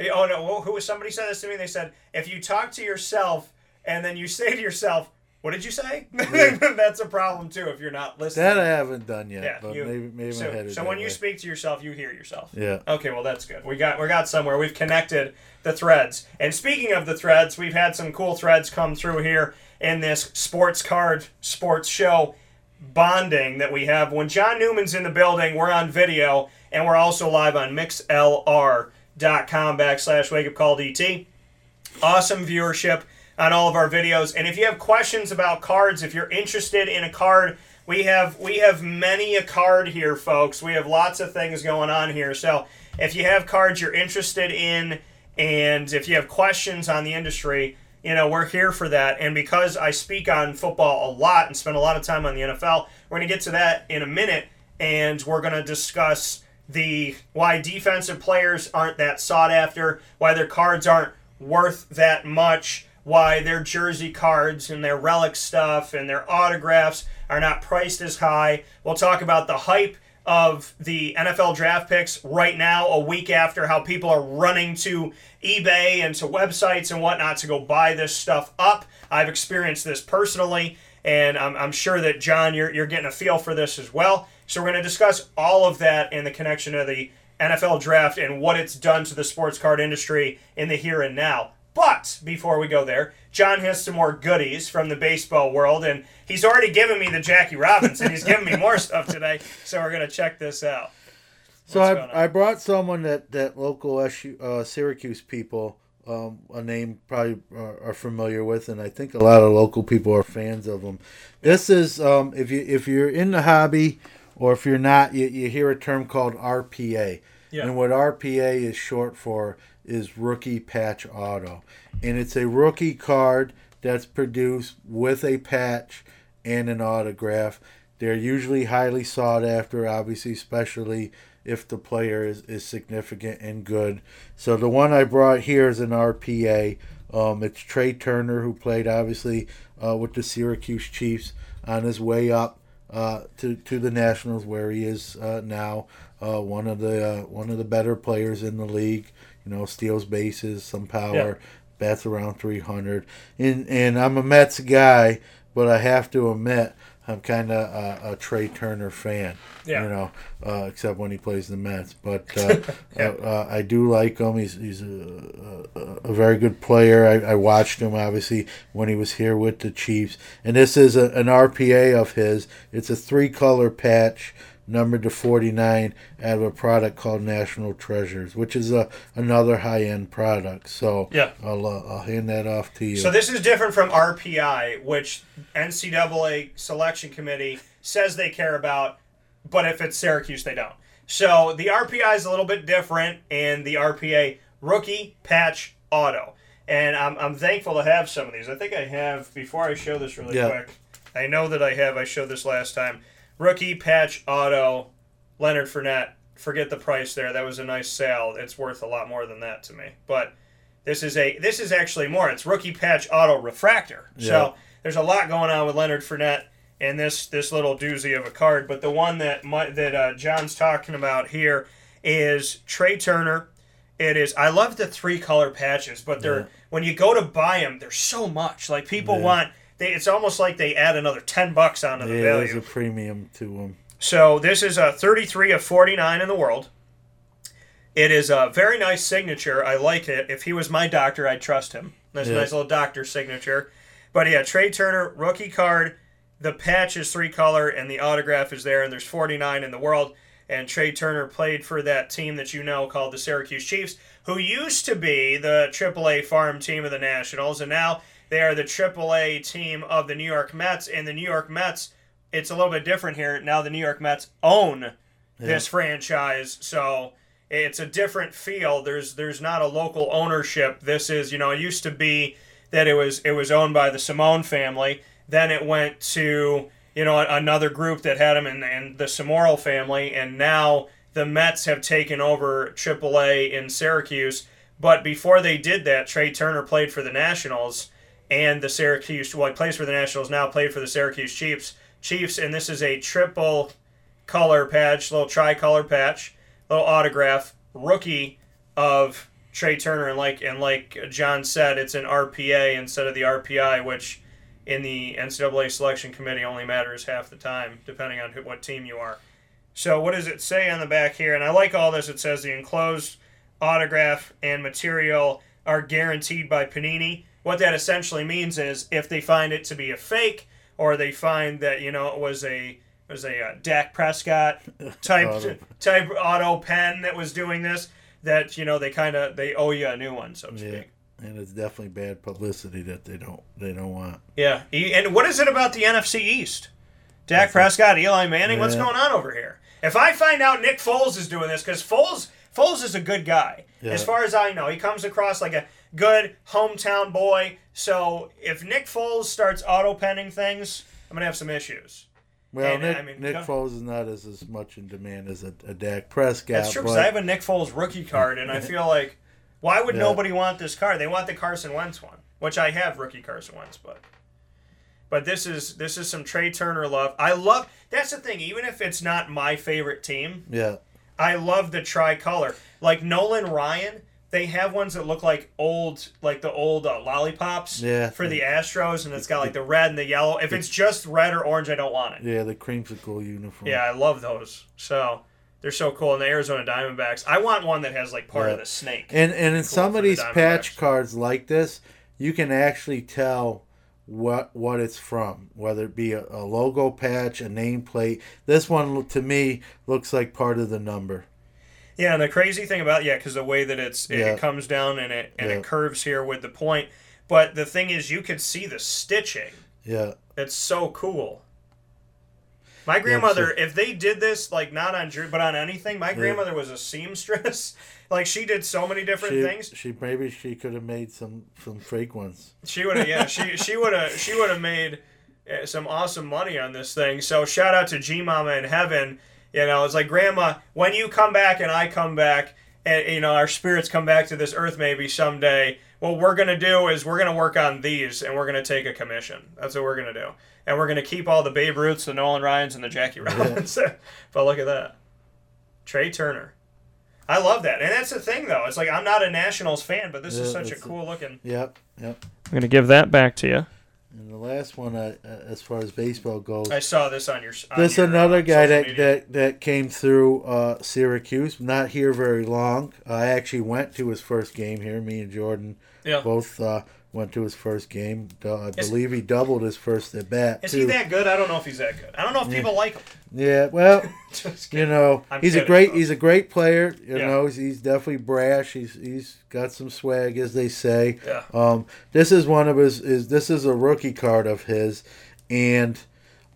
eh, oh no, who was somebody said this to me? They said if you talk to yourself and then you say to yourself." What did you say? That's a problem too if you're not listening. That I haven't done yet, Yeah, but you- maybe maybe so, my head is so when you speak to yourself, you hear yourself. Yeah. Okay, well that's good. We got we got somewhere. We've connected the threads. And speaking of the threads, we've had some cool threads come through here in this sports card sports show bonding that we have. When John Newman's in the building, we're on video and we're also live on mixlr.com backslash wake up call DT awesome viewership on all of our videos. And if you have questions about cards if you're interested in a card we have we have many a card here folks. We have lots of things going on here. So if you have cards you're interested in and if you have questions on the industry you know we're here for that. And because i speak on football a lot and spend a lot of time on the nfl we're going to get to that in a minute and we're going to discuss the why defensive players aren't that sought after, why their cards aren't worth that much, why their jersey cards and their relic stuff and their autographs are not priced as high. We'll talk about the hype of the NFL draft picks right now, a week after how people are running to eBay and to websites and whatnot to go buy this stuff up. I've experienced this personally, and I'm, I'm sure that, John, you're, you're getting a feel for this as well. So we're going to discuss all of that in the connection of the NFL draft and what it's done to the sports card industry in the here and now. But before we go there, John has some more goodies from the baseball world, and he's already given me the Jackie Robinson. He's given me more stuff today, so we're going to check this out. So I, I brought someone that that local SU, uh, Syracuse people, um, a name probably are, are familiar with, and I think a lot of local people are fans of them. This is um, if you if you're in the hobby, or if you're not, you, you hear a term called RPA, Yeah. and what RPA is short for is Rookie Patch Auto, and it's a rookie card that's produced with a patch and an autograph. They're usually highly sought after, obviously, especially if the player is, is significant and good. So the one I brought here is an RPA. Um, it's Trea Turner, who played obviously uh, with the Syracuse Chiefs on his way up uh, to to the Nationals, where he is uh, now. Uh, one of the uh, one of the better players in the league. You know, steals bases, some power, bats around 300. And and I'm a Mets guy, but I have to admit I'm kind of a, a Trea Turner fan. Yeah. You know, uh, except when he plays the Mets. But uh, uh, uh, I do like him. He's he's a, a, a very good player. I, I watched him obviously when he was here with the Chiefs. And this is a, an RPA of his. It's a three color patch. Numbered to 49 out of a product called National Treasures, which is a another high end product. So Yeah. I'll, uh, I'll hand that off to you. So this is different from RPI, which NCAA selection committee says they care about, but if it's Syracuse, they don't. So the RPI is a little bit different, and the RPA rookie patch auto. And I'm, I'm thankful to have some of these. I think I have before I show this really Yeah. quick. I know that I have. I showed this last time. Rookie patch auto, Leonard Fournette. Forget the price there. That was a nice sale. It's worth a lot more than that to me. But this is a this is actually more. It's rookie patch auto refractor. Yeah. So there's a lot going on with Leonard Fournette and this this little doozy of a card. But the one that my, that uh, John's talking about here is Trea Turner, It is. I love the three color patches, but they're Yeah. when you go to buy them, there's so much. Like people Yeah. want. They, it's almost like they add another ten bucks onto the Yeah, value. there's a premium to them. So this is a 33 of 49 in the world. It is a very nice signature. I like it. If he was my doctor, I'd trust him. That's a nice little doctor signature. But yeah, Trea Turner rookie card. The patch is three color, and the autograph is there. And there's 49 in the world. And Trea Turner played for that team that you know called the Syracuse Chiefs, who used to be the AAA farm team of the Nationals, and now they are the AAA team of the New York Mets. And the New York Mets, it's a little bit different here. Now the New York Mets own this franchise, so it's a different feel. There's there's not a local ownership. This is you know it used to be that it was it was owned by the Simone family. Then it went to you know another group that had them in, in the Samoro family, and now the Mets have taken over AAA in Syracuse. But before they did that, Trea Turner played for the Nationals and the Syracuse. Well, he plays for the Nationals now. Played for the Syracuse Chiefs. Chiefs, and this is a triple color patch, little tricolor patch, little autograph, rookie of Trea Turner, and like and like John said, it's an RPA instead of the RPI, which in the NCAA selection committee only matters half the time, depending on who, what team you are. So what does it say on the back here? And I like all this. It says the enclosed autograph and material are guaranteed by Panini. What that essentially means is if they find it to be a fake, or they find that you know it was a it was a uh, Dak Prescott type Auto. type auto pen that was doing this, that you know they kind of they owe you a new one, so to speak. Yeah, and it's definitely bad publicity that they don't they don't want. Yeah. And what is it about the NFC East? Dak Prescott, Eli Manning, what's going on over here? If I find out Nick Foles is doing this, because Foles Foles is a good guy, Yeah. as far as I know, he comes across like a good hometown boy. So if Nick Foles starts auto penning things, I'm gonna have some issues. Well, And, uh, Nick, I mean, Nick go- Foles is not as, as much in demand as a, a Dak Prescott. That's true because I have a Nick Foles rookie card, and I feel like why would Yeah. nobody want this card? They want the Carson Wentz one, which I have rookie Carson Wentz, but but this is this is some Trea Turner love. I love that's the thing. Even if it's not my favorite team, yeah, I love the tricolor. Like Nolan Ryan, they have ones that look like old, like the old uh, lollipops Yeah. for the Astros, and it's got like the red and the yellow. If it's just red or orange, I don't want it. yeah, the creamsicle uniform. Yeah, I love those. So they're so cool. And the Arizona Diamondbacks, I want one that has like part of the snake. And and in Cool some of these patch cards like this, you can actually tell what what it's from, whether it be a, a logo patch, a nameplate. This one to me looks like part of the number. Yeah, and the crazy thing about yeah, because the way that it's it, Yeah. it comes down and it and Yeah. it curves here with the point. But the thing is, you could see the stitching. Yeah. It's so cool. My grandmother, if they did this like not on Drew but on anything, my grandmother was a seamstress. like she did so many different she, things. She maybe she could have made some some fake ones. She would have, yeah, she she would have, she would have made uh, some awesome money on this thing. So shout out to G Mama in heaven. You know, it's like Grandma, when you come back and I come back, and you know our spirits come back to this earth maybe someday. What we're gonna do is we're gonna work on these, and we're gonna take a commission. That's what we're gonna do, and we're gonna keep all the Babe Ruths, the Nolan Ryans, and the Jackie Robins. but look at that, Trea Turner. I love that, and that's the thing though. It's like I'm not a Nationals fan, but this is such a cool looking. Yep, yep. I'm gonna give that back to you. And the last one, uh, uh, as far as baseball goes, I saw this on your. On There's your, another uh, guy that, media. that, that came through uh, Syracuse, not here very long. I actually went to his first game here. Me and Jordan Yeah. both uh, went to his first game. I believe he doubled his first at bat. Is too. he that good? I don't know if he's that good. I don't know if Yeah. people like him. Yeah, well, you know, I'm he's a great though. he's a great player. You Yeah. know, he's, he's definitely brash. He's he's got some swag, as they say. Yeah. Um, this is one of his is this is a rookie card of his, and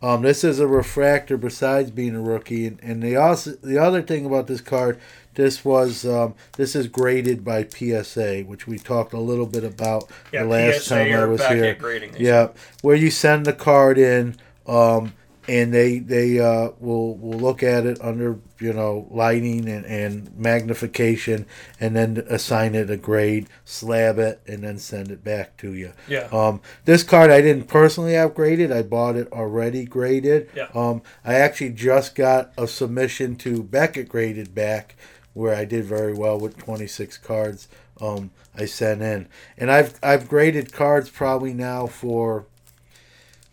um, this is a refractor. Besides being a rookie, and, and the also the other thing about this card, this was um, this is graded by PSA, which we talked a little bit about Yeah, the last PSA time I was here. Yeah, where you send the card in, um, and they they uh, will will look at it under you know lighting and, and magnification, and then assign it a grade, slab it, and then send it back to you. Yeah. Um, this card I didn't personally have graded. I bought it already graded. Yeah. Um, I actually just got a submission to Beckett graded back where I did very well with 26 cards um, I sent in. And I've I've graded cards probably now for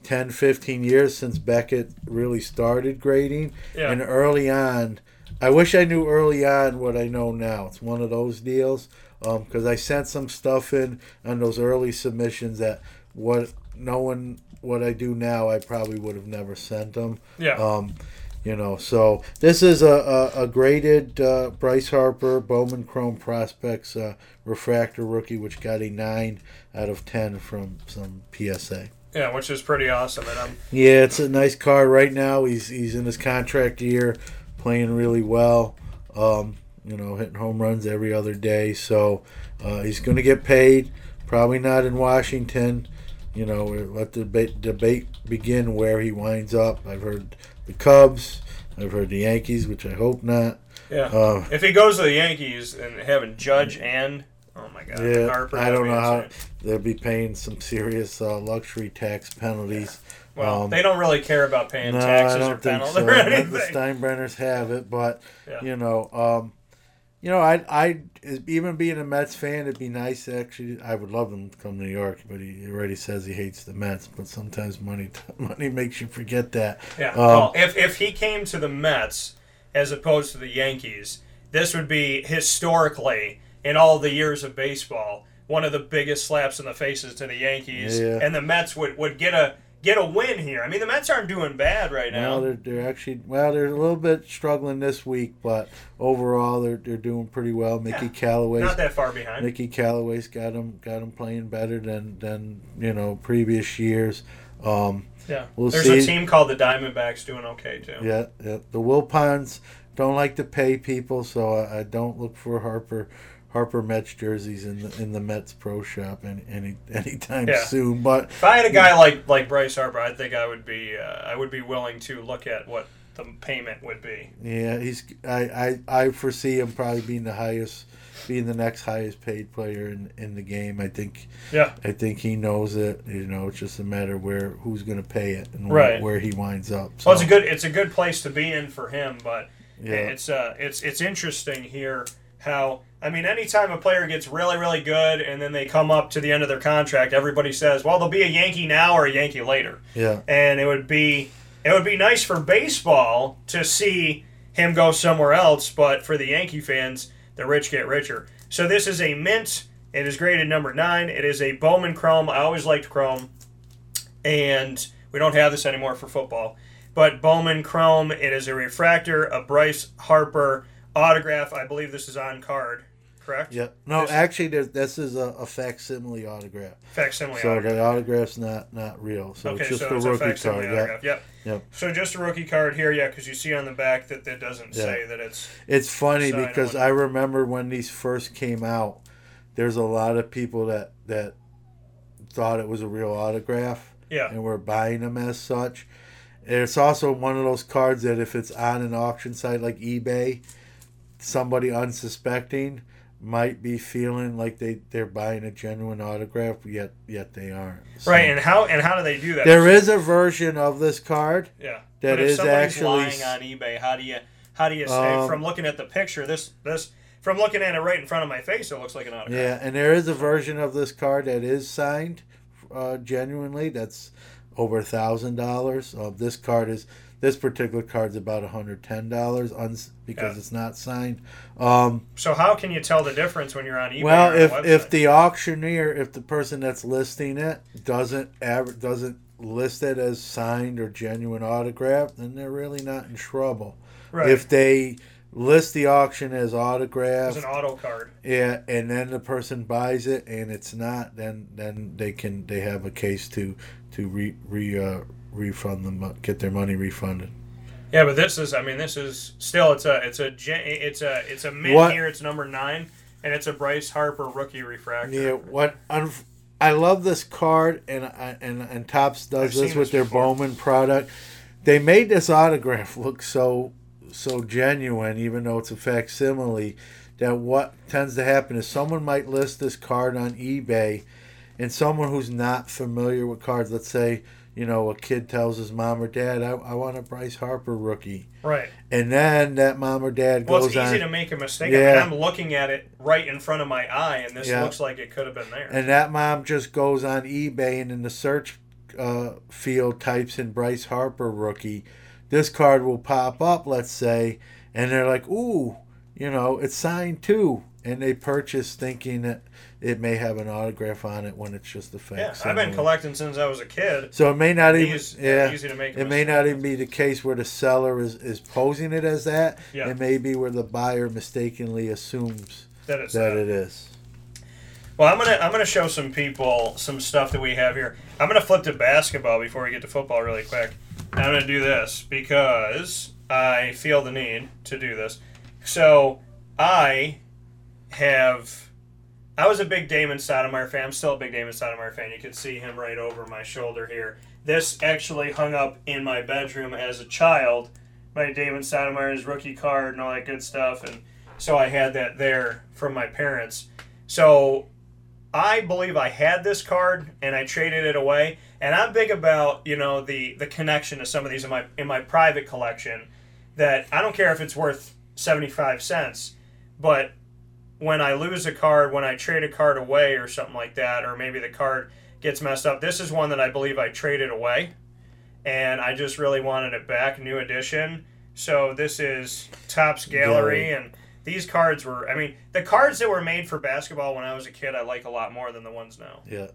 10, 15 years since Beckett really started grading. Yeah. And early on, I wish I knew early on what I know now. It's one of those deals because I sent some stuff in on those early submissions that what knowing what I do now, I probably would have never sent them. Yeah. Um, you know, so this is a, a, a graded uh, Bryce Harper Bowman Chrome Prospects uh, refractor rookie, which got a nine out of ten from some PSA. Yeah, which is pretty awesome. And I'm Yeah, it's a nice card right now. He's he's in his contract year, playing really well. Um, you know, hitting home runs every other day. So uh, he's going to get paid. Probably not in Washington. You know, let the debate begin where he winds up. I've heard the Cubs. I've heard the Yankees, which I hope not. yeah. Uh, if he goes to the Yankees and having Judge and oh my God, yeah, Harper, I don't know how insane. they'll be paying some serious uh, luxury tax penalties. Well, Um, they don't really care about paying no, taxes or penalties so. or anything. The Steinbrenners have it, but Yeah. you know, um, you know, I, I, even being a Mets fan, it'd be nice. Actually, I would love him to come to New York, but he already says he hates the Mets. But sometimes money, money makes you forget that. Yeah. Um, well, if if he came to the Mets as opposed to the Yankees, this would be historically in all the years of baseball one of the biggest slaps in the faces to the Yankees, Yeah. and the Mets would, would get a get a win here. I mean, the Mets aren't doing bad right now. Well, they're, they're actually well, they're a little bit struggling this week, but overall they're they're doing pretty well. Mickey Callaway's not that far behind. Mickey Callaway's got them got them playing better than than you know previous years. Um, yeah. we'll There's see. a team called the Diamondbacks doing okay too. Yeah, yeah. The Wilpons don't like to pay people, so I, I don't look for Harper Harper Mets jerseys in the in the Mets pro shop any, any anytime Yeah. soon. But If I had a guy like like Bryce Harper, I think I would be uh, I would be willing to look at what the payment would be. Yeah, he's. I, I, I foresee him probably being the highest, being the next highest paid player in, in the game. I think. Yeah. I think he knows it. You know, it's just a matter where who's going to pay it and Right. where, where he winds up. Well, it's a good it's a good place to be in for him, but Yeah. it's uh it's it's interesting here how I mean anytime a player gets really really good and then they come up to the end of their contract, everybody says, "Well, they'll be a Yankee now or a Yankee later." Yeah. And it would be it would be nice for baseball to see him go somewhere else, but for the Yankee fans, the rich get richer. So this is a mint. It is graded number nine. It is a Bowman Chrome. I always liked Chrome and we don't have this anymore for football. But Bowman Chrome, it is a refractor, a Bryce Harper autograph. I believe this is on card, correct? Yep. No, This- actually, there's, this is a, a facsimile autograph. Facsimile So autograph. the autograph's not not real. So okay, it's just so a it's rookie a facsimile card. autograph. Yep. Yep. So just a rookie card here, yeah, because you see on the back that that doesn't Yeah. say that it's. It's funny because I remember when these first came out, there's a lot of people that that thought it was a real autograph. Yeah. And were buying them as such. And it's also one of those cards that if it's on an auction site like eBay, somebody unsuspecting might be feeling like they they're buying a genuine autograph, yet yet they aren't. So- Right, and how and how do they do that? there is a version of this card. Yeah. That but if is somebody's actually lying on eBay, how do you how do you say Um, from looking at the picture this this from looking at it right in front of my face it looks like an autograph. Yeah, and there is a version of this card that is signed uh, genuinely. That's over a thousand dollars. Uh, this card is this particular card's about hundred ten dollars uns- because Yeah. it's not signed. Um, So how can you tell the difference when you're on eBay? well, if if the auctioneer, if the person that's listing it doesn't ever doesn't list it as signed or genuine autograph, then they're really not in trouble. Right. If they list the auction as autograph, It's an auto card. yeah, and then the person buys it and it's not, then then they can they have a case to to re, re uh, refund them, uh, get their money refunded. Yeah, but this is I mean this is still it's a it's a it's a it's a mint What- here. It's number nine, and it's a Bryce Harper rookie refractor. Yeah, what unf- I love this card, and and and Topps does I've this with this their before. Bowman product. They made this autograph look so so genuine, even though it's a facsimile. That what tends to happen is someone might list this card on eBay, and someone who's not familiar with cards, let's say you know, a kid tells his mom or dad, I, I want a Bryce Harper rookie. Right. And then that mom or dad Well, goes Well, it's easy on. to make a mistake. Yeah. I mean, I'm looking at it right in front of my eye, and this Yeah. looks like it could have been there. And that mom just goes on eBay and in the search uh, field types in Bryce Harper rookie. This card will pop up, let's say, and they're like, ooh, you know, it's signed too. And they purchase thinking that it may have an autograph on it when it's just a fake. yeah, I've been collecting since I was a kid. So it may not even These- yeah. easy to make it may not even be the case where the seller is, is posing it as that. Yeah. It may be where the buyer mistakenly assumes That it's that that. it is. Well, I'm gonna I'm gonna show some people some stuff that we have here. I'm gonna flip to basketball before we get to football really quick. And I'm gonna do this because I feel the need to do this. So I have I was a big Damon Stoudamire fan. I'm still a big Damon Stoudamire fan. You can see him right over my shoulder here. This actually hung up in my bedroom as a child. My Damon Stoudamire's rookie card and all that good stuff, and so I had that there from my parents. So I believe I had this card and I traded it away. And I'm big about you know the the connection to some of these in my in my private collection. That I don't care if it's worth seventy five cents, but when I lose a card, when I trade a card away or something like that, or maybe the card gets messed up. This is one that I believe I traded away, and I just really wanted it back, new edition. So this is Topps Gallery, Gallery. and these cards were. I mean, the cards that were made for basketball when I was a kid, I like a lot more than the ones now. Yeah.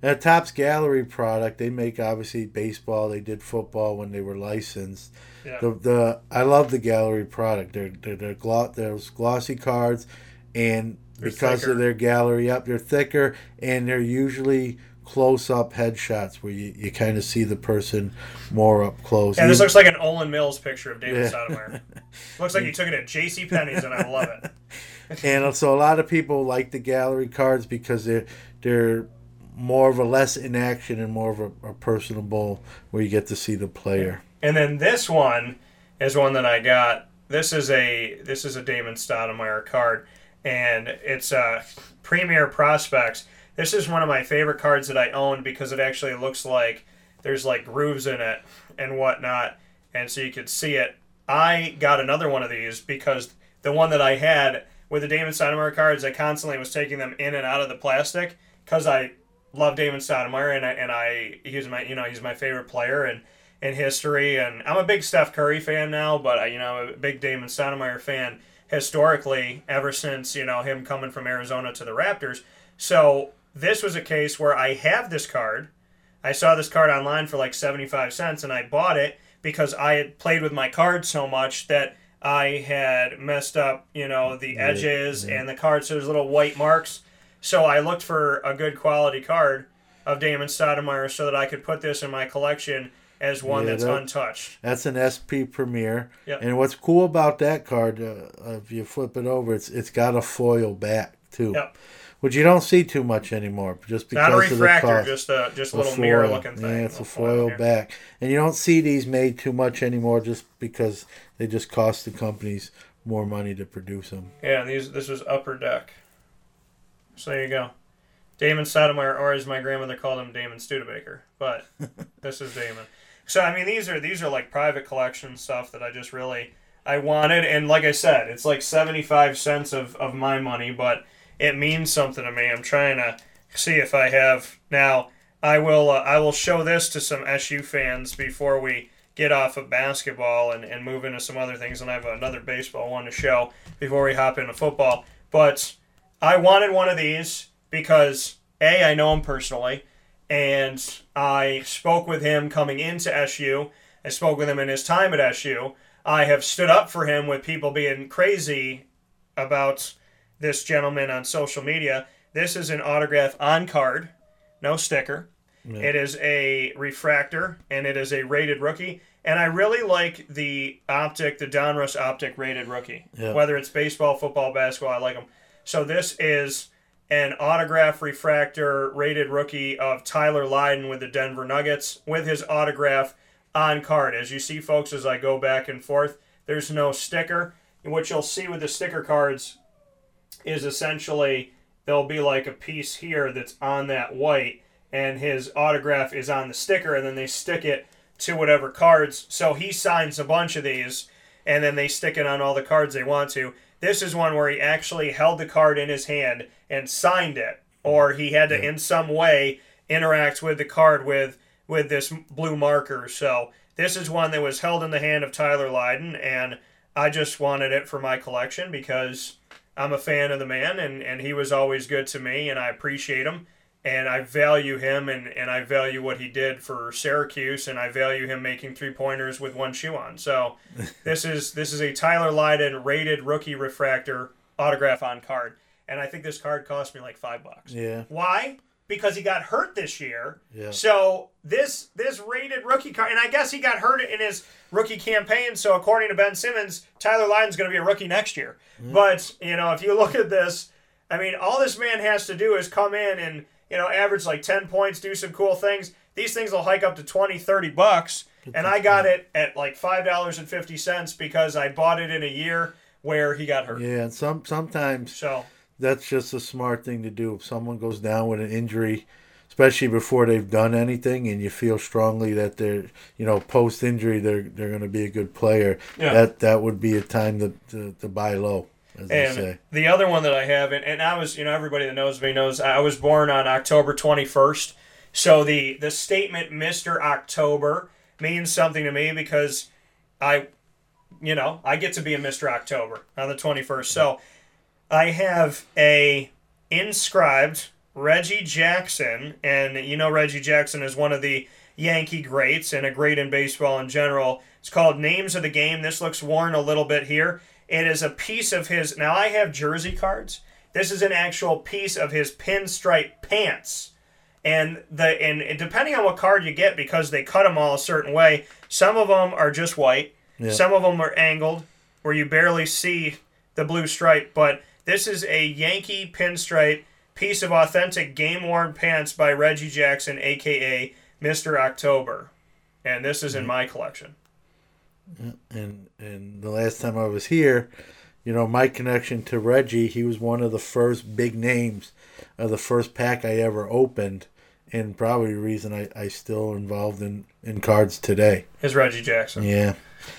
That Topps Gallery product, they make obviously baseball. They did football when they were licensed. Yeah. The, the I love the Gallery product. They're they're, they're glo- those glossy cards, and They're because thicker. of their gallery up, they're thicker, and they're usually close up headshots where you, you kind of see the person more up close. Yeah, this looks like an Olan Mills picture of David Yeah. Stoudamire. looks like you took it at J.C. Penney's, and I love it. and so a lot of people like the gallery cards because they're they're more of a less in action and more of a, a personable where you get to see the player. And then this one is one that I got. This is a this is a Damon Stoudamire card, and it's uh, Premier Prospects. This is one of my favorite cards that I own because it actually looks like there's like grooves in it and whatnot, and so you could see it. I got another one of these because the one that I had with the Damon Stoudamire cards, I constantly was taking them in and out of the plastic because I love Damon Stoudamire and I and I he's my you know he's my favorite player and in history and I'm a big Steph Curry fan now, but I, you know I'm a big Damon Stoudamire fan historically ever since you know him coming from Arizona to the Raptors. So this was a case where I have this card. I saw this card online for like 75 cents and I bought it because I had played with my card so much that I had messed up, you know, the Yeah, edges and the cards. So there's little white marks. So I looked for a good quality card of Damon Stoudamire so that I could put this in my collection as one Yeah, that's that- untouched. That's an SP Premier. Yep. And what's cool about that card, uh, if you flip it over, it's it's got a foil back too, Yep. which you don't see too much anymore, just because Not a of the refractor, cost. just a just a little mirror foil. looking thing. Yeah, it's a foil foil back, and you don't see these made too much anymore, just because they just cost the companies more money to produce them. Yeah, and these this was upper deck. So there you go. Damon Stoudamire, or as my grandmother called him, Damon Studebaker. But this is Damon. So I mean, these are these are like private collection stuff that I just really I wanted, and like I said, it's like seventy five cents of of my money, but it means something to me. I'm trying to see if I have now. I will uh, I will show this to some SU fans before we get off of basketball and, and move into some other things, and I have another baseball one to show before we hop into football. But I wanted one of these because a I know him personally, and I spoke with him coming into SU. I spoke with him in his time at SU. I have stood up for him with people being crazy about this gentleman on social media. This is an autograph on card, no sticker. Yeah. It is a refractor and it is a rated rookie. And I really like the optic, the Donruss optic rated rookie. Yeah. Whether it's baseball, football, basketball, I like them. So this is an autograph refractor rated rookie of Tyler Lydon with the Denver Nuggets with his autograph on card. As you see, folks, as I go back and forth, there's no sticker. And what you'll see with the sticker cards is essentially there'll be like a piece here that's on that white, and his autograph is on the sticker, and then they stick it to whatever cards. So he signs a bunch of these, and then they stick it on all the cards they want to. This is one where he actually held the card in his hand and signed it, or he had to in some way interact with the card with with this blue marker. So this is one that was held in the hand of Tyler Lydon, and I just wanted it for my collection because I'm a fan of the man, and, and he was always good to me, and I appreciate him, and I value him, and, and I value what he did for Syracuse, and I value him making three pointers with one shoe on. So this is this is a Tyler Lydon rated rookie refractor autograph on card, and I think this card cost me like five bucks. Yeah. Why? Because he got hurt this year. Yeah. So this this rated rookie card, and I guess he got hurt in his rookie campaign. So according to Ben Simmons, Tyler Lydon's going to be a rookie next year. Mm. But you know, if you look at this, I mean, all this man has to do is come in and you know average like ten points, do some cool things. These things will hike up to 20, 30 bucks, and I got it at like five dollars and fifty cents because I bought it in a year where he got hurt. Yeah, and some sometimes So that's just a smart thing to do. If someone goes down with an injury, especially before they've done anything, and you feel strongly that they're, you know, post injury they're they're going to be a good player, Yeah. that that would be a time to to, to buy low, And the other one that I have, and, and I was, you know, everybody that knows me knows I was born on October 21st. So the, the statement Mr. October means something to me because I, you know, I get to be a Mr. October on the 21st. So I have a inscribed Reggie Jackson, and you know Reggie Jackson is one of the Yankee greats and a great in baseball in general. It's called Names of the Game. This looks worn a little bit here. It is a piece of his. Now I have jersey cards. This is an actual piece of his pinstripe pants. And the and depending on what card you get, because they cut them all a certain way, some of them are just white, Yeah. some of them are angled, where you barely see the blue stripe. But this is a Yankee pinstripe piece of authentic game worn pants by Reggie Jackson, aka Mr. October, and this is in mm-hmm. my collection. Mm-hmm. And and the last time I was here, you know, my connection to Reggie, he was one of the first big names of the first pack I ever opened, and probably the reason I I still involved in in cards today. Is Reggie Jackson. Yeah.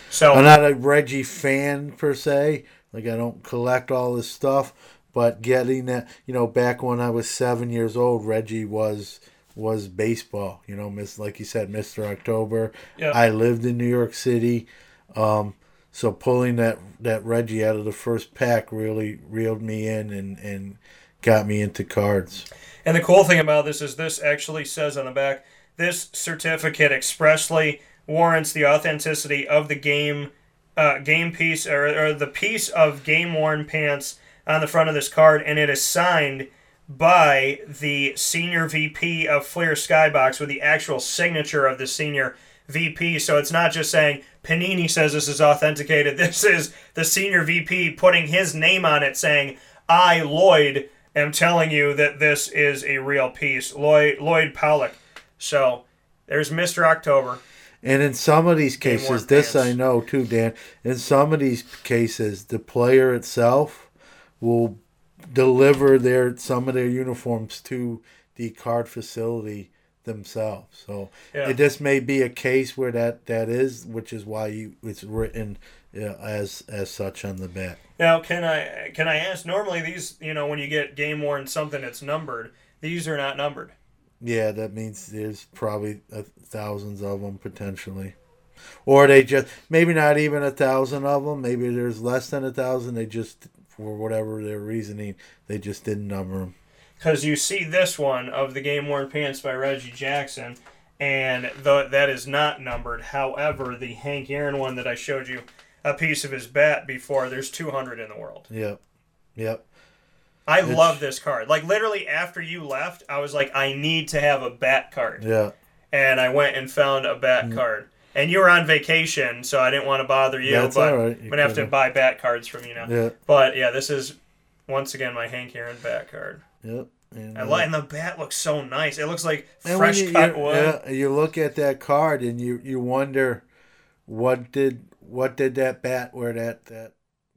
So I'm not a Reggie fan per se. Like I don't collect all this stuff, but getting that, you know, back when I was seven years old, Reggie was was baseball. You know, miss like you said, Mister October. Yeah. I lived in New York City, um, so pulling that that Reggie out of the first pack really reeled me in and and got me into cards. And the cool thing about this is this actually says on the back this certificate expressly warrants the authenticity of the game uh, game piece or, or the piece of game worn pants on the front of this card, and it is signed by the senior VP of Fleer Skybox with the actual signature of the senior VP. So it's not just saying Panini says this is authenticated. This is the senior VP putting his name on it, saying, "I Lloyd am telling you that this is a real piece." Lloyd Lloyd Pollock. So there's Mr. October. And in some of these cases, this. I know too, Dan. In some of these cases, the player itself will deliver their some of their uniforms to the card facility themselves. So Yeah. it just may be a case where that that is, which is why you it's written as as such on the back. Now, can I can I ask? Normally, these you know when you get game worn something that's numbered, these are not numbered. Yeah, that means there's probably thousands of them potentially. Or they just maybe not even a thousand of them. Maybe there's less than a thousand. They just for whatever their reasoning, they just didn't number them. Because you see this one of the game worn pants by Reggie Jackson, and the, that is not numbered. However, the Hank Aaron one that I showed you a piece of his bat before, there's 200 in the world. Yep, yep. I It's- love this card. Like literally after you left, I was like, I need to have a bat card, Yeah, and I went and found a bat Mm. card. And you were on vacation, so I didn't want to bother you. That's but all right. I'm gonna have to buy bat cards from you now. Yeah. But yeah, this is once again my Hank Aaron bat card. yep. And, I uh, like, and the bat looks so nice. It looks like fresh you, cut wood. yeah, you look at that card and you you wonder what did what did that bat where that that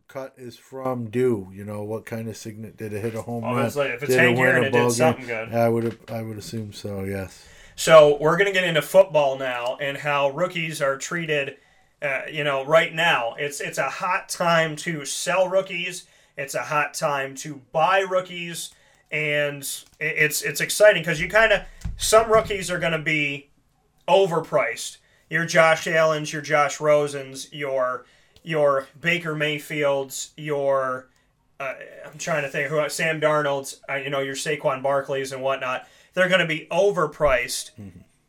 cut is from do? You know, what kind of signet did it hit a home Oh, run? it's like- if it's Did Hank win Aaron, it did something good. I would I would assume so. Yes. So we're going to get into football now and how rookies are treated. Uh, you know, right now it's it's a hot time to sell rookies. It's a hot time to buy rookies, and it's it's exciting because you kind of some rookies are going to be overpriced. Your Josh Allen's, your Josh Rosen's, your your Baker Mayfield's, your uh, I'm trying to think who Sam Darnold's, uh, you know, your Saquon Barkley's and whatnot. They're going to be overpriced,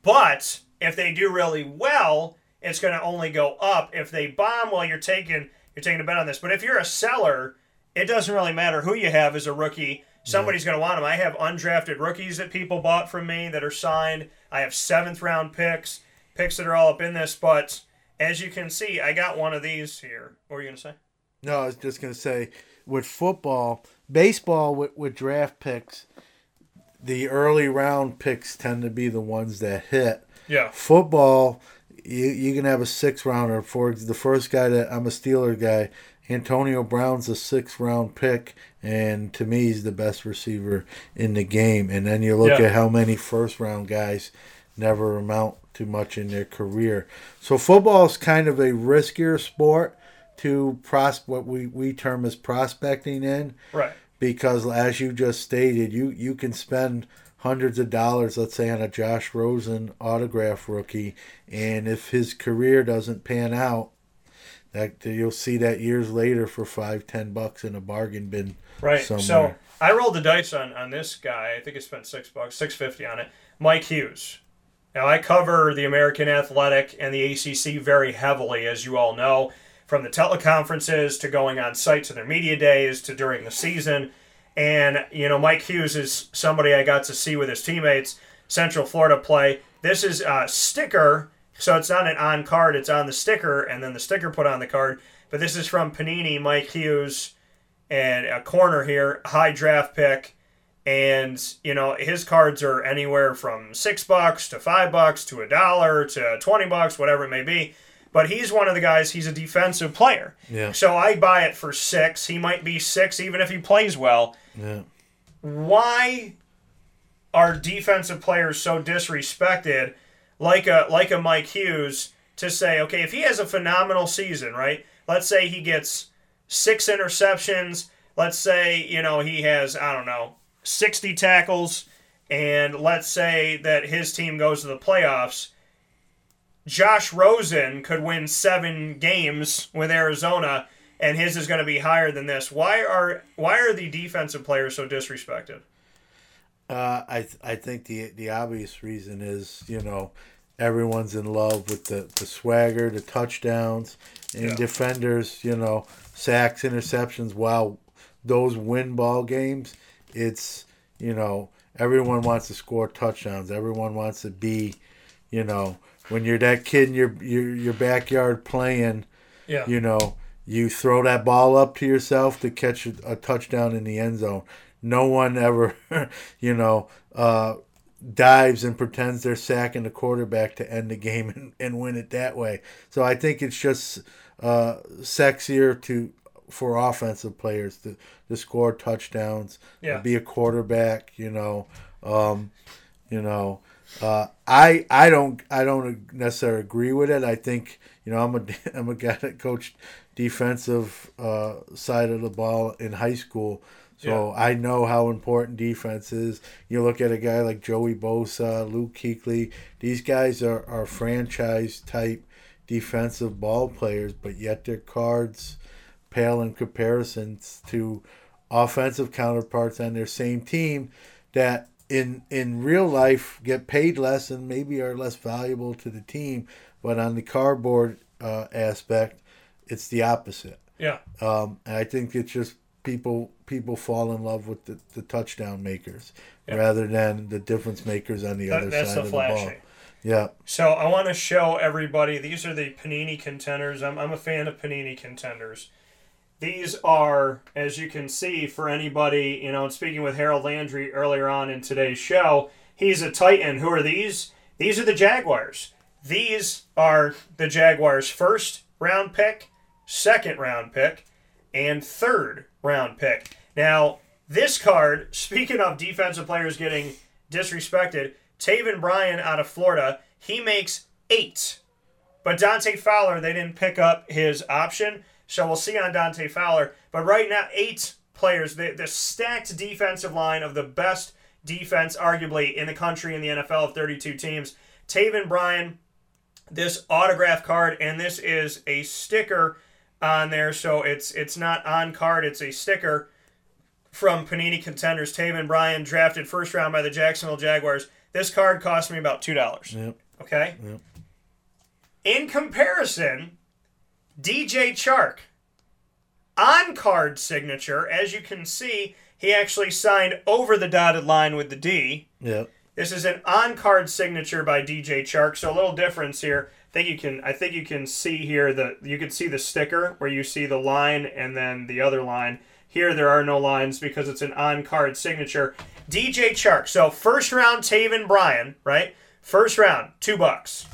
but if they do really well, it's going to only go up. If they bomb, well, you're taking you're taking a bet on this. But if you're a seller, it doesn't really matter who you have as a rookie. Somebody's going to want them. I have undrafted rookies that people bought from me that are signed. I have seventh round picks, picks that are all up in this. But as you can see, I got one of these here. What were you going to say? No, I was just gonna say with football, baseball with, with draft picks, the early round picks tend to be the ones that hit. Yeah. Football, you you can have a six rounder. For the first guy that I'm a Steeler guy, Antonio Brown's a sixth round pick, and to me he's the best receiver in the game. And then you look Yeah. at how many first round guys never amount to much in their career. So football is kind of a riskier sport to pros what we, we term as prospecting in Right. because as you just stated you you can spend hundreds of dollars let's say on a Josh Rosen autograph rookie and if his career doesn't pan out that you'll see that years later for five ten bucks in a bargain bin Right. somewhere. So I rolled the dice on, on this guy. I think I spent six bucks, six fifty on it. Mike Hughes. Now I cover the American Athletic and the ACC very heavily, as you all know, from the teleconferences to going on site to their media days to during the season. And you know, Mike Hughes is somebody I got to see with his teammates, Central Florida play. This is a sticker, so it's not an on card; it's on the sticker, and then the sticker put on the card. But this is from Panini, Mike Hughes and a corner here, high draft pick. And you know his cards are anywhere from six bucks to five bucks to a dollar to twenty bucks, whatever it may be. But he's one of the guys. He's a defensive player. Yeah. So I buy it for six. He might be six even if he plays well. Yeah. Why are defensive players so disrespected, like a like a Mike Hughes, to say, okay, if he has a phenomenal season, right? Let's say he gets six interceptions. Let's say you know he has I don't know sixty tackles, and let's say that his team goes to the playoffs. Josh Rosen could win seven games with Arizona, and his is going to be higher than this. Why are why are the defensive players so disrespected? Uh, I th- I think the the obvious reason is you know everyone's in love with the, the swagger, the touchdowns, and Yeah. defenders. You know sacks, interceptions. While those win ball games, it's you know everyone wants to score touchdowns. Everyone wants to be, you know, when you're that kid in your your, your backyard playing. Yeah. You know, you throw that ball up to yourself to catch a, a touchdown in the end zone. No one ever, you know, uh, dives and pretends they're sacking the quarterback to end the game and, and win it that way. So I think it's just uh, sexier to for offensive players to, to score touchdowns, Yeah. be a quarterback, you know. Um, you know, uh, I I don't I don't necessarily agree with it. I think you know I'm a I'm a guy that coached defensive uh, side of the ball in high school, so I know how important defense is. You look at a guy like Joey Bosa, Luke Kuechly. These guys are are franchise type defensive ball players, but yet their cards pale in comparisons to offensive counterparts on their same team that in in real life get paid less and maybe are less valuable to the team, but on the cardboard uh, aspect, it's the opposite. Yeah. Um, and I think it's just people people fall in love with the, the touchdown makers Yeah. rather than the difference makers on the That- other side the of the ball. Yeah. So I want to show everybody these are the Panini contenders. I'm, I'm a fan of Panini contenders. These are, as you can see, for anybody, you know, speaking with Harold Landry earlier on in today's show, he's a Titan. Who are these? These are the Jaguars. These are the Jaguars' first round pick, second round pick, and third round pick. Now, this card, speaking of defensive players getting disrespected, Taven Bryan out of Florida, he makes eight. But Dante Fowler, they didn't pick up his option, so we'll see on Dante Fowler. But right now, eight players, the, the stacked defensive line of the best defense, arguably, in the country in the NFL of 32 teams. Taven Bryan, this autograph card, and this is a sticker on there, so it's it's not on card, it's a sticker from Panini Contenders. Taven Bryan, drafted first round by the Jacksonville Jaguars. This card cost me about two dollars. Yep. Okay. Yep. In comparison, DJ Chark on card signature, as you can see, he actually signed over the dotted line with the D. Yep. This is an on card signature by DJ Chark, so a little difference here. I think you can I think you can see here the you can see the sticker where you see the line and then the other line. Here there are no lines because it's an on card signature. DJ Chark. So first round Taven Bryan, right? First round, two bucks.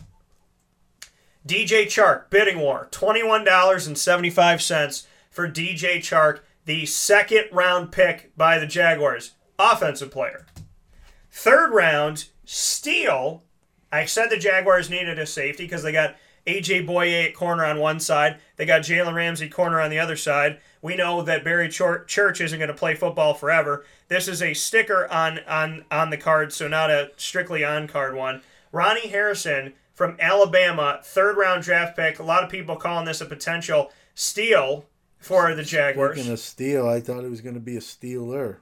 DJ Chark, bidding war, $21.75 for DJ Chark, the second round pick by the Jaguars, offensive player. Third round, steal. I said the Jaguars needed a safety because they got AJ Bouye at corner on one side. They got Jalen Ramsey corner on the other side. We know that Barry Church isn't going to play football forever. This is a sticker on on on the card, so not a strictly on card one. Ronnie Harrison from Alabama, third round draft pick. A lot of people calling this a potential steal for the Jaguars. Speaking of steel, I thought it was going to be a stealer.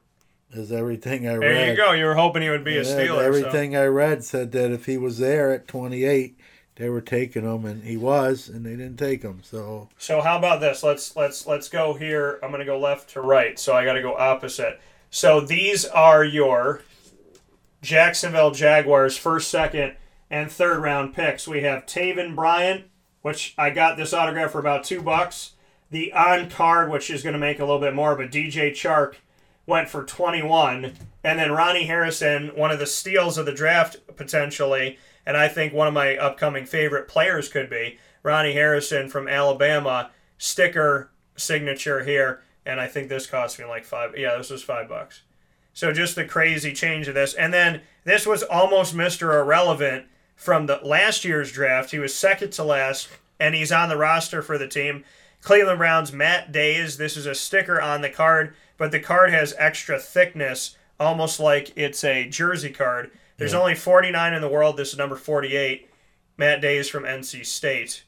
Is everything I read. There you go. You were hoping he would be a Yeah, stealer. so- Everything I read said that if he was there at 28, they were taking him, and he was, and they didn't take him. So So how about this? Let's let's let's go here. I'm gonna go left to right, so I got to go opposite. So these are your Jacksonville Jaguars first, second, and third round picks. We have Taven Bryan, which I got this autograph for about two bucks. The on card, which is going to make a little bit more, but DJ Chark went for 21, and then Ronnie Harrison, one of the steals of the draft potentially, and I think one of my upcoming favorite players could be Ronnie Harrison from Alabama, sticker signature here, and I think this cost me like five. Yeah, this was five bucks. So just the crazy change of this, and then this was almost Mister Irrelevant from the last year's draft. He was second to last, and he's on the roster for the team. Cleveland Browns Matt Dayes. This is a sticker on the card, but the card has extra thickness, almost like it's a jersey card. There's Yeah. only 49 in the world. This is number 48. Matt Dayes from NC State.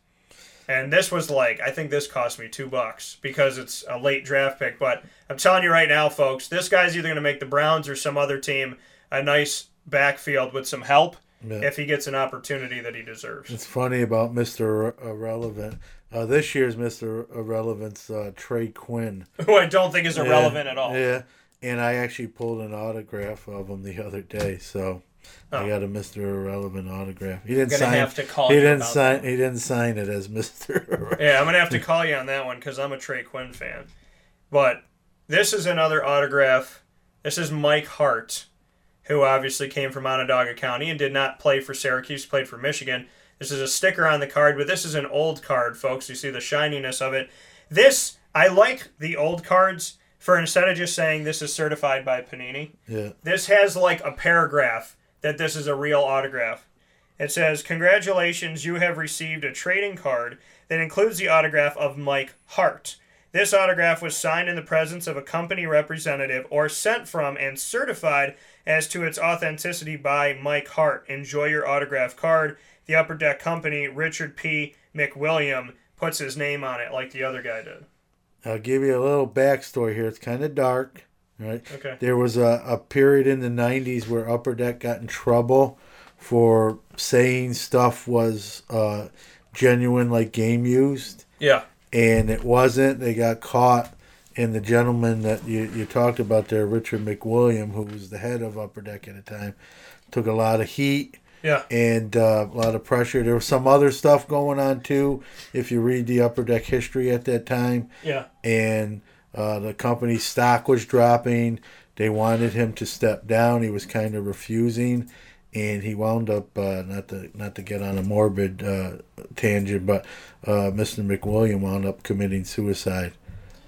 And this was like, I think this cost me two bucks because it's a late draft pick. But I'm telling you right now, folks, this guy's either going to make the Browns or some other team a nice backfield with some help Yeah. if he gets an opportunity that he deserves. it's funny about Mr. Irrelevant. Uh, this year's Mr. Irrelevant's uh, Trey Quinn. Who I don't think is Yeah, irrelevant at all. Yeah, and I actually pulled an autograph of him the other day, so I Oh. got a Mr. Irrelevant autograph. He didn't sign. have to call he you didn't sign. He didn't sign it as Mr. Irrelevant. Yeah, I'm gonna have to call you on that one because I'm a Trey Quinn fan. But this is another autograph. This is Mike Hart, who obviously came from Onondaga County and did not play for Syracuse, played for Michigan. This is a sticker on the card, but this is an old card, folks. You see the shininess of it. This I like the old cards for instead of just saying this is certified by Panini. Yeah. This has like a paragraph that this is a real autograph. It says, Congratulations, you have received a trading card that includes the autograph of Mike Hart. This autograph was signed in the presence of a company representative or sent from and certified as to its authenticity by Mike Hart. Enjoy your autograph card. The Upper Deck Company, Richard P. McWilliam, puts his name on it like the other guy did. I'll give you a little backstory here. It's kind of dark, right? Okay. There was a, a period in the 90s where Upper Deck got in trouble for saying stuff was uh, genuine, like game used. Yeah. And it wasn't. They got caught. And the gentleman that you, you talked about there, Richard McWilliam, who was the head of Upper Deck at the time, took a lot of heat Yeah. and uh, a lot of pressure. There was some other stuff going on too. If you read the Upper Deck history at that time, Yeah. and uh, the company's stock was dropping. They wanted him to step down. He was kind of refusing, and he wound up uh, not to not to get on a morbid uh, tangent, but uh, Mr. McWilliam wound up committing suicide.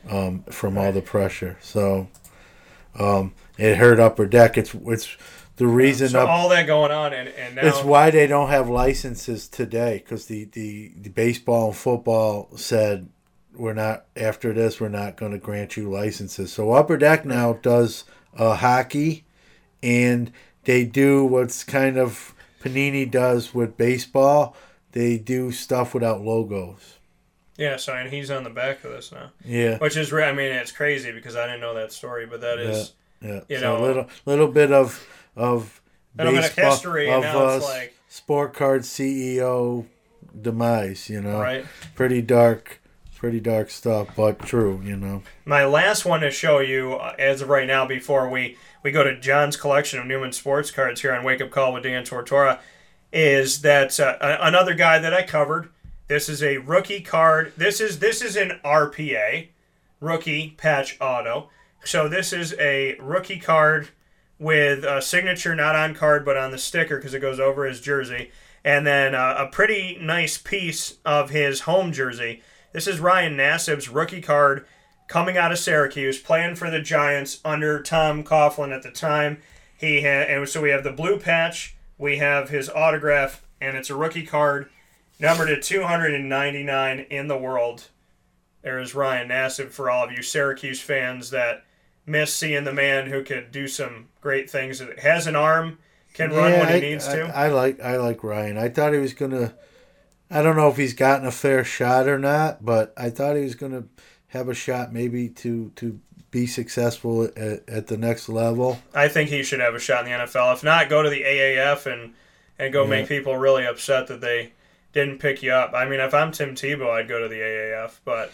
um, from all the pressure. So um, it hurt Upper Deck. It's it's the reason So up, all that going on, and and now it's why they don't have licenses today because the, the, the baseball and football said we're not after this we're not going to grant you licenses. So Upper Deck now does uh, hockey, and they do what's kind of Panini does with baseball. They do stuff without logos. Yeah, so and he's on the back of this now. Yeah. which is I mean it's crazy because I didn't know that story, but that is yeah, yeah. you so know a little little bit of of of baseball history, of and now it's uh, like- sport card CEO demise. You know, Right. Pretty dark, pretty dark stuff, but true. You know. My last one to show you, uh, as of right now, before we, we go to John's collection of Newman sports cards here on Wake Up Call with Dan Tortora, is that uh, another guy that I covered. This is a rookie card. This is this is an RPA, rookie patch auto. So this is a rookie card with a signature not on card but on the sticker because it goes over his jersey, and then uh, a pretty nice piece of his home jersey. This is Ryan Nassib's rookie card coming out of Syracuse, playing for the Giants under Tom Coughlin at the time. He had, and so we have the blue patch, we have his autograph, and it's a rookie card, numbered at 299 in the world. There's Ryan Nassib for all of you Syracuse fans that miss seeing the man who could do some great things. Has an arm, can run Yeah, when he needs I, to. I like I like Ryan. I thought he was gonna. I don't know if he's gotten a fair shot or not, but I thought he was gonna have a shot maybe to to be successful at, at the next level. I think he should have a shot in the NFL. If not, go to the AAF and and go Yeah. make people really upset that they didn't pick you up. I mean, if I'm Tim Tebow, I'd go to the AAF. But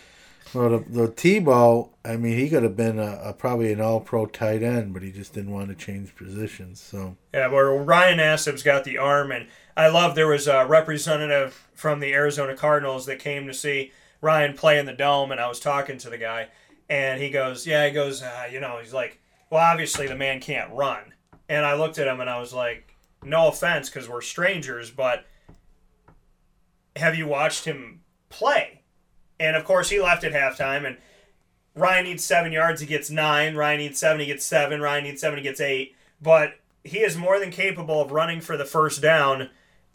Well, the, the Tebow, I mean, he could have been a, a probably an All Pro tight end, but he just didn't want to change positions. So yeah, where Ryan Nassib's got the arm, and I love there was a representative from the Arizona Cardinals that came to see Ryan play in the dome, and I was talking to the guy, and he goes, "Yeah," he goes, uh, "You know," he's like, "Well, obviously the man can't run," and I looked at him and I was like, "No offense, because we're strangers, but." have you watched him play? And of course, he left at halftime. And Ryan needs seven yards, he gets nine. Ryan needs seven, he gets seven. Ryan needs seven, he gets eight. But he is more than capable of running for the first down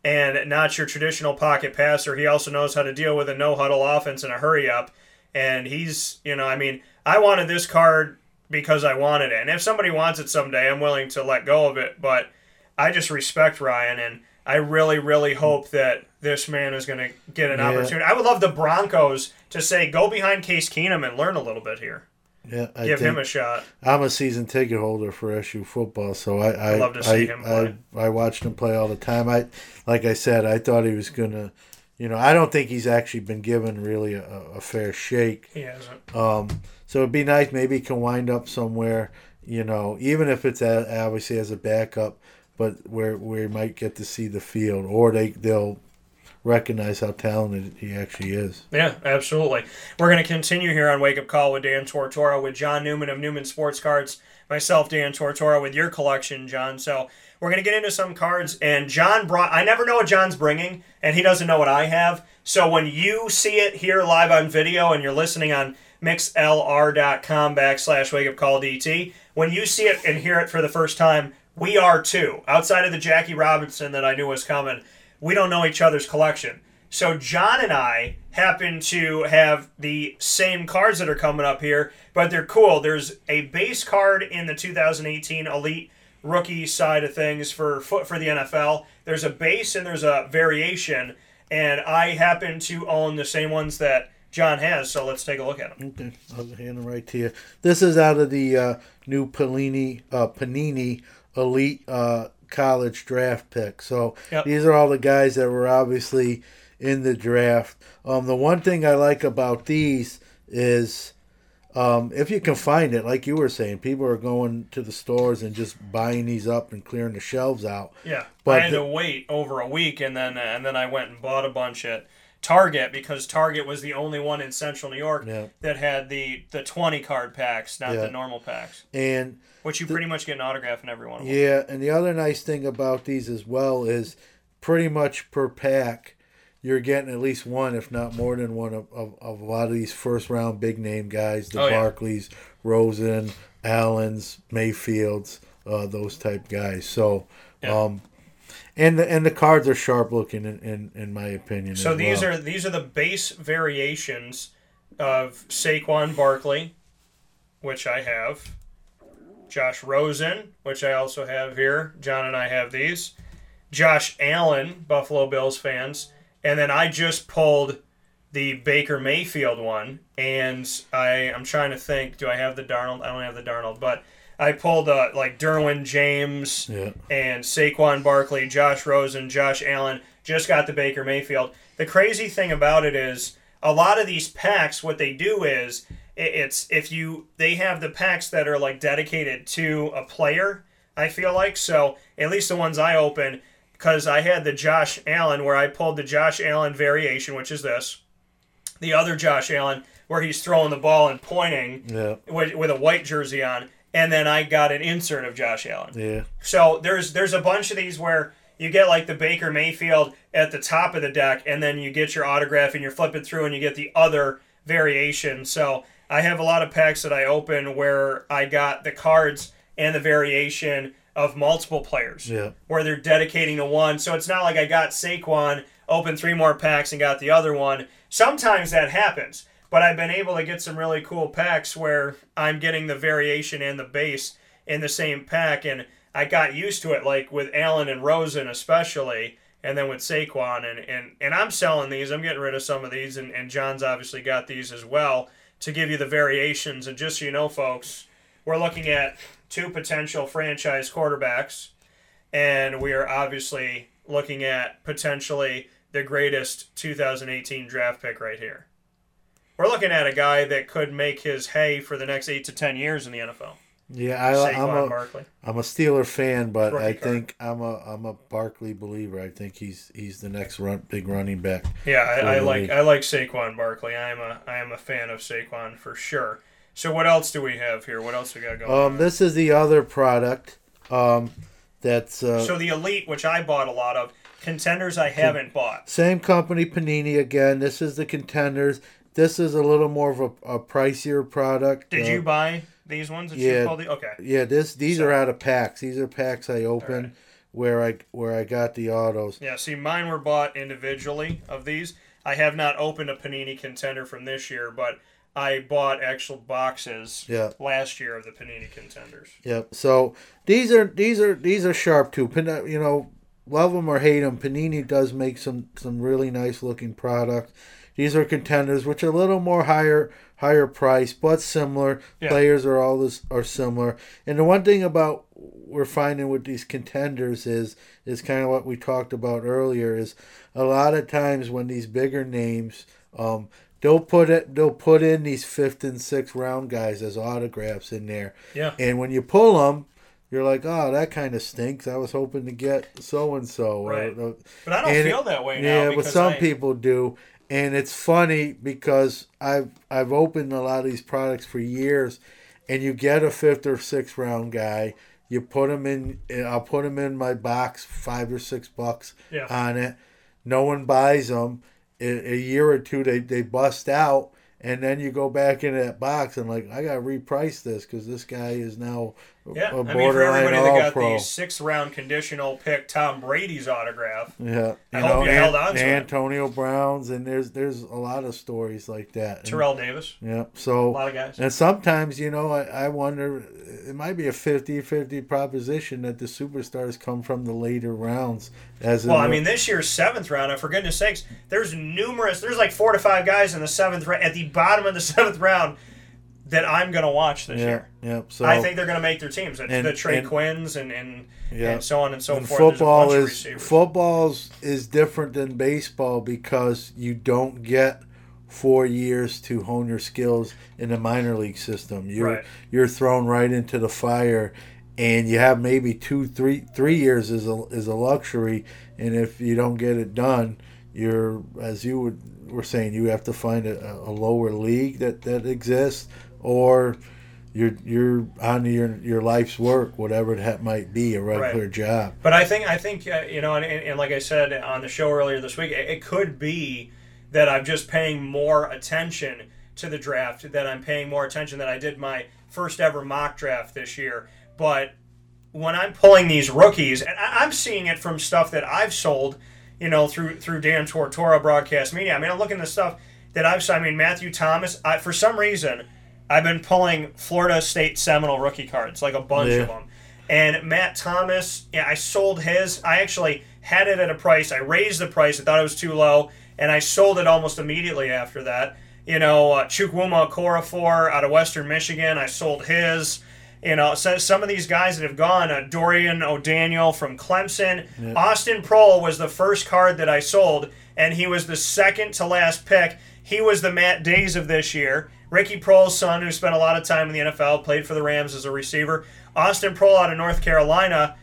and not your traditional pocket passer. He also knows how to deal with a no huddle offense and a hurry up. And he's, you know, I mean, I wanted this card because I wanted it. And if somebody wants it someday, I'm willing to let go of it. But I just respect Ryan. And I really, really hope that this man is going to get an Yeah. opportunity. I would love the Broncos to say, go behind Case Keenum and learn a little bit here. yeah, I Give him a shot. I'm a season ticket holder for SU football, so I I, love to see I, him I, I watched him play all the time. I like I said, I thought he was gonna, you know, I don't think he's actually been given really a, a fair shake. He hasn't. Um, so it'd be nice. Maybe he can wind up somewhere, you know, even if it's a, obviously as a backup, but where where he might get to see the field, or they they'll recognize how talented he actually is. Yeah, absolutely. We're going to continue here on Wake Up Call with Dan Tortora with John Newman of Newman Sports Cards, myself, Dan Tortora, with your collection, John. So we're going to get into some cards. And John brought, I never know what John's bringing, and he doesn't know what I have. So when you see it here live on video and you're listening on mixlr.com backslash wake up call DT, when you see it and hear it for the first time, we are too. Outside of the Jackie Robinson that I knew was coming, we don't know each other's collection. So John and I happen to have the same cards that are coming up here, but they're cool. There's a base card in the 2018 Elite rookie side of things for for the NFL. There's a base and there's a variation, and I happen to own the same ones that John has. So let's take a look at them. Okay, I'll hand them right to you. This is out of the uh, new Panini uh, Panini Elite uh, College Draft pick. So Yep. these are all the guys that were obviously in the draft. Um, the one thing I like about these is um, if you can find it, like you were saying, people are going to the stores and just buying these up and clearing the shelves out. Yeah, But I had to wait over a week, and then and then I went and bought a bunch at Target because Target was the only one in Central New York Yeah. that had the the twenty card packs, not Yeah. the normal packs, And which you pretty much get an autograph in every one of them. Yeah, and the other nice thing about these as well is pretty much per pack, you're getting at least one, if not more than one, of, of, of a lot of these first round big name guys, the Oh, yeah. Barkleys, Rosen, Allens, Mayfields, uh, those type guys. So, um, and the and the cards are sharp looking in, in, in my opinion. So these well. are these are the base variations of Saquon Barkley, which I have. Josh Rosen, which I also have here. John and I have these. Josh Allen, Buffalo Bills fans, and then I just pulled the Baker Mayfield one, and I I'm trying to think. Do I have the Darnold? I don't have the Darnold, but I pulled uh, like Derwin James Yeah. and Saquon Barkley, Josh Rosen, Josh Allen. Just got the Baker Mayfield. The crazy thing about it is a lot of these packs. What they do is it's if you they have the packs that are like dedicated to a player. I feel like so. At least the ones I open because I had the Josh Allen where I pulled the Josh Allen variation, which is this. The other Josh Allen where he's throwing the ball and pointing Yeah. with, with a white jersey on, and then I got an insert of Josh Allen. Yeah. So there's there's a bunch of these where you get like the Baker Mayfield at the top of the deck, and then you get your autograph and you're flipping through and you get the other variation. So I have a lot of packs that I open where I got the cards and the variation of multiple players Yeah. where they're dedicating to one. So it's not like I got Saquon, opened three more packs, and got the other one. Sometimes that happens, but I've been able to get some really cool packs where I'm getting the variation and the base in the same pack, and I got used to it, like with Allen and Rosen especially, and then with Saquon, and and, and I'm selling these. I'm getting rid of some of these, and, and John's obviously got these as well to give you the variations. And just so you know, folks, we're looking at two potential franchise quarterbacks, and we are obviously looking at potentially the greatest 2018 draft pick right here. We're looking at a guy that could make his hay for the next eight to ten years in the NFL. Yeah, I, I'm Saquon a Barkley. am a Steeler fan, but Rookie I card. think I'm a I'm a Barkley believer. I think he's he's the next run, big running back. Yeah, I, I like league. I like Saquon Barkley. I am a I am a fan of Saquon for sure. So what else do we have here? What else we got going? Um, this is the other product. Um, that's uh, so the Elite, which I bought a lot of, contenders I haven't bought. Same company, Panini again. This is the contenders. This is a little more of a, a pricier product. Did uh, you buy these ones that yeah, you? The, okay. Yeah, this these are out of packs. These are packs I opened where I where I got the autos. Yeah, see, mine were bought individually of these. I have not opened a Panini contender from this year, but I bought actual boxes Yeah. last year of the Panini contenders. Yep. So these are these are these are sharp too. Pan- you know, love them or hate them, Panini does make some some really nice looking products. These are contenders, which are a little more higher higher price, but similar. Yeah. Players are all this are similar. And the one thing about we're finding with these contenders is is kind of what we talked about earlier is a lot of times when these bigger names um they'll put it they'll put in these fifth and sixth round guys as autographs in there Yeah. and when you pull them you're like oh that kind of stinks i was hoping to get so and so Right. But I don't feel that way now yeah but some I- people do and it's funny because i've i've opened a lot of these products for years and you get a fifth or sixth round guy you put him in i'll put him in my box five or six bucks Yeah. on it no one buys them in a year or two they, they bust out and then you go back into that box and like i gotta reprice this because this guy is now Yeah, I mean, for everybody that got pro the sixth round conditional pick Tom Brady's autograph, yeah I you hope know you An- held on to it. antonio browns and there's there's a lot of stories like that And- Terrell Davis. yeah so A lot of guys. and sometimes you know I, I wonder it might be a 50-50 proposition that the superstars come from the later rounds as Well, I the- mean, this year's seventh round, and for goodness sakes, there's numerous, there's like four to five guys in the seventh round, at the bottom of the seventh round, that I'm going to watch this yeah, year. yeah so I think they're going to make their teams. It's And- the Trey and- Quinns and, and, Yeah. and so on and so And forth. Football is football's is different than baseball because you don't get four years to hone your skills in the minor league system. You're Right. you're thrown right into the fire, and you have maybe two, three, three years is a is a luxury. And if you don't get it done, you're as you would, were saying, you have to find a, a lower league that that exists, or you're you're on your your life's work, whatever that might be, a regular Right. job. But I think I think uh, you know, and, and, like I said on the show earlier this week, it, it could be that I'm just paying more attention to the draft, that I'm paying more attention than I did my first ever mock draft this year. But when I'm pulling these rookies, and I, I'm seeing it from stuff that I've sold, you know, through through Dan Tortora Broadcast Media. I mean, I'm looking at the stuff that I've. sold. I mean, Matthew Thomas. I, for some reason, I've been pulling Florida State Seminole rookie cards, like a bunch Yeah. of them. And Matt Thomas, yeah, I sold his. I actually had it at a price. I raised the price. I thought it was too low, and I sold it almost immediately after that. You know, uh, Chukwuma Okorafor out of Western Michigan, I sold his. You know, so some of these guys that have gone, uh, Dorian O'Daniel from Clemson. Austin Proehl was the first card that I sold, and he was the second to last pick. He was the Matt Dayes of this year. Ricky Proehl's son, who spent a lot of time in the NFL, played for the Rams as a receiver. Austin Proehl out of North Carolina.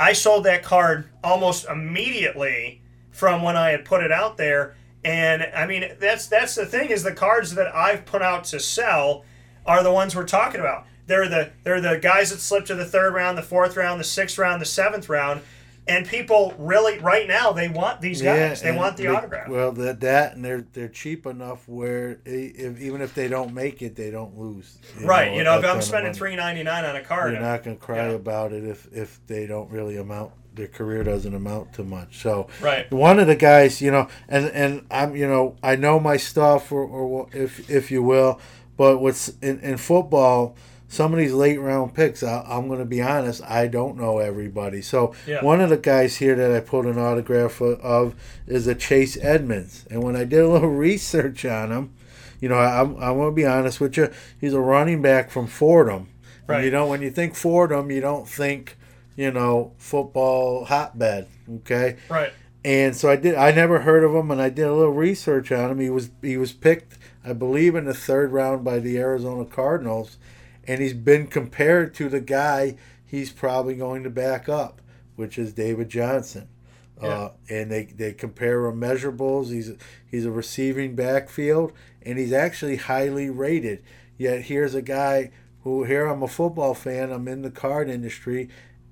I sold that card almost immediately from when I had put it out there. And I mean, that's that's the thing is the cards that I've put out to sell are the ones we're talking about. They're the they're the guys that slipped to the third round, the fourth round, the sixth round, the seventh round, and people really right now they want these guys. they want the they- autograph. Well, that that and they're they're cheap enough where if, even if they don't make it, they don't lose. right. You know, if I'm spending three ninety nine on a card, You're not going to cry about it if if they don't really amount. Their career doesn't amount to much. So Right. one of the guys, you know, and and I'm you know I know my stuff or, or if if you will, but what's in, in football. Some of these late round picks, I, I'm going to be honest, I don't know everybody. So Yeah. one of the guys here that I pulled an autograph of- is a Chase Edmonds, and when I did a little research on him, you know, I, I'm, I'm going to be honest with you, he's a running back from Fordham. And Right. You know, when you think Fordham, you don't think, you know, football hotbed. Okay. Right. And so I did. I never heard of him, and I did a little research on him. He was he was picked, I believe, in the third round by the Arizona Cardinals, and he's been compared to the guy he's probably going to back up, which is David Johnson. Uh, and they, they compare him measurables. He's he's a receiving backfield, and he's actually highly rated. Yet here's a guy who here I'm a football fan. I'm in the card industry,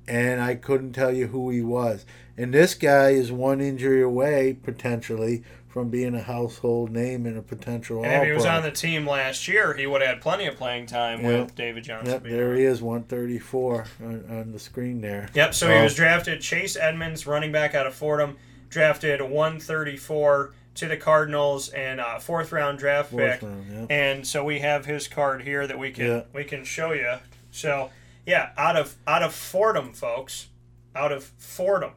and I couldn't tell you who he was. And this guy is one injury away potentially from being a household name and a potential. And if he was on the team last year, he would have had plenty of playing time Yep. with David Johnson. Yep, there he is, 134 on, on the screen there. Yep. So he Oh, was drafted. Chase Edmonds, running back out of Fordham, drafted 134 to the Cardinals and uh, fourth round draft Fourth pick. round, yeah. And so we have his card here that we can Yeah. we can show you. So yeah, out of out of Fordham, folks, out of Fordham,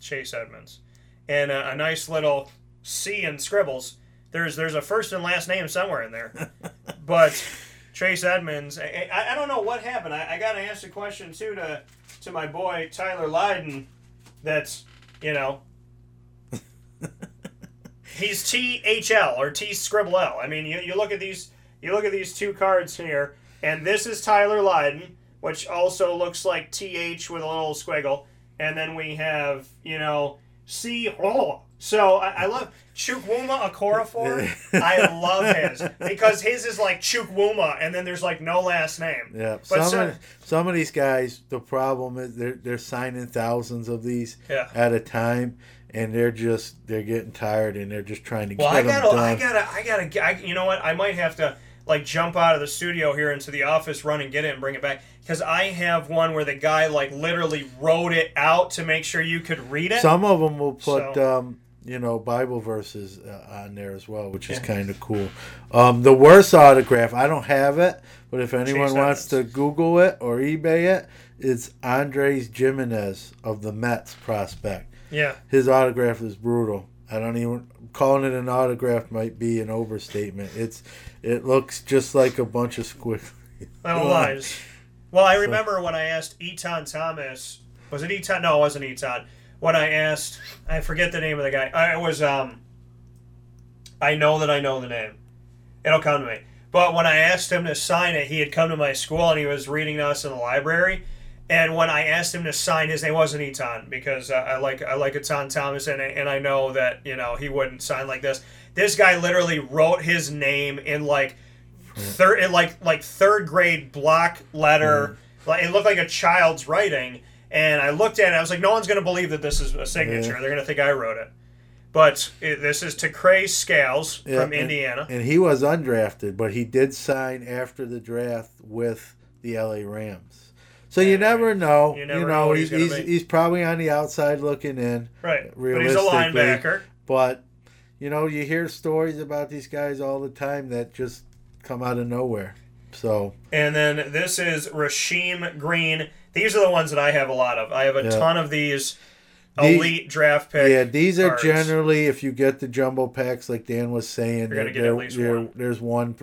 Chase Edmonds, and a, a nice little C in scribbles. There's there's a first and last name somewhere in there, but Chase Edmonds. I, I, I don't know what happened. I, I got to ask the question too to to my boy Tyler Lydon. That's you know. He's THL or T Scribble L. I mean, you, you look at these you look at these two cards here, and this is Tyler Lydon, which also looks like TH with a little squiggle, and then we have you know C. Oh, so I, I love Chukwuma Okorafor. I love his because his is like Chukwuma, and then there's like no last name. Yeah, but some so, of, some of these guys, the problem is they're they're signing thousands of these Yeah. at a time, and they're just they're getting tired and they're just trying to Well, get I gotta, done. I gotta, I gotta, I, you know what? I might have to like jump out of the studio here into the office, run and get it, and bring it back because I have one where the guy like literally wrote it out to make sure you could read it. Some of them will put So- um, you know Bible verses uh, on there as well, which is Yeah. kind of cool. Um, the worst autograph, I don't have it, but if anyone wants to Google it or eBay it, it's Andres Gimenez of the Mets prospect. Yeah. his autograph is brutal. I don't even calling it an autograph might be an overstatement. It's it looks just like a bunch of squiggly. Little lies. Well, I So- remember when I asked Etan Thomas. Was it Etan? No, it wasn't Etan. When I asked, I forget the name of the guy. I it was um. I know that I know the name. It'll come to me. But when I asked him to sign it, he had come to my school and he was reading to us in the library. And when I asked him to sign his name wasn't Etan because uh, I like I like Etan Thomas and I, and I know that you know he wouldn't sign like this. This guy literally wrote his name in like third it like like third grade block letter. Like it looked like a child's writing. And I looked at it. I was like, no one's going to believe that this is a signature. Yeah. They're going to think I wrote it. But it, this is Tegray Scales Yeah, from and- Indiana. and he was undrafted, but he did sign after the draft with the LA Rams. So you never know. You You, know know, he's he's he's, he's, probably on the outside looking in. Right. But he's a linebacker. But you know, you hear stories about these guys all the time that just come out of nowhere. So And then this is Rasheem Green. These are the ones that I have a lot of. I have a Yeah. ton of these These- elite draft pick. yeah, these are cards. generally if you get the jumbo packs, like Dan was saying, You're gonna get at least one. There's one.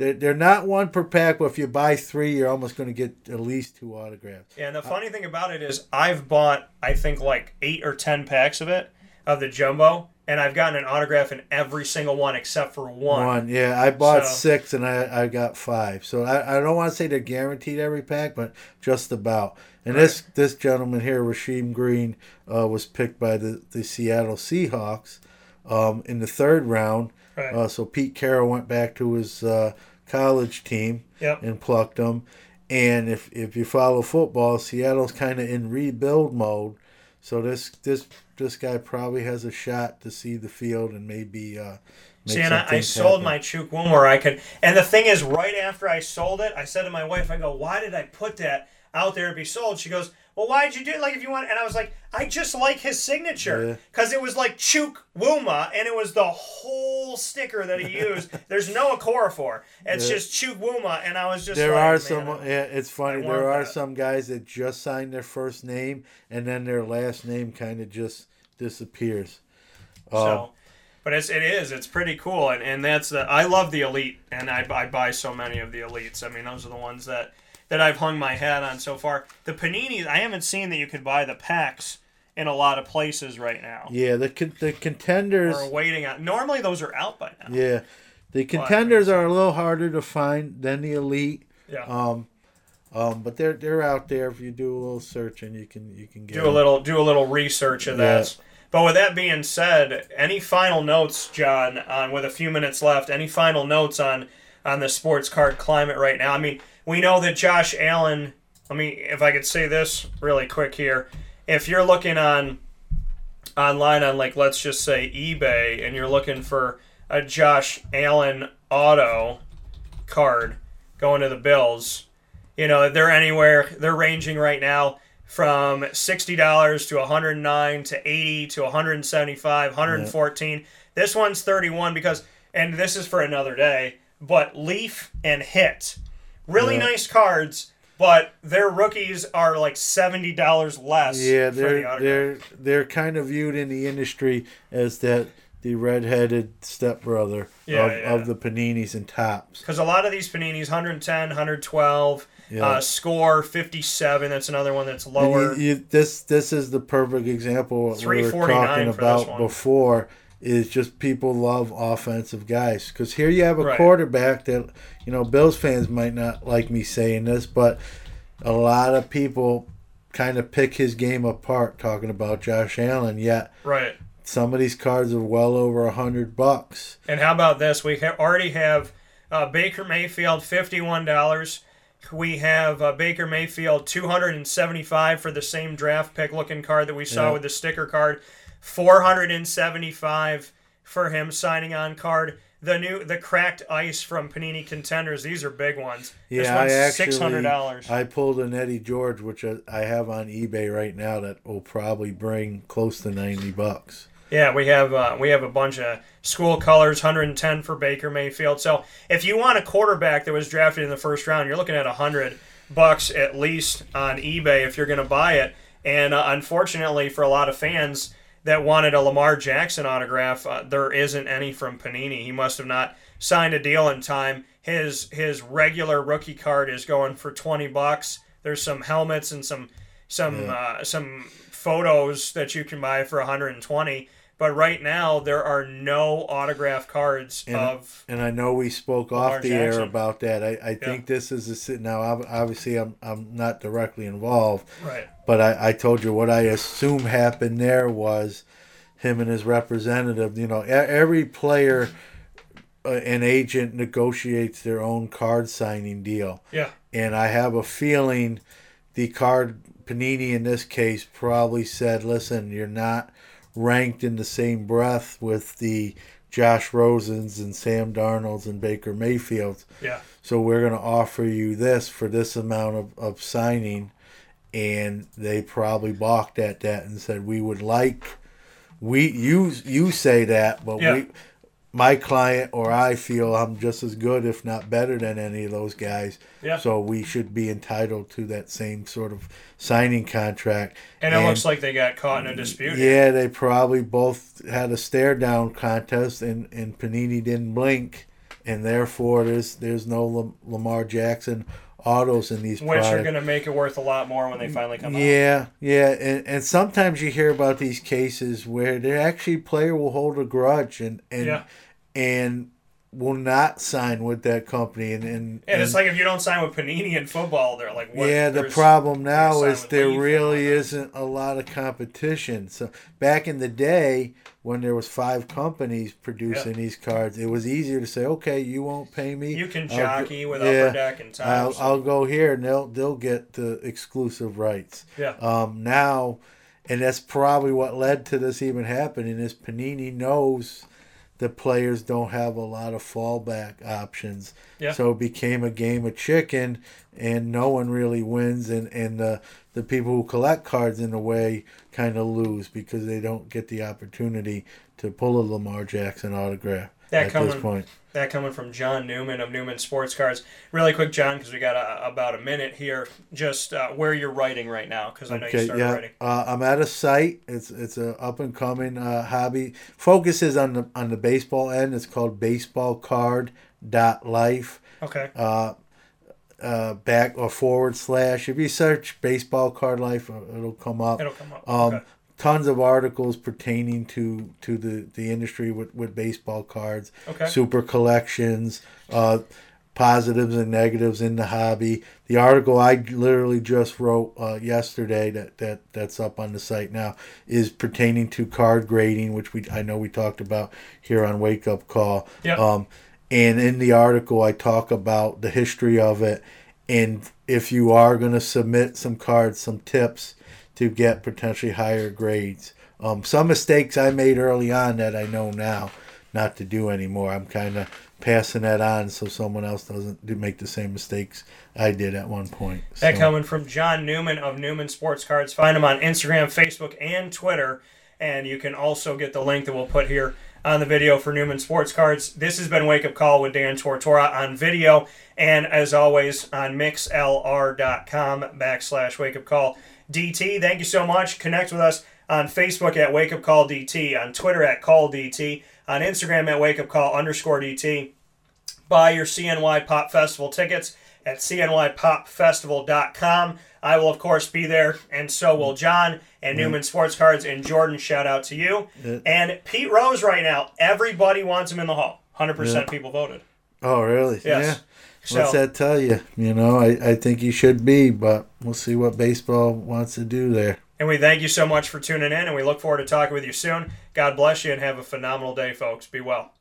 They're, they're not one per pack, but if you buy three, you're almost going to get at least two autographs. Yeah, and the funny thing about it is I've bought I think like eight or ten packs of it of the jumbo, and I've gotten an autograph in every single one except for one. One, yeah, I bought So- six and I, I got five. So I, I don't want to say they're guaranteed every pack, but just about. And this this gentleman here, Rasheem Green, uh, was picked by the, the Seattle Seahawks um, in the third round. Right. Uh, so Pete Carroll went back to his uh, college team Yep. and plucked him. And if if you follow football, Seattle's kind of in rebuild mode. So this this this guy probably has a shot to see the field and maybe uh, See, and I, I sold happen. my Chuk where I could. And the thing is, right after I sold it, I said to my wife, I go, why did I put that out there to be sold? She goes, well, why'd you do it? Like, if you want. And I was like, I just like his signature. Because it was like Chuk Wuma, and it was the whole sticker that he used. There's no Okorafor. It's Yeah. just Chuk Wuma. And I was just there like, are some. Yeah, it's funny. There are that. some guys that just sign their first name and then their last name kind of just disappears. Um, So, but it's it is it's pretty cool, and, and that's the I love the elite, and I, I buy so many of the elites. I mean, those are the ones that that I've hung my hat on so far. The paninis, I haven't seen that you could buy the packs in a lot of places right now. yeah, the con- the contenders. We're waiting on. Normally, those are out by now. Yeah, the contenders are a little harder to find than the elite. Yeah. Um, um, but they're they're out there. If you do a little searching, you can you can get do a them. little do a little research of that. Yeah. But with that being said, any final notes, John, on with a few minutes left? Any final notes on on the sports card climate right now? I mean, we know that Josh Allen. Let me, if I could say this really quick here, if you're looking on online on like let's just say eBay and you're looking for a Josh Allen auto card going to the Bills, you know, they're anywhere they're ranging right now from $60 to 109 to 80 to 175, 114. This one's 31 because and this is for another day, but Leaf and Hit. Really Yeah. nice cards, but their rookies are like $70 less Yeah, they're autograph. they're they're kind of viewed in the industry as that the redheaded stepbrother Yeah, of, yeah. of the paninis and Topps. Because a lot of these paninis, 110, 112, Yeah. uh, score 57. That's another one that's lower. you- you- this this is the perfect example of what we were talking about before. Is just people love offensive guys because here you have a Right. quarterback that you know Bills fans might not like me saying this, but a lot of people kind of pick his game apart talking about Josh Allen. Yet Right. some of these cards are well over a hundred bucks. And how about this? We ha- already have uh, Baker Mayfield, $51. We have uh, Baker Mayfield, 275 for the same draft pick looking card that we saw Yeah. with the sticker card. 475 for him signing on card. The new the cracked ice from Panini Contenders. These are big ones. this Yeah, I one's actually six hundred dollars. I pulled an Eddie George, which I I have on eBay right now, that will probably bring close to ninety bucks. Yeah, we have uh, we have a bunch of school colors, 110 for Baker Mayfield. So if you want a quarterback that was drafted in the first round, you're looking at 100 bucks at least on eBay if you're going to buy it. And uh, unfortunately, for a lot of fans that wanted a Lamar Jackson autograph, uh, there isn't any from Panini. He must have not signed a deal in time. His his regular rookie card is going for 20 bucks. There's some helmets and some some Yeah. uh, some photos that you can buy for 120. But right now there are no autograph cards And, of and I know we spoke off the air about that. I, I think this is a sit now. Obviously, I'm I'm not directly involved, Right. But I, I told you what I assume happened there was him and his representative. You know, every player uh, an agent negotiates their own card signing deal. Yeah. And I have a feeling the card Panini in this case probably said, "Listen, you're not ranked in the same breath with the Josh Rosens and Sam Darnolds and Baker Mayfields. Yeah. So we're going to offer you this for this amount of, of signing." And they probably balked at that and said, "We would like we you you say that, but Yeah. we my client or I feel I'm just as good, if not better, than any of those guys. Yeah. So we should be entitled to that same sort of signing contract. And it looks like they got caught in a dispute. Yeah, they probably both had a stare down contest, and, and Panini didn't blink, and therefore there's there's no Lamar Jackson autos in these Which are going to make it worth a lot more when they finally come out. Yeah, yeah, and, and sometimes you hear about these cases where they actually player will hold a grudge and and Yeah. and will not sign with that company and and, And it's like if you don't sign with Panini in football, they're like, what? yeah, the problem now is there really isn't a lot of competition. So back in the day when there was five companies producing these cards, it was easier to say, okay, you won't pay me. You can I'll jockey with Upper Deck and I'll, I'll go here and they'll they'll get the exclusive rights. Yeah. Um, now, and that's probably what led to this even happening. Is Panini knows the players don't have a lot of fallback options. Yeah. So it became a game of chicken, and no one really wins, and and the the people who collect cards in a way kind of lose because they don't get the opportunity to pull a Lamar Jackson autograph That at coming, this point. that coming from John Newman of Newman Sports Cards. Really quick, John, because we got a, about a minute here. Just uh, where you're writing right now, because I know you Okay, started yeah. writing. Uh, I'm at a site. It's it's a up and coming uh, hobby. Focuses on the on the baseball end. It's called baseballcard.life. Okay. Uh, uh, back or forward slash. If you search baseball card life, uh, it'll come up. It'll come up, Um, okay. Tons of articles pertaining to to the the industry with with baseball cards. Okay. Super collections. Uh, positives and negatives in the hobby. The article I literally just wrote uh, yesterday that, that that's up on the site now is pertaining to card grading, which we I know we talked about here on Wake Up Call. Yep. Um, and in the article, I talk about the history of it, and if you are going to submit some cards, some tips to get potentially higher grades. Um, some mistakes I made early on that I know now not to do anymore. I'm kind of passing that on so someone else doesn't do make the same mistakes I did at one point. That So- coming from John Newman of Newman Sports Cards. Find him on Instagram, Facebook, and Twitter. And you can also get the link that we'll put here on the video for Newman Sports Cards. This has been Wake Up Call with Dan Tortora on video. And as always, on mixlr.com backslash Wake Up Call DT. Thank you so much. Connect with us on Facebook at Wake Up Call DT, on Twitter at Call DT, on Instagram at Wake Up Call underscore DT buy your CNY Pop Festival tickets at cnypoppfestival.com. I will, of course, be there, and so will John and Yeah. Newman Sports Cards. And Jordan, shout out to you. Yeah. And Pete Rose right now, everybody wants him in the hall. 100% Yeah. people voted. Oh, really? Yes. Yeah. What's that tell you? You know, I, I think he should be, but we'll see what baseball wants to do there. And we thank you so much for tuning in, and we look forward to talking with you soon. God bless you, and have a phenomenal day, folks. Be well.